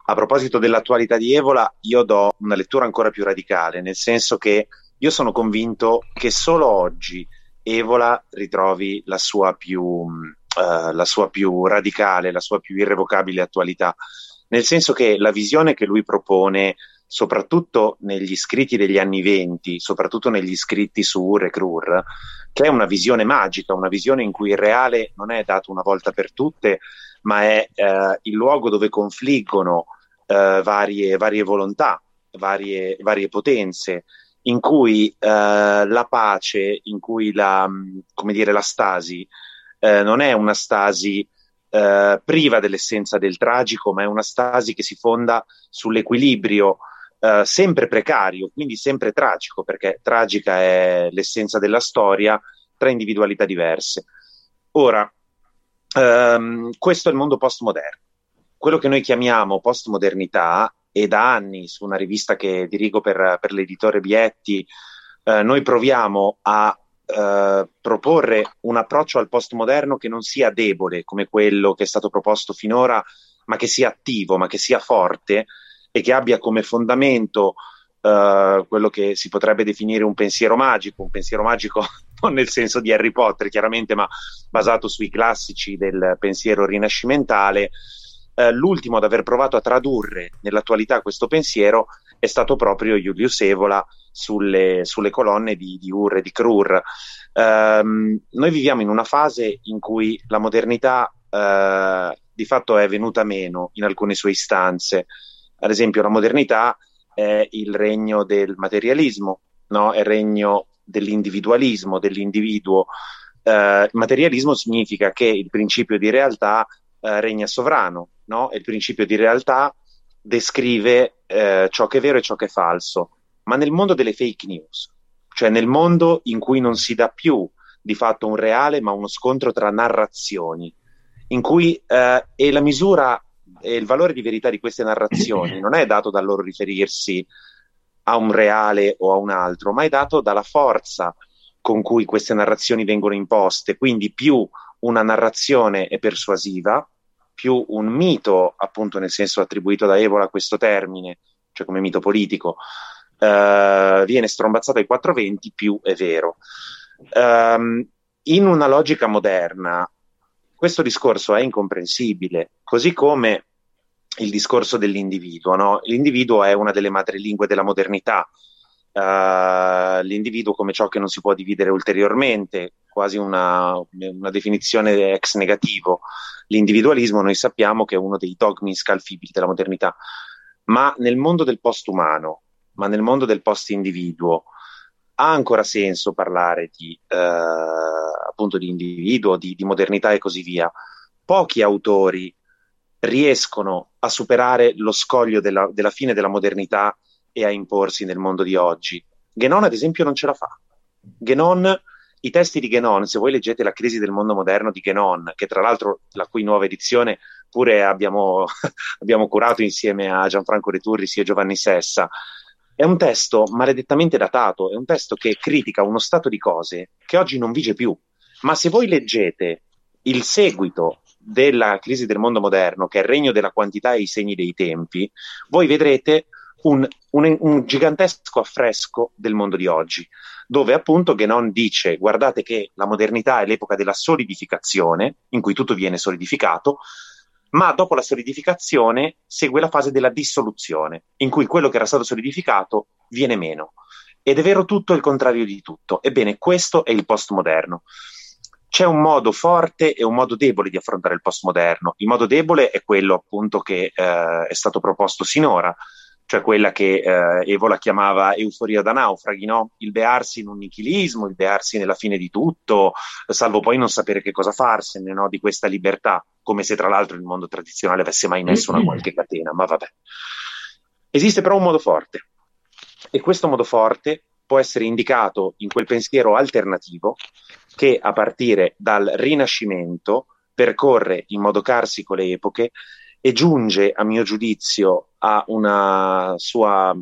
a proposito dell'attualità di Evola, io do una lettura ancora più radicale, nel senso che io sono convinto che solo oggi Evola ritrovi la sua più, uh, la sua più radicale, la sua più irrevocabile attualità, nel senso che la visione che lui propone soprattutto negli scritti degli anni venti, soprattutto negli scritti su Ur e Krur, che è una visione magica, una visione in cui il reale non è dato una volta per tutte, ma è eh, il luogo dove confliggono eh, varie, varie, volontà, varie, varie, potenze, in cui eh, la pace, in cui la, dire, la stasi eh, non è una stasi eh, priva dell'essenza del tragico, ma è una stasi che si fonda sull'equilibrio eh, sempre precario, quindi sempre tragico, perché tragica è l'essenza della storia tra individualità diverse. Ora, ehm, questo è il mondo postmoderno. Quello che noi chiamiamo postmodernità, e da anni su una rivista che dirigo per, per l'editore Bietti, eh, noi proviamo a Uh, proporre un approccio al postmoderno che non sia debole come quello che è stato proposto finora, ma che sia attivo, ma che sia forte e che abbia come fondamento uh, quello che si potrebbe definire un pensiero magico, un pensiero magico non nel senso di Harry Potter chiaramente, ma basato sui classici del pensiero rinascimentale. Uh, l'ultimo ad aver provato a tradurre nell'attualità questo pensiero è stato proprio Julius Evola sulle, sulle colonne di, di Ur e di Krur. Um, noi viviamo in una fase in cui la modernità uh, di fatto è venuta meno in alcune sue istanze. Ad esempio, la modernità è il regno del materialismo, no? è il regno dell'individualismo, dell'individuo. Il materialismo significa che il principio di realtà uh, regna sovrano, no? e il principio di realtà descrive uh, ciò che è vero e ciò che è falso. Ma nel mondo delle fake news, cioè nel mondo in cui non si dà più di fatto un reale, ma uno scontro tra narrazioni, in cui eh, è la misura e il valore di verità di queste narrazioni non è dato dal loro riferirsi a un reale o a un altro, ma è dato dalla forza con cui queste narrazioni vengono imposte. Quindi più una narrazione è persuasiva, più un mito, appunto nel senso attribuito da Evola a questo termine, cioè come mito politico, eh, viene strombazzato ai 420, più è vero. Um, in una logica moderna, questo discorso è incomprensibile, così come il discorso dell'individuo. No? L'individuo è una delle madrelingue della modernità, uh, l'individuo come ciò che non si può dividere ulteriormente, quasi una, una, definizione ex negativo. L'individualismo noi sappiamo che è uno dei dogmi inscalfibili della modernità, ma nel mondo del post-umano, ma nel mondo del post-individuo, ha ancora senso parlare di, uh, appunto di individuo, di, di modernità e così via. Pochi autori riescono a superare lo scoglio della, della fine della modernità e a imporsi nel mondo di oggi. Genon, ad esempio, non ce la fa. Genon, i testi di Genon, se voi leggete La crisi del mondo moderno di Genon, che tra l'altro la cui nuova edizione pure abbiamo, abbiamo curato insieme a Gianfranco Returrisi e Giovanni Sessa, è un testo maledettamente datato, è un testo che critica uno stato di cose che oggi non vige più. Ma se voi leggete il seguito della crisi del mondo moderno, che è il regno della quantità e i segni dei tempi, voi vedrete un, un, un, gigantesco affresco del mondo di oggi, dove appunto Genon dice guardate che la modernità è l'epoca della solidificazione, in cui tutto viene solidificato, ma dopo la solidificazione segue la fase della dissoluzione, in cui quello che era stato solidificato viene meno. Ed è vero tutto il contrario di tutto. Ebbene, questo è il postmoderno c'è un modo forte e un modo debole di affrontare il postmoderno. Il modo debole è quello appunto che eh, è stato proposto sinora, cioè quella che eh, Evola chiamava euforia da naufraghi, no? il bearsi in un nichilismo, il bearsi nella fine di tutto, salvo poi non sapere che cosa farsene no? di questa libertà, come se tra l'altro il mondo tradizionale avesse mai messo una qualche catena, ma vabbè. Esiste però un modo forte e questo modo forte può essere indicato in quel pensiero alternativo che a partire dal Rinascimento percorre in modo carsico le epoche e giunge, a mio giudizio, a una sua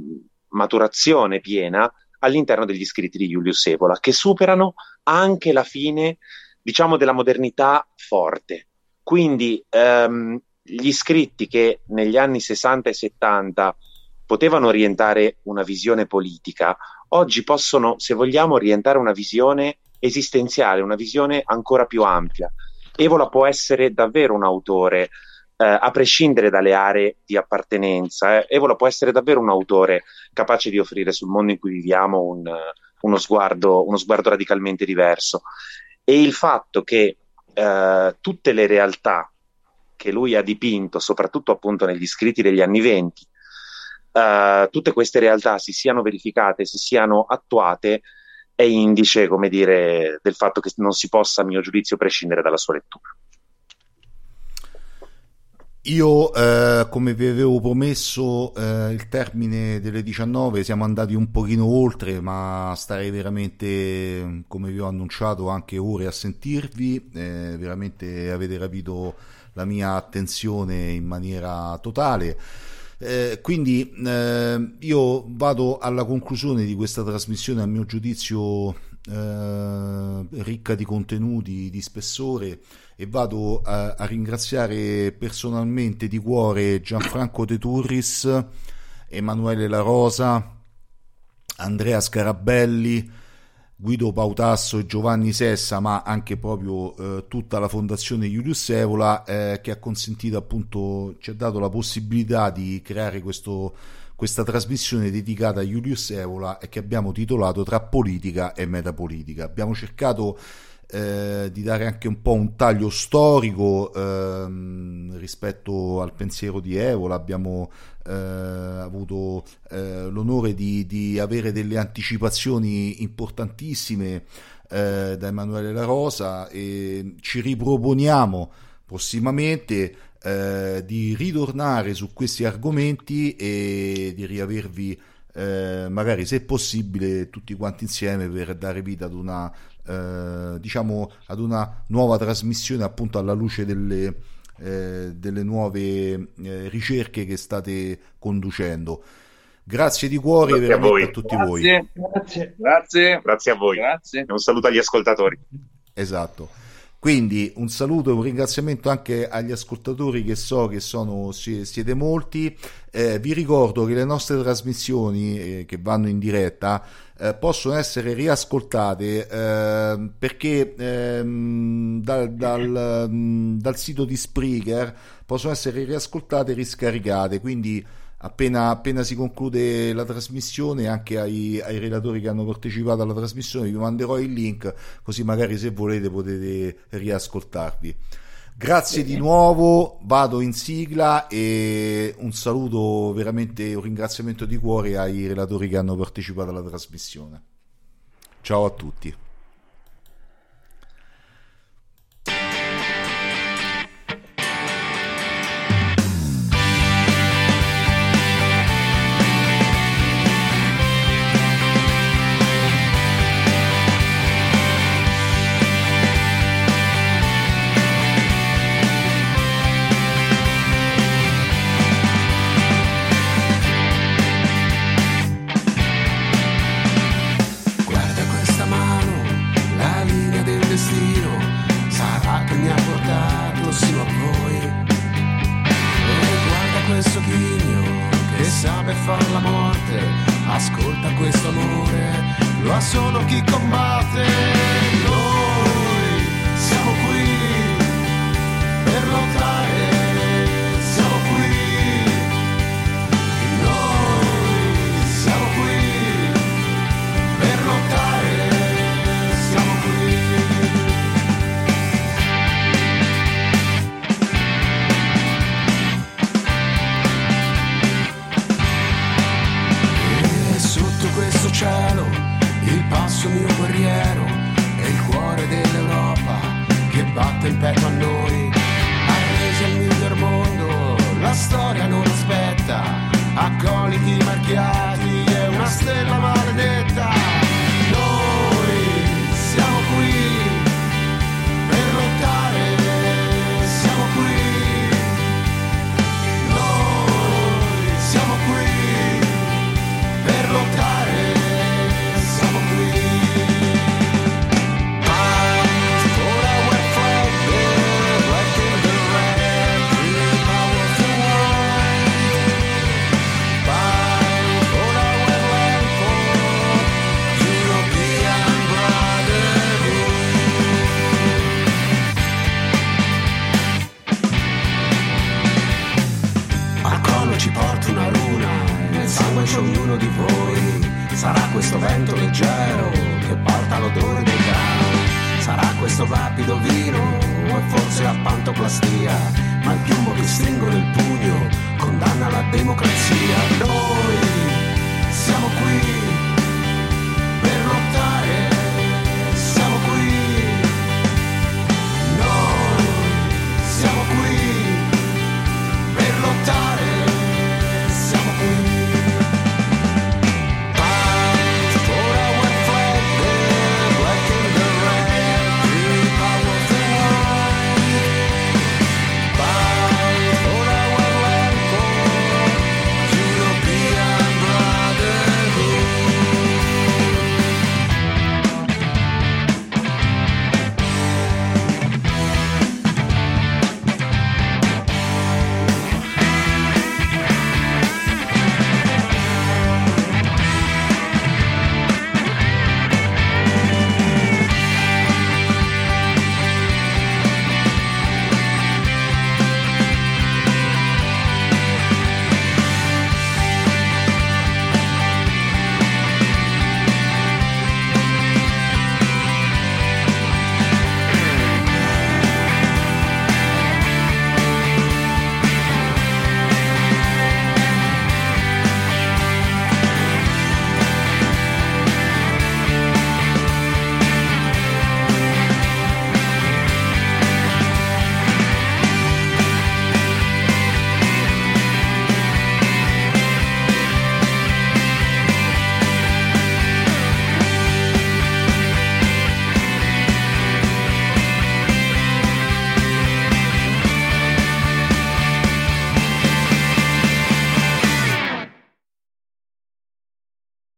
maturazione piena all'interno degli scritti di Julius Evola, che superano anche la fine, diciamo, della modernità forte. Quindi ehm, gli scritti che negli anni 60 e 70 potevano orientare una visione politica, oggi possono, se vogliamo, orientare una visione esistenziale, una visione ancora più ampia. Evola può essere davvero un autore, eh, a prescindere dalle aree di appartenenza. Eh. Evola può essere davvero un autore capace di offrire sul mondo in cui viviamo un, uno, sguardo, uno sguardo radicalmente diverso. E il fatto che eh, tutte le realtà che lui ha dipinto, soprattutto appunto negli scritti degli anni venti, uh, tutte queste realtà si siano verificate, si siano attuate, è indice, come dire, del fatto che non si possa, a mio giudizio, prescindere dalla sua lettura. Io, eh, come vi avevo promesso, eh, il termine delle 19 siamo andati un pochino oltre, ma starei veramente, come vi ho annunciato, anche ore a sentirvi. Eh, veramente avete rapito la mia attenzione in maniera totale. Eh, quindi eh, io vado alla conclusione di questa trasmissione, a mio giudizio eh, ricca di contenuti, di spessore e vado a, a, ringraziare personalmente di cuore Gianfranco De Turris, Emanuele La Rosa, Andrea Scarabelli, Guido Pautasso e Giovanni Sessa, ma anche proprio eh, tutta la fondazione Julius Evola eh, che ha consentito appunto, ci ha dato la possibilità di creare questo, questa trasmissione dedicata a Julius Evola e che abbiamo titolato Tra politica e metapolitica. Abbiamo cercato eh, di dare anche un po' un taglio storico ehm, rispetto al pensiero di Evola, abbiamo eh, avuto eh, l'onore di, di, avere delle anticipazioni importantissime eh, da Emanuele La Rosa e ci riproponiamo prossimamente eh, di ritornare su questi argomenti e di riavervi eh, magari se possibile tutti quanti insieme per dare vita ad una eh, diciamo ad una nuova trasmissione appunto alla luce delle, eh, delle nuove eh, ricerche che state conducendo. Grazie di cuore grazie veramente a, a tutti grazie. voi. Grazie. grazie. Grazie a voi. Grazie. E un saluto agli ascoltatori. Esatto. Quindi un saluto e un ringraziamento anche agli ascoltatori che so che sono, siete molti. Eh, vi ricordo che le nostre trasmissioni eh, che vanno in diretta eh, possono essere riascoltate eh, perché ehm, dal, dal, mm, dal, sito di Spreaker possono essere riascoltate e riscaricate, quindi appena, appena si conclude la trasmissione anche ai, ai, relatori che hanno partecipato alla trasmissione vi manderò il link così magari se volete potete riascoltarvi. Grazie di nuovo, vado in sigla e un saluto veramente, un ringraziamento di cuore ai relatori che hanno partecipato alla trasmissione. Ciao a tutti.